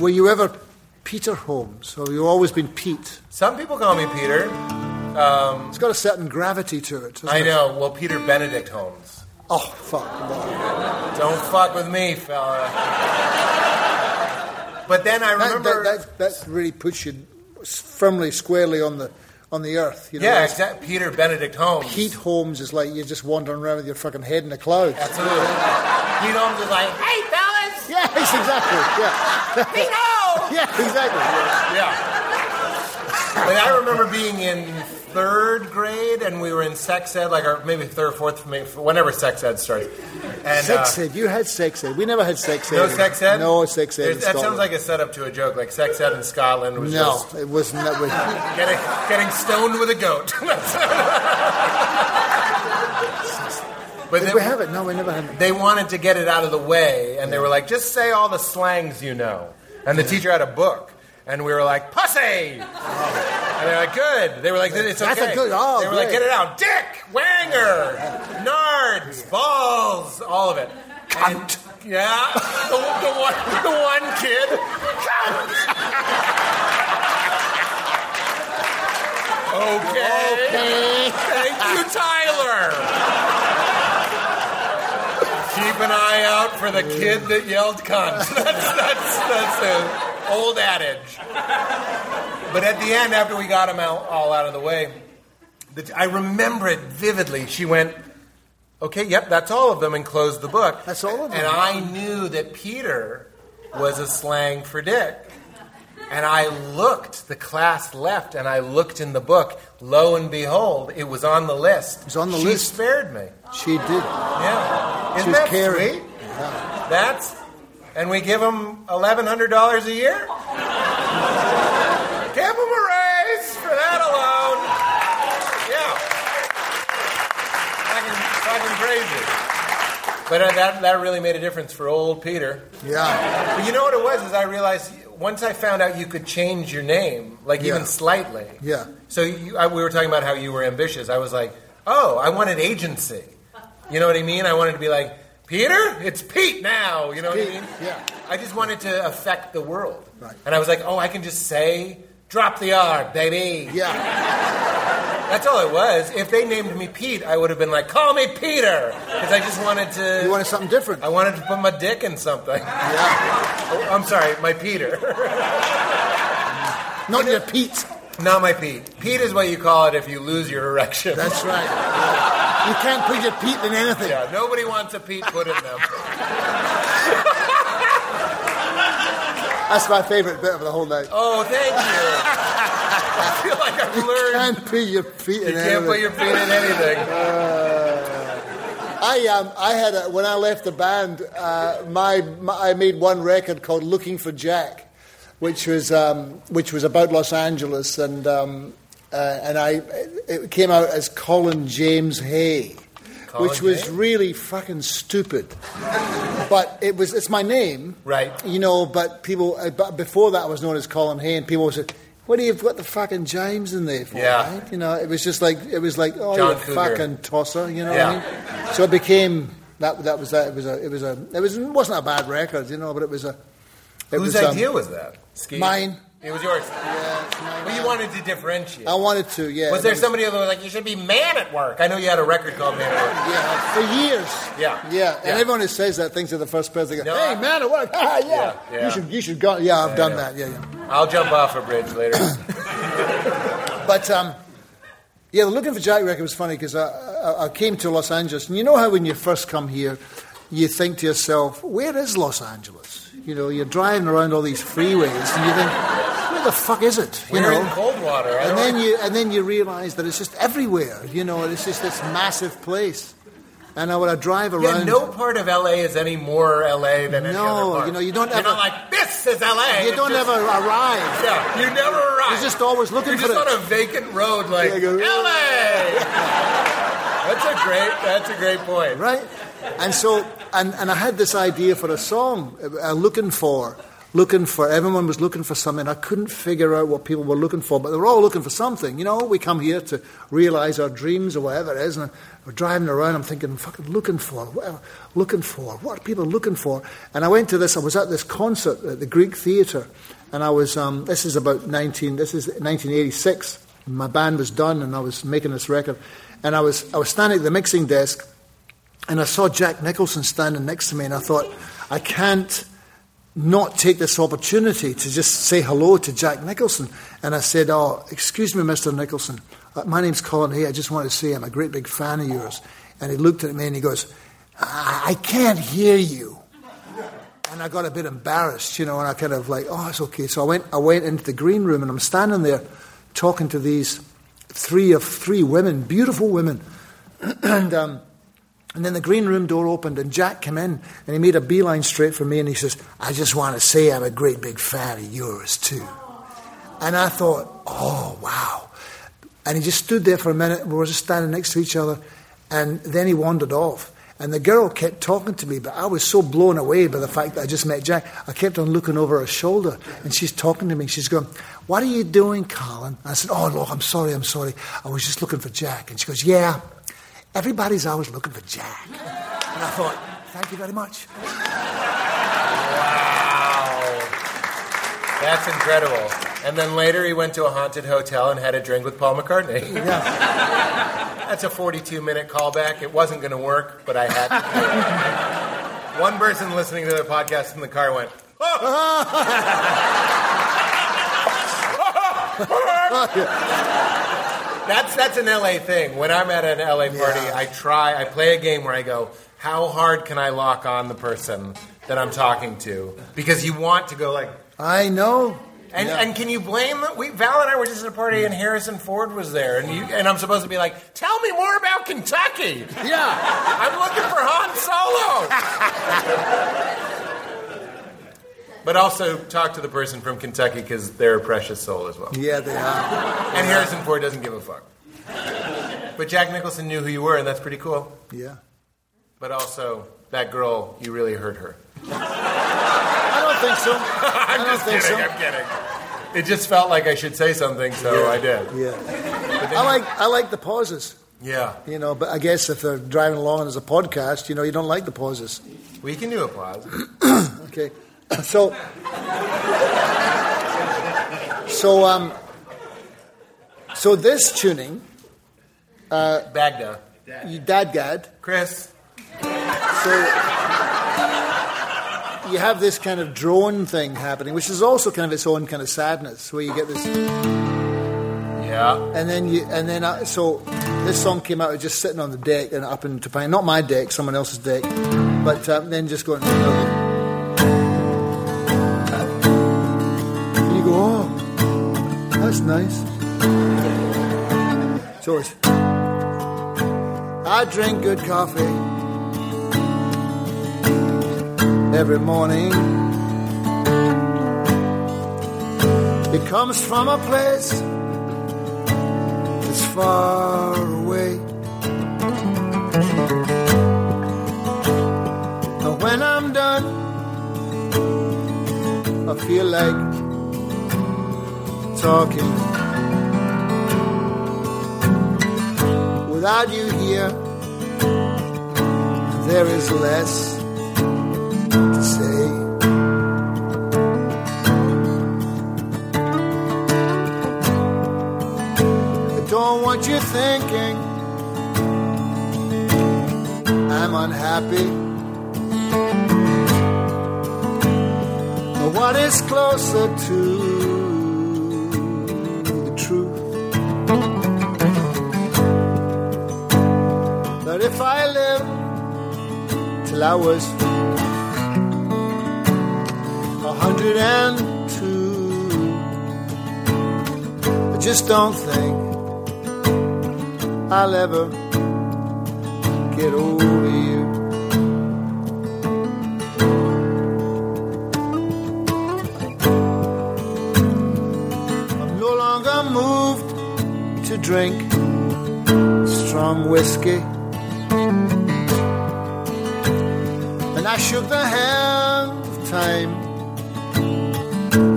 Speaker 4: were you ever Peter Holmes, or have you always been Pete?
Speaker 1: Some people call me Peter.
Speaker 4: Um, it's got a certain gravity to it.
Speaker 1: I
Speaker 4: it?
Speaker 1: know. Well, Peter Benedict Holmes.
Speaker 4: Oh fuck! no.
Speaker 1: Don't fuck with me, fella. But then I remember.
Speaker 4: that, that, that really puts you firmly, squarely on the on the earth. You know,
Speaker 1: yeah, exactly. Peter Benedict Holmes.
Speaker 4: Pete Holmes is like you're just wandering around with your fucking head in the clouds.
Speaker 1: Absolutely. Pete Holmes is like, hey, fellas!
Speaker 4: Yes, [LAUGHS] exactly. Yeah,
Speaker 1: Bingo! [LAUGHS]
Speaker 4: yeah, exactly. Yeah.
Speaker 1: Yeah. But I remember being in third grade and we were in sex ed, like, or maybe third, or fourth, maybe, whenever sex ed starts. And,
Speaker 4: Sex
Speaker 1: uh,
Speaker 4: ed. You had sex ed. We never had sex ed.
Speaker 1: No sex ed?
Speaker 4: No sex ed.
Speaker 1: There's-
Speaker 4: in
Speaker 1: That sounds like a setup to a joke. Like sex ed in Scotland was
Speaker 4: no.
Speaker 1: just
Speaker 4: It wasn't that way. [LAUGHS]
Speaker 1: getting, getting stoned with a goat. But
Speaker 4: Did
Speaker 1: then-
Speaker 4: we have it? No, we never had it.
Speaker 1: they wanted to get it out of the way, and they were like, just say all the slangs you know. And the teacher had a book, and we were like, pussy! And they're like, good. They were like, it's okay.
Speaker 4: That's a good- oh,
Speaker 1: they were like, get it out. Dick, wanger, nards, balls, all of it. Cunt. yeah, the, the, one, the one kid. [LAUGHS] Cunt. okay. Thank you, Tyler. Keep an eye out for the kid that yelled cunt. [LAUGHS] That's, that's, that's an old adage. But at the end, after we got him out, all out of the way, the, I remember it vividly. She went, okay, yep, that's all of them, and closed the book.
Speaker 4: That's all of them.
Speaker 1: And I knew that Peter was a slang for dick. And I looked, the class left, and I looked in the book. Lo and behold, it was on the list. It
Speaker 4: was on the
Speaker 1: she
Speaker 4: list.
Speaker 1: spared me.
Speaker 4: She did.
Speaker 1: Yeah. Isn't
Speaker 4: was
Speaker 1: that
Speaker 4: caring.
Speaker 1: sweet? That's, and we give them $1,100 a year? give them a raise for that alone. Yeah. Fucking, fucking crazy. But uh, that, that really made a difference for old Peter.
Speaker 4: Yeah.
Speaker 1: But you know what it was? Is I realized once I found out you could change your name, like
Speaker 4: Yeah.
Speaker 1: even slightly.
Speaker 4: Yeah.
Speaker 1: So you, I, we were talking about how you were ambitious. I was like, oh, I wanted agency. You know what I mean? I wanted to be like, Peter, it's Pete now. You know what I mean?
Speaker 4: yeah.
Speaker 1: I just wanted to affect the world.
Speaker 4: Right.
Speaker 1: And I was like, oh, I can just say, drop the R, baby.
Speaker 4: Yeah.
Speaker 1: That's all it was. If they named me Pete, I would have been like, call me Peter. Because I just wanted to.
Speaker 4: You wanted something different.
Speaker 1: I wanted to put my dick in something.
Speaker 4: Yeah.
Speaker 1: Oh, I'm sorry, my Peter.
Speaker 4: Not your Pete.
Speaker 1: Not my Pete. Pete is what you call it if you lose your erection.
Speaker 4: That's right. [LAUGHS] You can't put your Pete in anything.
Speaker 1: yeah, nobody wants a Pete put in them.
Speaker 4: That's my favorite bit of the whole night.
Speaker 1: Oh, thank you. I feel like I've learned.
Speaker 4: Can't put your feet in
Speaker 1: You can't
Speaker 4: anything.
Speaker 1: put your feet in anything.
Speaker 4: I um, I had a, when I left the band, uh, my, my I made one record called "Looking for Jack," which was um, which was about Los Angeles, and um, uh, and I it came out as Colin James Hay,
Speaker 1: Colin
Speaker 4: which was
Speaker 1: Hay?
Speaker 4: really fucking stupid. but it was it's my name,
Speaker 1: Right.
Speaker 4: You know, but people uh, but before that I was known as Colin Hay, and people said. What do you have got the fucking James in there for?
Speaker 1: Yeah.
Speaker 4: Right? You know, it was just like it was like oh,
Speaker 1: John
Speaker 4: you fucking tosser. You know
Speaker 1: Yeah.
Speaker 4: what I mean? So it became that. That was that. It was a. It was a. It was. It wasn't a bad record, you know, but it was a. It
Speaker 1: Whose
Speaker 4: was, um,
Speaker 1: idea was that?
Speaker 4: Mine.
Speaker 1: It was yours.
Speaker 4: Yeah, it's.
Speaker 1: Well, you wanted to differentiate.
Speaker 4: I wanted to. Yeah.
Speaker 1: was there somebody that was like, you should be man at work? I know you had a record called Man at Work.
Speaker 4: Yeah, for years.
Speaker 1: Yeah.
Speaker 4: Yeah, and
Speaker 1: Yeah.
Speaker 4: everyone who says that thinks they're the first person. They go,
Speaker 1: No,
Speaker 4: "Hey,
Speaker 1: I-
Speaker 4: man, at work." [LAUGHS] Ah, yeah.
Speaker 1: Yeah, yeah.
Speaker 4: You should. You should go. Yeah, I've done
Speaker 1: yeah.
Speaker 4: that. Yeah, yeah.
Speaker 1: I'll jump off a bridge later. [LAUGHS]
Speaker 4: But um, yeah, the Looking for Jack record was funny because I, I, I came to Los Angeles, and you know how when you first come here, you think to yourself, "Where is Los Angeles?" You know, you're driving around all these freeways, and you think, "Where the fuck is it?" You
Speaker 1: We're
Speaker 4: know.
Speaker 1: in Coldwater. I
Speaker 4: and then you and then you realise that it's just everywhere. You know, it's just this massive place. And I, I drive
Speaker 1: Yeah, no part of LA is any more LA than any
Speaker 4: No,
Speaker 1: other part.
Speaker 4: you know, you don't
Speaker 1: You're
Speaker 4: ever-
Speaker 1: not like this is LA.
Speaker 4: you don't
Speaker 1: just-
Speaker 4: ever arrive.
Speaker 1: Yeah, you never arrive.
Speaker 4: You're just always looking
Speaker 1: You're
Speaker 4: for
Speaker 1: just
Speaker 4: it.
Speaker 1: on a vacant road, like
Speaker 4: Yeah, go,
Speaker 1: LA. [LAUGHS] that's a great. That's a great point.
Speaker 4: right? And so, and, and I had this idea for a song, uh, looking for, looking for. Everyone was looking for something. I couldn't figure out what people were looking for, but they were all looking for something. You know, we come here to realize our dreams or whatever it is, and we're driving around. I'm thinking, fucking looking for, what, looking for, what are people looking for? And I went to this. I was at this concert at the Greek Theatre, and I was. Um, this is about 19. This is 1986. My band was done, and I was making this record, and I was I was standing at the mixing desk. And I saw Jack Nicholson standing next to me, and I thought, I can't not take this opportunity to just say hello to Jack Nicholson. And I said, Oh, excuse me, Mr. Nicholson. Uh, my name's Colin Hay. I just want to say I'm a great big fan of yours. And he looked at me and he goes, I, I can't hear you. And I got a bit embarrassed, you know, and I kind of like, oh, it's okay. So I went, I went into the green room and I'm standing there talking to these three of three women, beautiful women. [CLEARS THROAT] and, um, and then the green room door opened and Jack came in and he made a beeline straight for me and he says, I just want to say I'm a great big fan of yours too. And I thought, oh, wow. And he just stood there for a minute. We were just standing next to each other. And then he wandered off. And the girl kept talking to me, but I was so blown away by the fact that I just met Jack. I kept on looking over her shoulder, and she's talking to me. She's going, What are you doing, Colin? I said, Oh, look, I'm sorry, I'm sorry. I was just looking for Jack. And she goes, Yeah, everybody's always looking for Jack. And I thought, Thank you very much.
Speaker 1: Wow, that's incredible. And then later he went to a haunted hotel and had a drink with Paul McCartney.
Speaker 4: Yeah.
Speaker 1: That's a 42 minute callback. It wasn't going to work, but I had to. One person listening to the podcast in the car went, oh! [LAUGHS] [LAUGHS] That's that's an LA thing. When I'm at an LA party,
Speaker 4: Yeah.
Speaker 1: I try. I play a game where I go, "How hard can I lock on the person that I'm talking to?" Because you want to go like,
Speaker 4: I know.
Speaker 1: and
Speaker 4: Yeah.
Speaker 1: and can you blame them? We Val and I were just at a party, and Harrison Ford was there, and you and I'm supposed to be like, "Tell me more about Kentucky."
Speaker 4: Yeah.
Speaker 1: I'm looking for Han Solo. [LAUGHS] but also talk to the person from Kentucky because they're a precious soul as well.
Speaker 4: Yeah, they are.
Speaker 1: And Harrison Ford doesn't give a fuck. But Jack Nicholson knew who you were, and that's pretty cool.
Speaker 4: Yeah.
Speaker 1: But also, that girl, you really hurt her.
Speaker 4: I don't think so. [LAUGHS] I
Speaker 1: I'm
Speaker 4: don't
Speaker 1: just
Speaker 4: think
Speaker 1: kidding.
Speaker 4: so.
Speaker 1: I'm kidding. It just felt like I should say something, so I did.
Speaker 4: Yeah. I like I like the pauses.
Speaker 1: Yeah.
Speaker 4: You know, but I guess if they're driving along and there's a podcast, you know, you don't like the pauses.
Speaker 1: We can do a pause. [CLEARS THROAT]
Speaker 4: Okay, so so um so this tuning,
Speaker 1: Baghdad.
Speaker 4: you DADGAD,
Speaker 1: Chris.
Speaker 4: so you have this kind of drone thing happening, which is also kind of its own kind of sadness, where you get this,
Speaker 1: Yeah.
Speaker 4: and then you and then uh, so this song came out of just sitting on the deck and up in Topanga, not my deck, someone else's deck, but um, then just going. That's nice. It's, I drink good coffee every morning. It comes from a place that's far away. And when I'm done, I feel like talking. Without you here, there is less to say. I don't want you thinking I'm unhappy. But what is closer to if I live till I was a hundred and two, I just don't think I'll ever get over you. I'm no longer moved to drink strong whiskey. Shook the hand of time,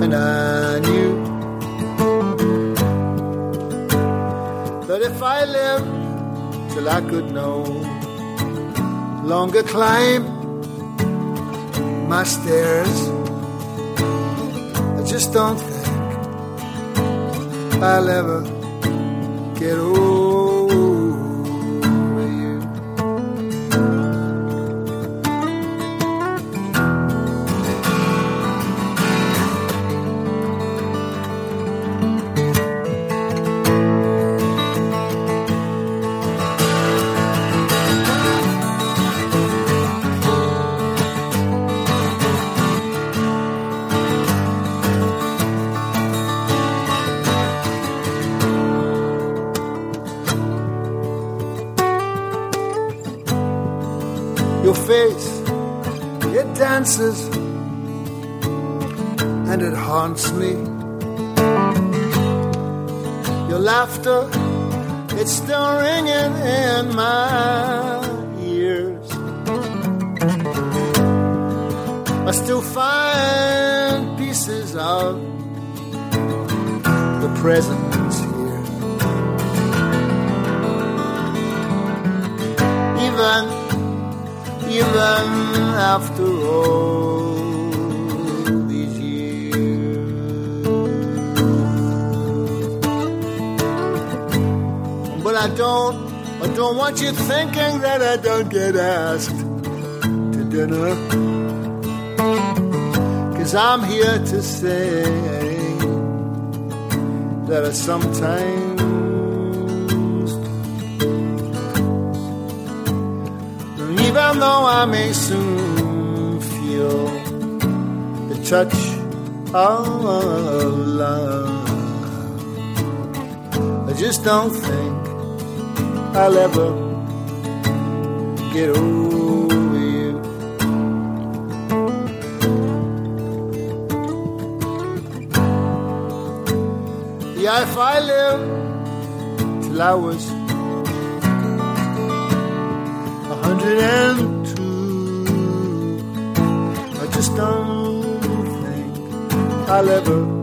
Speaker 4: and I knew that if I lived till I could no longer climb my stairs, I just don't think I'll ever get over don't want you thinking that I don't get asked to dinner. Cause I'm here to say that I sometimes even though I may soon feel the touch of love. I just don't think I'll ever get over you. Yeah, if I live till I was a hundred and two. I just don't think I'll ever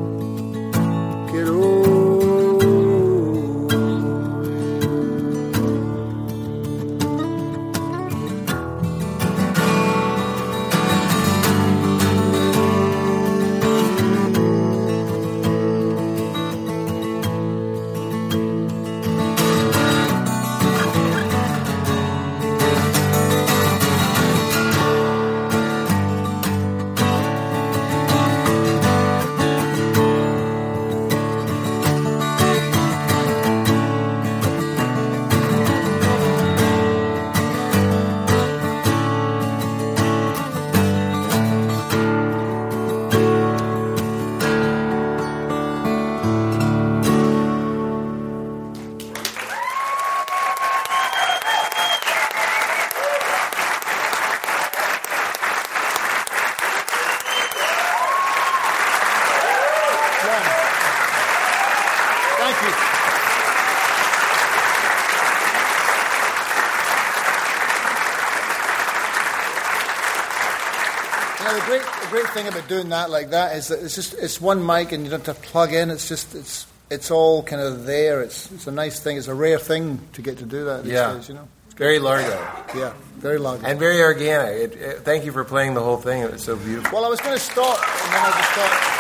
Speaker 4: thing about doing that like that is that it's just it's one mic and you don't have to plug in. It's just it's it's all kind of there. It's it's a nice thing. It's a rare thing to get to do that these
Speaker 1: Yeah.
Speaker 4: days. You know.
Speaker 1: Very Largo.
Speaker 4: Yeah, very long.
Speaker 1: And very organic. It, it- thank you for playing the whole thing. It was so beautiful.
Speaker 4: well, I was going to stop, and then I just thought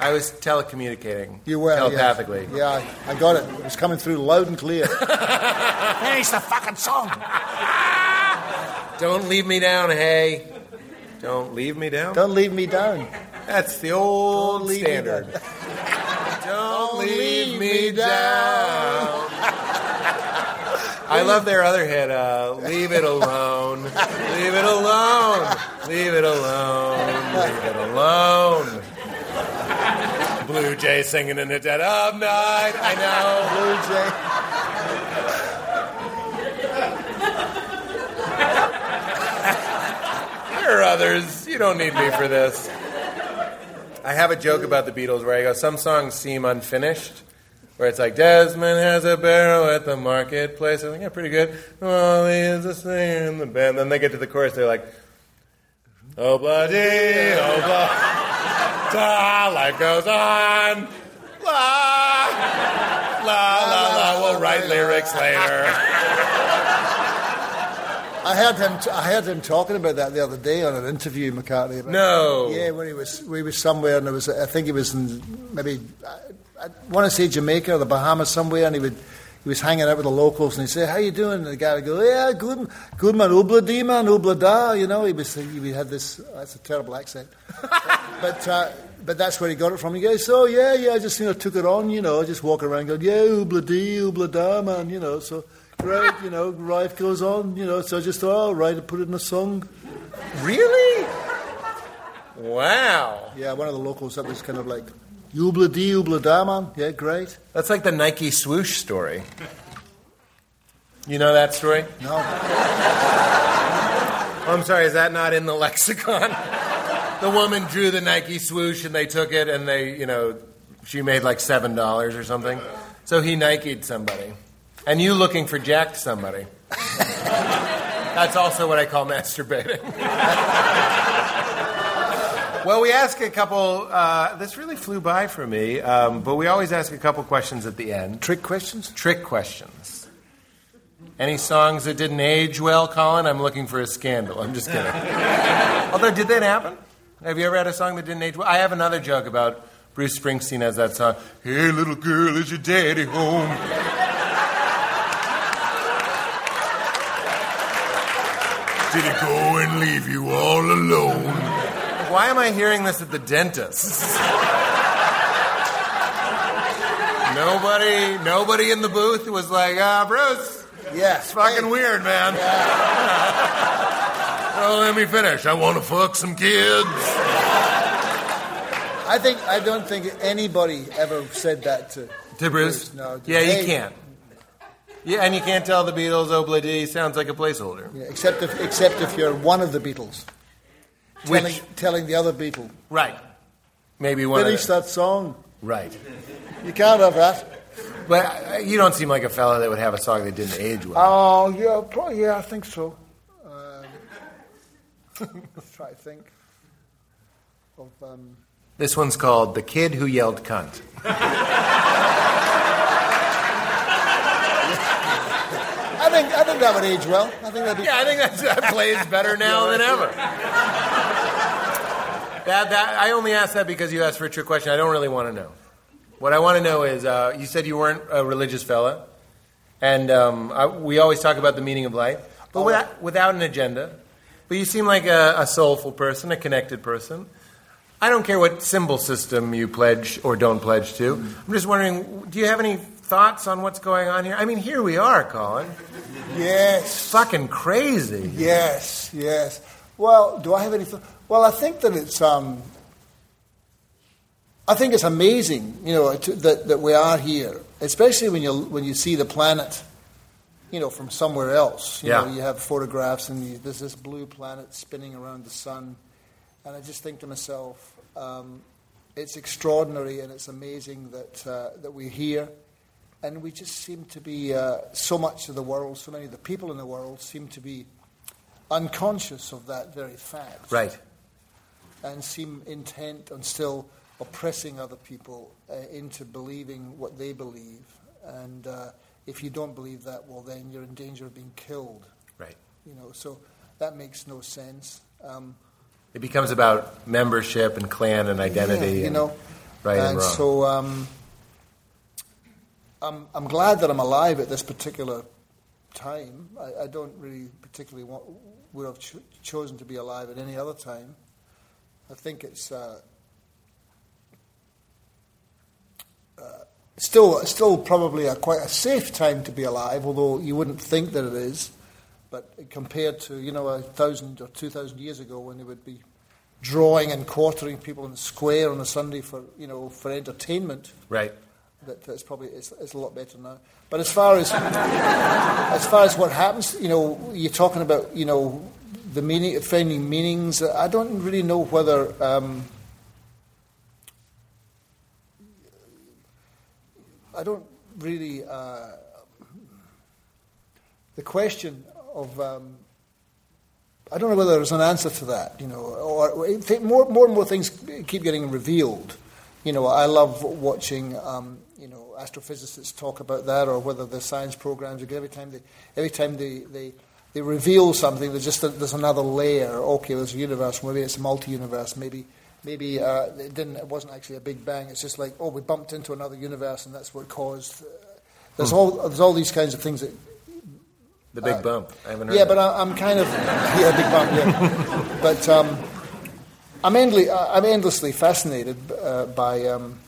Speaker 1: I was telecommunicating.
Speaker 4: you were
Speaker 1: Telepathically.
Speaker 4: Yeah, yeah I, I got it. It was coming through loud and clear. [LAUGHS]
Speaker 1: Finish the fucking song. Don't leave me down, hey. Don't leave me down.
Speaker 4: Don't leave me down.
Speaker 1: That's the old
Speaker 4: Don't
Speaker 1: standard.
Speaker 4: down. [LAUGHS]
Speaker 1: Don't leave me down. [LAUGHS] I love their other hit, uh, Leave It Alone. Leave it alone. Leave it alone. Leave it alone. Blue Jay singing in the dead of night. I know.
Speaker 4: Blue Jay.
Speaker 1: There are others. You don't need me for this. I have a joke about the Beatles where I go, some songs seem unfinished. Where it's like, Desmond has a barrel at the marketplace. I'm like, yeah, pretty good. He is a singer in the band. Then they get to the chorus, they're like, oh, bloody, oh, blah, da, life goes on. La, la, la, la. We'll write lyrics later.
Speaker 4: I heard him. T- I heard him talking about that the other day on an interview, McCartney. About
Speaker 1: No.
Speaker 4: Yeah, when he was we was somewhere, and it was I think he was in maybe I, I want to say Jamaica or the Bahamas somewhere, and he would he was hanging out with the locals, and he'd say, "How you doing?" And the guy would go, "Yeah, good, good man, ubla dee man, ubla da." You know, he was he had this. That's a terrible accent, [LAUGHS] but. Uh, but that's where he got it from. He goes, so yeah, yeah, I just you know took it on, you know, just walk around going, yeah, oobla dee, oobla da, man, you know. So great, you know, life goes on, you know. So I just thought, oh, write I put it in a song.
Speaker 1: Really? Wow.
Speaker 4: Yeah, one of the locals that was kind of like, oobla dee, oobla da, man. Yeah, great.
Speaker 1: That's like the Nike swoosh story. You know that story?
Speaker 4: No,
Speaker 1: Oh, [LAUGHS] I'm sorry, is that not in the lexicon? [LAUGHS] the woman drew the Nike swoosh and they took it and they, you know, she made like $7 or something. So he Nike'd somebody. And you looking for jacked somebody. That's also what I call masturbating. well, we ask a couple, uh, this really flew by for me, um, but we always ask a couple questions at the end.
Speaker 4: trick questions.
Speaker 1: Trick questions. Any songs that didn't age well, Colin? I'm looking for a scandal. I'm just kidding. [LAUGHS] Although, did that happen? Have you ever had a song that didn't age well? I have another joke about Bruce Springsteen has that song, Hey, little girl, is your daddy home? Did he go and leave you all alone? Why am I hearing this at the dentist? nobody, nobody in the booth was like, ah, Bruce,
Speaker 4: Yeah,
Speaker 1: it's fucking weird, man. oh, let me finish. I want to fuck some kids.
Speaker 4: I think I don't think anybody ever said that to.
Speaker 1: To Bruce?
Speaker 4: No.
Speaker 1: Yeah,
Speaker 4: Hey,
Speaker 1: you can't. Yeah, and you can't tell the Beatles, Ob-La-Di sounds like a placeholder.
Speaker 4: yeah, except if except if you're one of the Beatles, telling,
Speaker 1: Which,
Speaker 4: telling the other people,
Speaker 1: right. Maybe one
Speaker 4: finish
Speaker 1: of the,
Speaker 4: that song.
Speaker 1: Right.
Speaker 4: You can't have that.
Speaker 1: But uh, you don't seem like a fella that would have a song that didn't age well.
Speaker 4: Oh yeah, probably, yeah, I think so. Um, [LAUGHS] let's try to think of. Um,
Speaker 1: This one's called The Kid Who Yelled Cunt. [LAUGHS]
Speaker 4: I think I think that would age well. I think that'd be.
Speaker 1: Yeah, I think that's, that plays better [LAUGHS] now than ever. That, that, I only asked that because you asked for a trick question. I don't really want to know. What I want to know is uh, you said you weren't a religious fella, and um, I, we always talk about the meaning of life, but without, without an agenda. But you seem like a, a soulful person, a connected person. I don't care what symbol system you pledge or don't pledge to. I'm just wondering, do you have any thoughts on what's going on here? I mean, here we are, Colin.
Speaker 4: Yes.
Speaker 1: Fucking crazy.
Speaker 4: Yes. Yes. Well, do I have any? Th- well, I think that it's. Um, I think it's amazing, you know, to, that that we are here, especially when you when you see the planet, you know, from somewhere else. You
Speaker 1: Yeah.
Speaker 4: know, you have photographs and you, there's this blue planet spinning around the sun, and I just think to myself, um, it's extraordinary and it's amazing that, uh, that we're here. And we just seem to be, uh, so much of the world, so many of the people in the world seem to be unconscious of that very fact.
Speaker 1: Right.
Speaker 4: And seem intent on still oppressing other people uh, into believing what they believe. And uh, if you don't believe that, well, then you're in danger of being killed.
Speaker 1: Right.
Speaker 4: You know, so that makes no sense. Um,
Speaker 1: It becomes about membership and clan and identity.
Speaker 4: Yeah, you
Speaker 1: and
Speaker 4: know,
Speaker 1: right and,
Speaker 4: and
Speaker 1: wrong.
Speaker 4: so um, I'm, I'm glad that I'm alive at this particular time. I, I don't really particularly want, would have cho- chosen to be alive at any other time. I think it's uh, uh, still still probably a quite a safe time to be alive, although you wouldn't think that it is. But compared to you know a thousand or two thousand years ago, when they would be drawing and quartering people in the square on a Sunday for you know for entertainment,
Speaker 1: right.
Speaker 4: That that's probably it's, it's a lot better now. But as far as [LAUGHS] as far as what happens, you know, you're talking about you know the meaning, finding meanings. I don't really know whether. Um, I don't really. Uh, the question of um, I don't know whether there's an answer to that, you know, or, or more, more and more things keep getting revealed. You know, I love watching, um, astrophysicists talk about that, or whether the science programs. Every time they, every time they, they, they reveal something, there's just a, there's another layer. Okay, there's a universe. Maybe it's a multi-universe. Maybe maybe uh, it didn't. It wasn't actually a big bang. It's just like oh, we bumped into another universe, and that's what caused. Uh, there's all there's all these kinds of things that
Speaker 1: The big bump. I haven't heard
Speaker 4: yeah,
Speaker 1: that.
Speaker 4: but I, I'm kind of [LAUGHS] yeah, big bump. Yeah, but um, I'm endly, I'm endlessly fascinated uh, by. Um,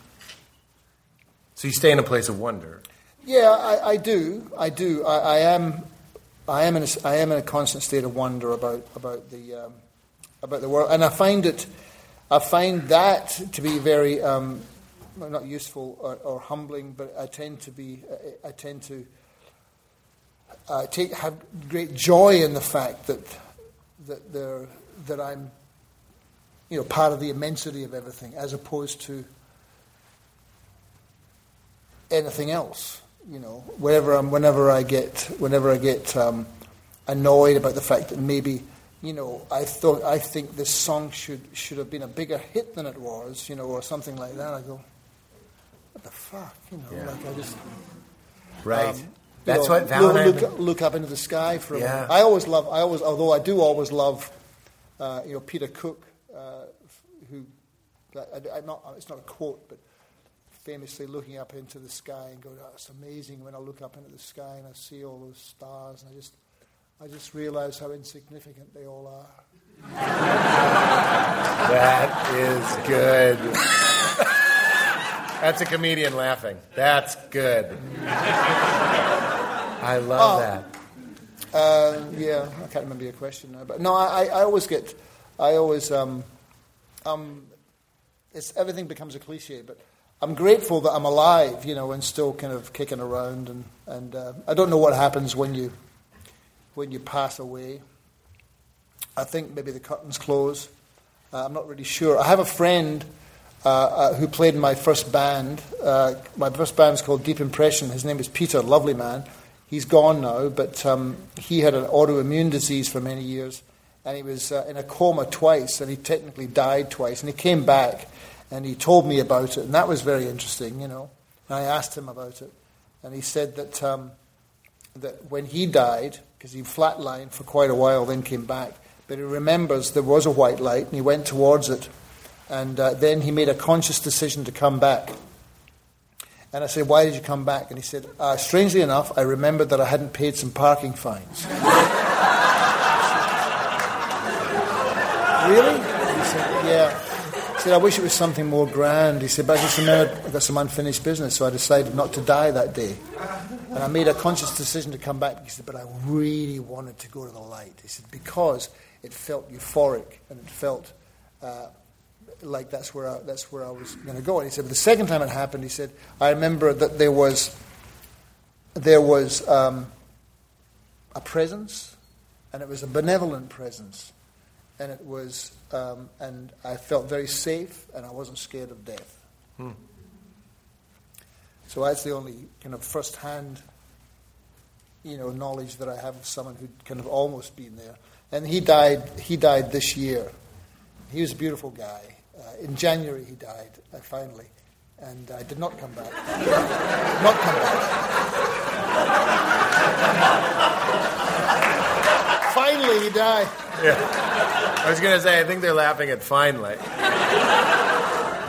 Speaker 1: So you stay in a place of wonder.
Speaker 4: yeah, I, I do. I do. I, I am. I am in. A, I am in a constant state of wonder about about the um, about the world, and I find it. I find that to be very um, not useful or, or humbling, but I tend to be. I, tend to. uh, take have great joy in the fact that that there that I'm you know part of the immensity of everything as opposed to anything else you know whenever I'm whenever I get whenever I get um, annoyed about the fact that maybe you know I thought I think this song should should have been a bigger hit than it was you know or something like that I go what the fuck you know
Speaker 1: Yeah.
Speaker 4: like I just
Speaker 1: Right.
Speaker 4: um,
Speaker 1: That's
Speaker 4: know,
Speaker 1: what Valentine.
Speaker 4: Look, look up into the sky for a
Speaker 1: Yeah.
Speaker 4: moment. I always love. I always, although I do always love, uh, you know, Peter Cook, uh, who, I, I, not, it's not a quote, but famously looking up into the sky and going, oh, "It's amazing." When I look up into the sky and I see all those stars, and I just, I just realize how insignificant they all are. [LAUGHS]
Speaker 1: That is good. That's a comedian laughing. That's good. I love
Speaker 4: Oh.
Speaker 1: that.
Speaker 4: Uh, yeah, I can't remember your question now, but no, I, I I always get, I always, um, um, it's everything becomes a cliche, but I'm grateful that I'm alive, you know, and still kind of kicking around, and and uh, I don't know what happens when you, when you pass away. I think maybe the curtains close. Uh, I'm not really sure. I have a friend uh, uh, who played in my first band. Uh, my first band was called Deep Impression. His name is Peter, lovely man. He's gone now, but um, he had an autoimmune disease for many years, and he was uh, in a coma twice, and he technically died twice, and he came back, and he told me about it, and that was very interesting, you know. And I asked him about it, and he said that um, that when he died, because he flatlined for quite a while, then came back, but he remembers there was a white light, and he went towards it, and uh, then he made a conscious decision to come back. And I said, Why did you come back? And he said, uh, Strangely enough, I remembered that I hadn't paid some parking fines. [LAUGHS] really? He said, I wish it was something more grand. He said, But I just remembered I've got some unfinished business, so I decided not to die that day. And I made a conscious decision to come back. He said, But I really wanted to go to the light. He said, Because it felt euphoric and it felt. Uh, like that's where I, that's where I was going to go. And he said, but the second time it happened, he said, I remember that there was there was um, a presence, and it was a benevolent presence, and it was, um, and I felt very safe, and I wasn't scared of death. So that's the only kind of first-hand, you know, knowledge that I have of someone who'd kind of almost been there. And he died. He died this year. He was a beautiful guy. Uh, in January, he died uh, finally, and I did not come back. [LAUGHS] not come back. [LAUGHS] finally, he died.
Speaker 1: I was going to say, I think they're laughing at finally. [LAUGHS]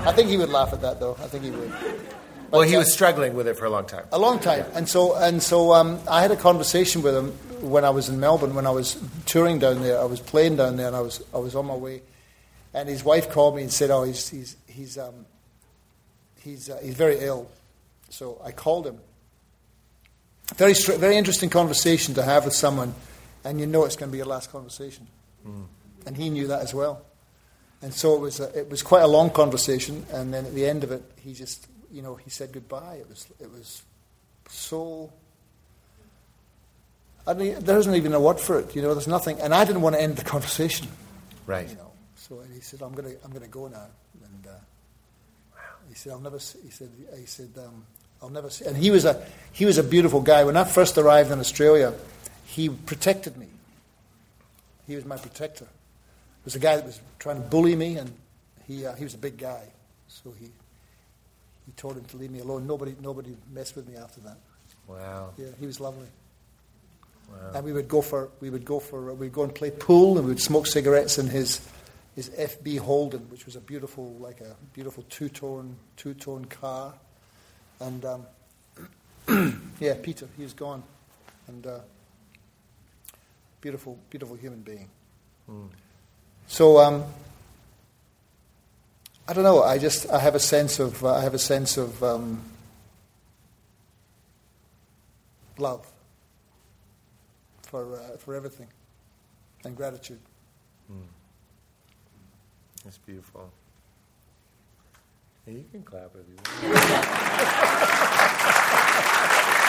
Speaker 4: I think he would laugh at that, though. I think he would.
Speaker 1: Well, he was struggling with it for a long time.
Speaker 4: A long time. And so, and so um, I had a conversation with him when I was in Melbourne, when I was touring down there. I was playing down there, and I was, I was on my way. And his wife called me and said, "Oh, he's, he's, he's, um, he's, uh, he's very ill." So I called him. Very, very interesting conversation to have with someone, and you know it's going to be your last conversation. And he knew that as well. And so it was, a, it was quite a long conversation, and then at the end of it, he just, you know, he said goodbye. It was, it was so. I don't, e- there isn't even a word for it, you know. There's nothing, and I didn't want to end the conversation,
Speaker 1: Right.
Speaker 4: you know. So he said, "I'm going to, I'm going to go now," and uh, he said, "I'll never." See, he said, "He said, um, I'll never." See. And he was a, he was a beautiful guy. When I first arrived in Australia, he protected me. He was my protector. There was a guy that was trying to bully me, and he, uh, he was a big guy, so he, he told him to leave me alone. Nobody, nobody messed with me after that.
Speaker 1: Wow.
Speaker 4: Yeah, he was lovely. Wow. And we would go for, we would go for, we'd go and play pool, and we would smoke cigarettes in his, his FB Holden, which was a beautiful, like a beautiful two-tone, two-tone car. And um, [CLEARS THROAT] yeah, Peter, he was gone, and uh, beautiful, beautiful human being. So um, I don't know. I just I have a sense of uh, I have a sense of um, love for uh, for everything and gratitude.
Speaker 1: That's beautiful. Yeah, you can clap if you want. [LAUGHS]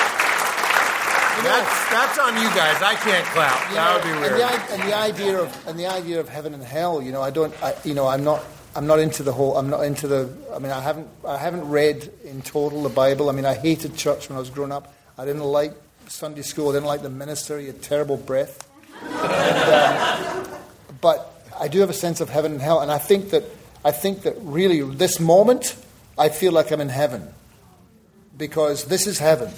Speaker 1: That's, that's on you guys. I can't clap. that would be
Speaker 4: and
Speaker 1: weird.
Speaker 4: the, and the idea of and the idea of heaven and hell. You know, I don't. I, you know, I'm not. I'm not into the whole. I'm not into the. I mean, I haven't. I haven't read in total the Bible. I mean, I hated church when I was growing up. I didn't like Sunday school. I didn't like the minister. He had terrible breath. And, um, but I do have a sense of heaven and hell, and I think that. I think that really this moment, I feel like I'm in heaven, because this is heaven.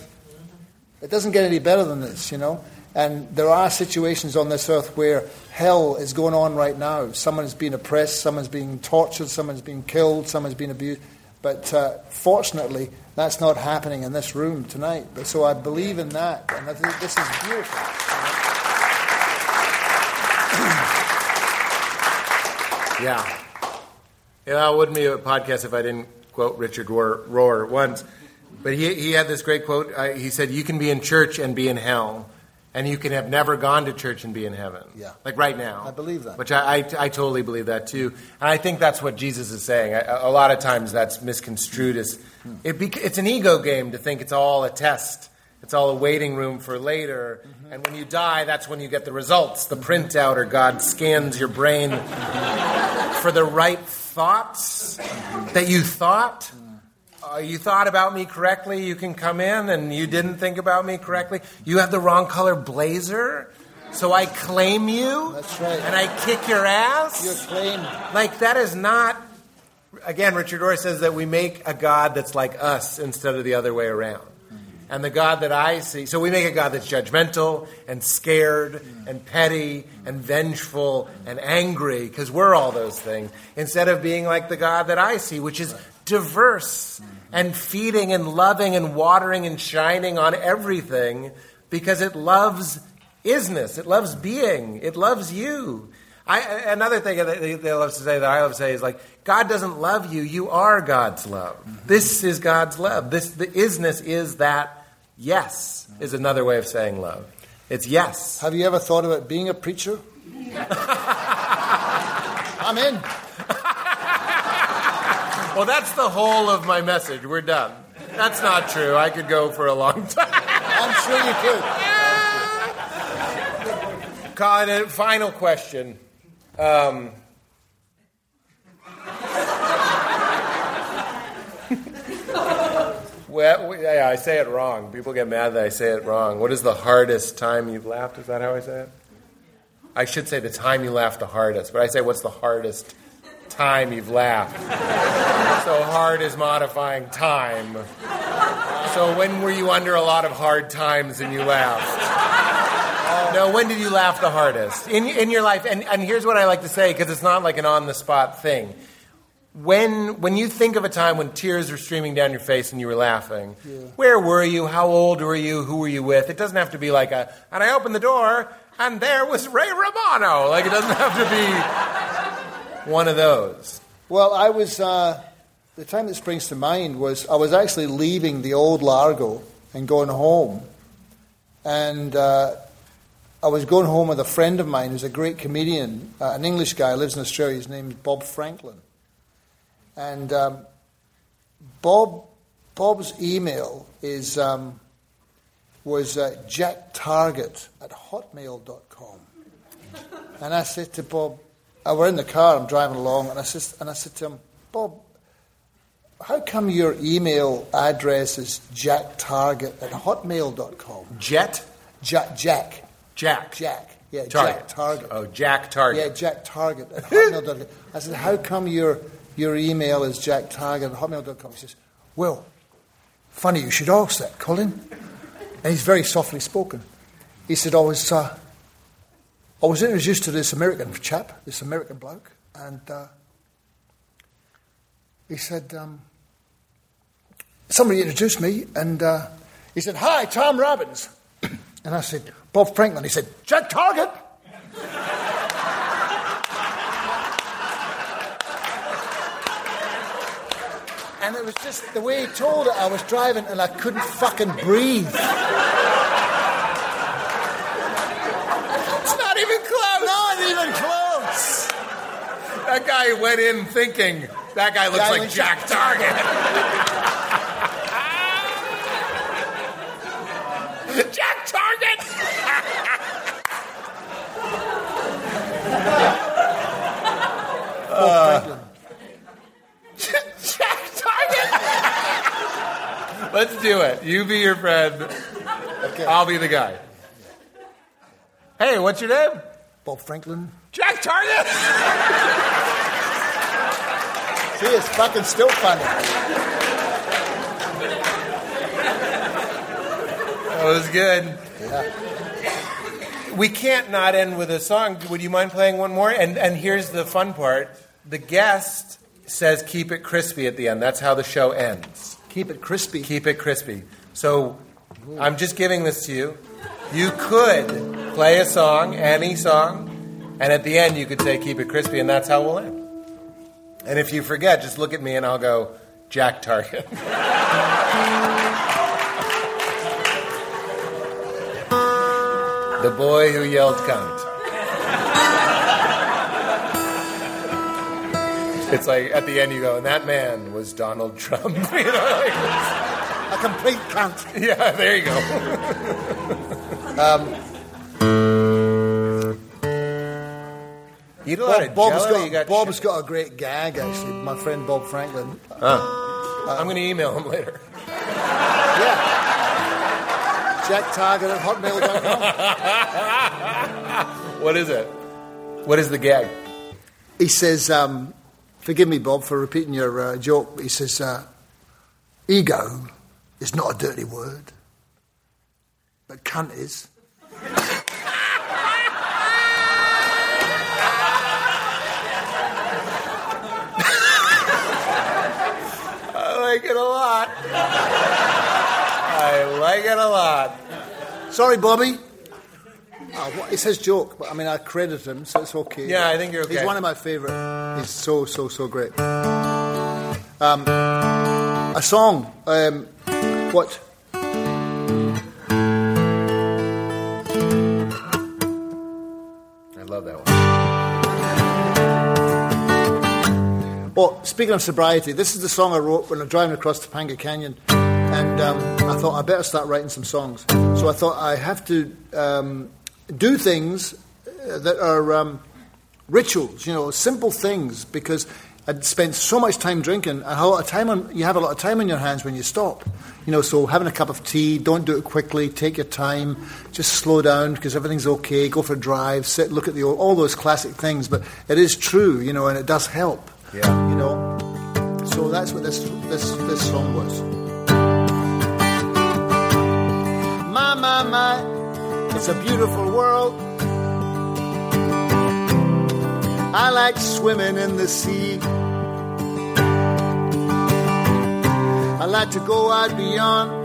Speaker 4: It doesn't get any better than this, you know. And there are situations on this earth where hell is going on right now. Someone's being oppressed, someone's being tortured, someone's being killed, someone's being abused. But uh, fortunately, that's not happening in this room tonight. But so I believe in that, and I think this is beautiful. [COUGHS]
Speaker 1: Yeah. Yeah, it wouldn't be a podcast if I didn't quote Richard Rohr, Rohr once. But he, he had this great quote. Uh, he said, You can be in church and be in hell, and you can have never gone to church and be in heaven.
Speaker 4: Yeah.
Speaker 1: Like right now.
Speaker 4: I believe that.
Speaker 1: Which I, I, I totally believe that too. And I think that's what Jesus is saying. I, a lot of times that's misconstrued as
Speaker 4: Hmm.
Speaker 1: it it's an ego game to think it's all a test. It's all a waiting room for later.
Speaker 4: Mm-hmm.
Speaker 1: And when you die, that's when you get the results, the printout, or God scans your brain [LAUGHS] for the right thoughts that you thought. Uh, you thought about me correctly, you can come in, and you didn't think about me correctly. You have the wrong color blazer, so I claim you.
Speaker 4: That's right.
Speaker 1: And I kick your ass.
Speaker 4: Your claim.
Speaker 1: Like, that is not. Again, Richard Rohr says that we make a God that's like us instead of the other way around. And the God that I see, so we make a God that's judgmental and scared and petty and vengeful and angry, because we're all those things, instead of being like the God that I see, which is diverse and feeding and loving and watering and shining on everything, because it loves isness, it loves being, it loves you. I, another thing that they, they love to say that I love to say is like God doesn't love you; you are God's love. Mm-hmm. This is God's love. This the isness is that yes is another way of saying love. It's yes.
Speaker 4: Have you ever thought about being a preacher? [LAUGHS] I'm in.
Speaker 1: Well, that's the whole of my message. We're done. That's not true. I could go for a long [LAUGHS] time.
Speaker 4: I'm sure you could.
Speaker 1: Colin, a final question. Um, well, yeah, I say it wrong. People get mad that I say it wrong. What is the hardest time you've laughed? Is that how I say it? I should say the time you laughed the hardest, but I say what's the hardest time you've laughed? so hard is modifying time. So when were you under a lot of hard times and you laughed? No, when did you laugh the hardest in, in your life? And, and here's what I like to say because it's not like an on the spot thing. When, when you think of a time when tears were streaming down your face and you were laughing,
Speaker 4: Yeah.
Speaker 1: where were you? How old were you? Who were you with? It doesn't have to be like a, and I opened the door and there was Ray Romano. Like it doesn't have to be one of those.
Speaker 4: Well, I was. Uh, the time that springs to mind was I was actually leaving the old Largo and going home, and uh, I was going home with a friend of mine who's a great comedian, uh, an English guy, lives in Australia. His name's Bob Franklin, and um, Bob Bob's email is um, was uh, jacktarget at hotmail.com. And I said to Bob, uh, we're in the car, I'm driving along, and I, said, and I said to him, Bob, how come your email address is jacktarget at hotmail.com?
Speaker 1: Jet?
Speaker 4: Jack, Jack,
Speaker 1: Jack.
Speaker 4: Jack, yeah,
Speaker 1: Target.
Speaker 4: Jack Target.
Speaker 1: Oh, Jack Target.
Speaker 4: Yeah, Jack Target at hotmail.com. I said, how come your, your email is jacktarget at hotmail.com? He says, well, funny you should ask that, Colin. And he's very softly spoken. He said, I was, uh, I was introduced to this American chap, this American bloke, and uh, he said, um, somebody introduced me, and uh, he said, hi, Tom Robbins. [CLEARS THROAT] and I said, Bob Franklin. He said, Jack Target. And it was just the way he told it. I was driving and I couldn't fucking breathe.
Speaker 1: Not even close.
Speaker 4: Not even close.
Speaker 1: That guy went in thinking that guy looks
Speaker 4: Guy
Speaker 1: like
Speaker 4: looks
Speaker 1: Jack
Speaker 4: like
Speaker 1: Target. [LAUGHS] Jack Target.
Speaker 4: Oh, Franklin.
Speaker 1: Jack Target. Let's do it. You be your friend.
Speaker 4: Okay.
Speaker 1: I'll be the guy. Hey, what's your name?
Speaker 4: Bob Franklin.
Speaker 1: Jack Target.
Speaker 4: See, it's fucking still funny.
Speaker 1: That was good. We can't not end with a song. Would you mind playing one more? And and here's the fun part: the guest says "Keep it crispy" at the end. That's how the show ends.
Speaker 4: Keep it crispy.
Speaker 1: Keep it crispy. So I'm just giving this to you. You could play a song, any song, and at the end you could say "Keep it crispy," and that's how we'll end. And if you forget, just look at me and I'll go Jack Target. [LAUGHS] the boy who yelled cunt. It's like at the end you go, and that man was Donald Trump. [LAUGHS] you know, like,
Speaker 4: A complete cunt. [LAUGHS]
Speaker 1: yeah, there you go. you eat a lot
Speaker 4: Bob, Bob's, got,
Speaker 1: you got
Speaker 4: Bob's
Speaker 1: shit-
Speaker 4: got a great gag, actually. My friend Bob Franklin.
Speaker 1: I'm going to email him later. [LAUGHS]
Speaker 4: Yeah. Jack Target at hotmail.com. [LAUGHS]
Speaker 1: What is it? What is the gag?
Speaker 4: He says, um, forgive me, Bob, for repeating your uh, joke. He says, uh, ego is not a dirty word, but cunt is. [LAUGHS]
Speaker 1: I like it a lot. I like it a lot.
Speaker 4: Sorry, Bobby. Oh, what, it's his joke, but I mean, I credit him, so it's okay.
Speaker 1: Yeah, I think you're okay.
Speaker 4: He's one of my favourite. He's so, so, so great. Um, a song. Um, what?
Speaker 1: I love that one.
Speaker 4: Well, speaking of sobriety, this is the song I wrote when I'm driving across Topanga Canyon, and um, I thought I better start writing some songs. So I thought I have to um, do things uh, that are um, rituals, you know, simple things, because I'd spent so much time drinking, and a lot of time on, you have a lot of time on your hands when you stop. You know, so having a cup of tea, don't do it quickly, take your time, just slow down because everything's okay, go for a drive, sit, look at the old, all those classic things. But it is true, you know, and it does help.
Speaker 1: Yeah.
Speaker 4: You know, so that's what this this this song was. My my my, it's a beautiful world. I like swimming in the sea. I like to go out beyond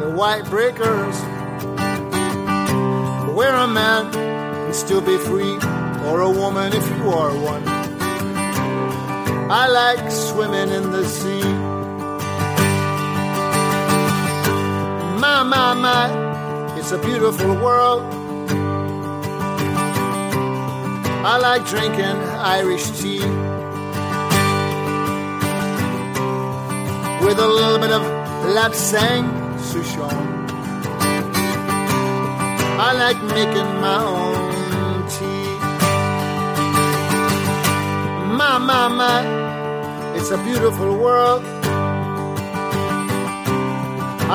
Speaker 4: the white breakers, where a man can still be free, or a woman if you are one. I like swimming in the sea. My, my, my, it's a beautiful world. I like drinking Irish tea with a little bit of lapsang souchong. I like making my own tea. My, my, my, it's a beautiful world.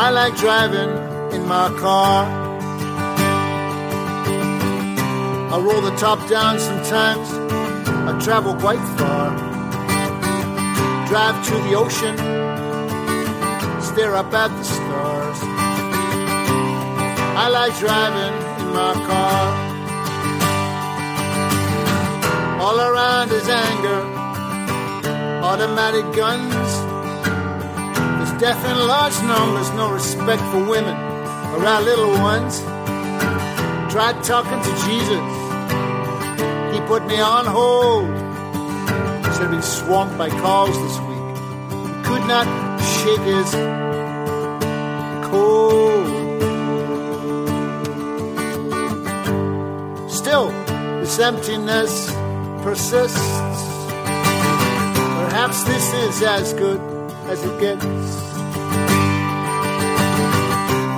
Speaker 4: I like driving in my car. I roll the top down sometimes. I travel quite far. Drive to the ocean, stare up at the stars. I like driving in my car. All around is anger, automatic guns. There's death in large numbers, no respect for women or our little ones. Tried talking to Jesus, he put me on hold. Said I've been swamped by calls this week. He could not shake his cold. Still, this emptiness persists. Perhaps this is as good as it gets.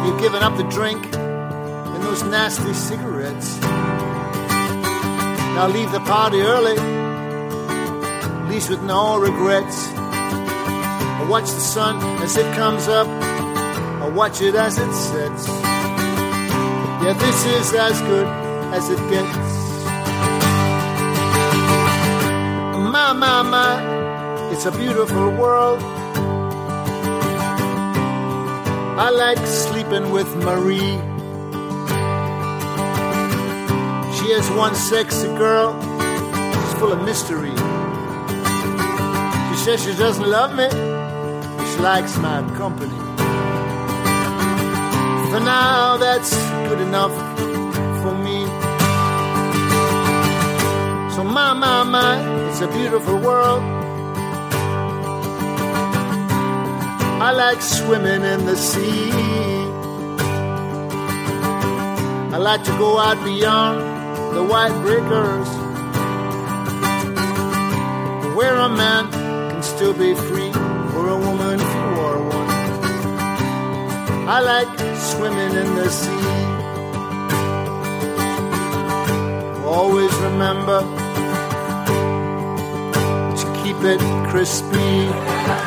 Speaker 4: You've given up the drink and those nasty cigarettes. Now leave the party early, at least with no regrets. I watch the sun as it comes up, I watch it as it sets. Yeah, this is as good as it gets. My, my, my, it's a beautiful world. I like sleeping with Marie. She is one sexy girl. She's full of mystery. She says she doesn't love me, likes my company. For now, that's good enough for me. So, my, my, my, it's a beautiful world. I like swimming in the sea. I like to go out beyond the white breakers, where a man can still be free, or a woman I like swimming in the sea. Always remember to keep it crispy.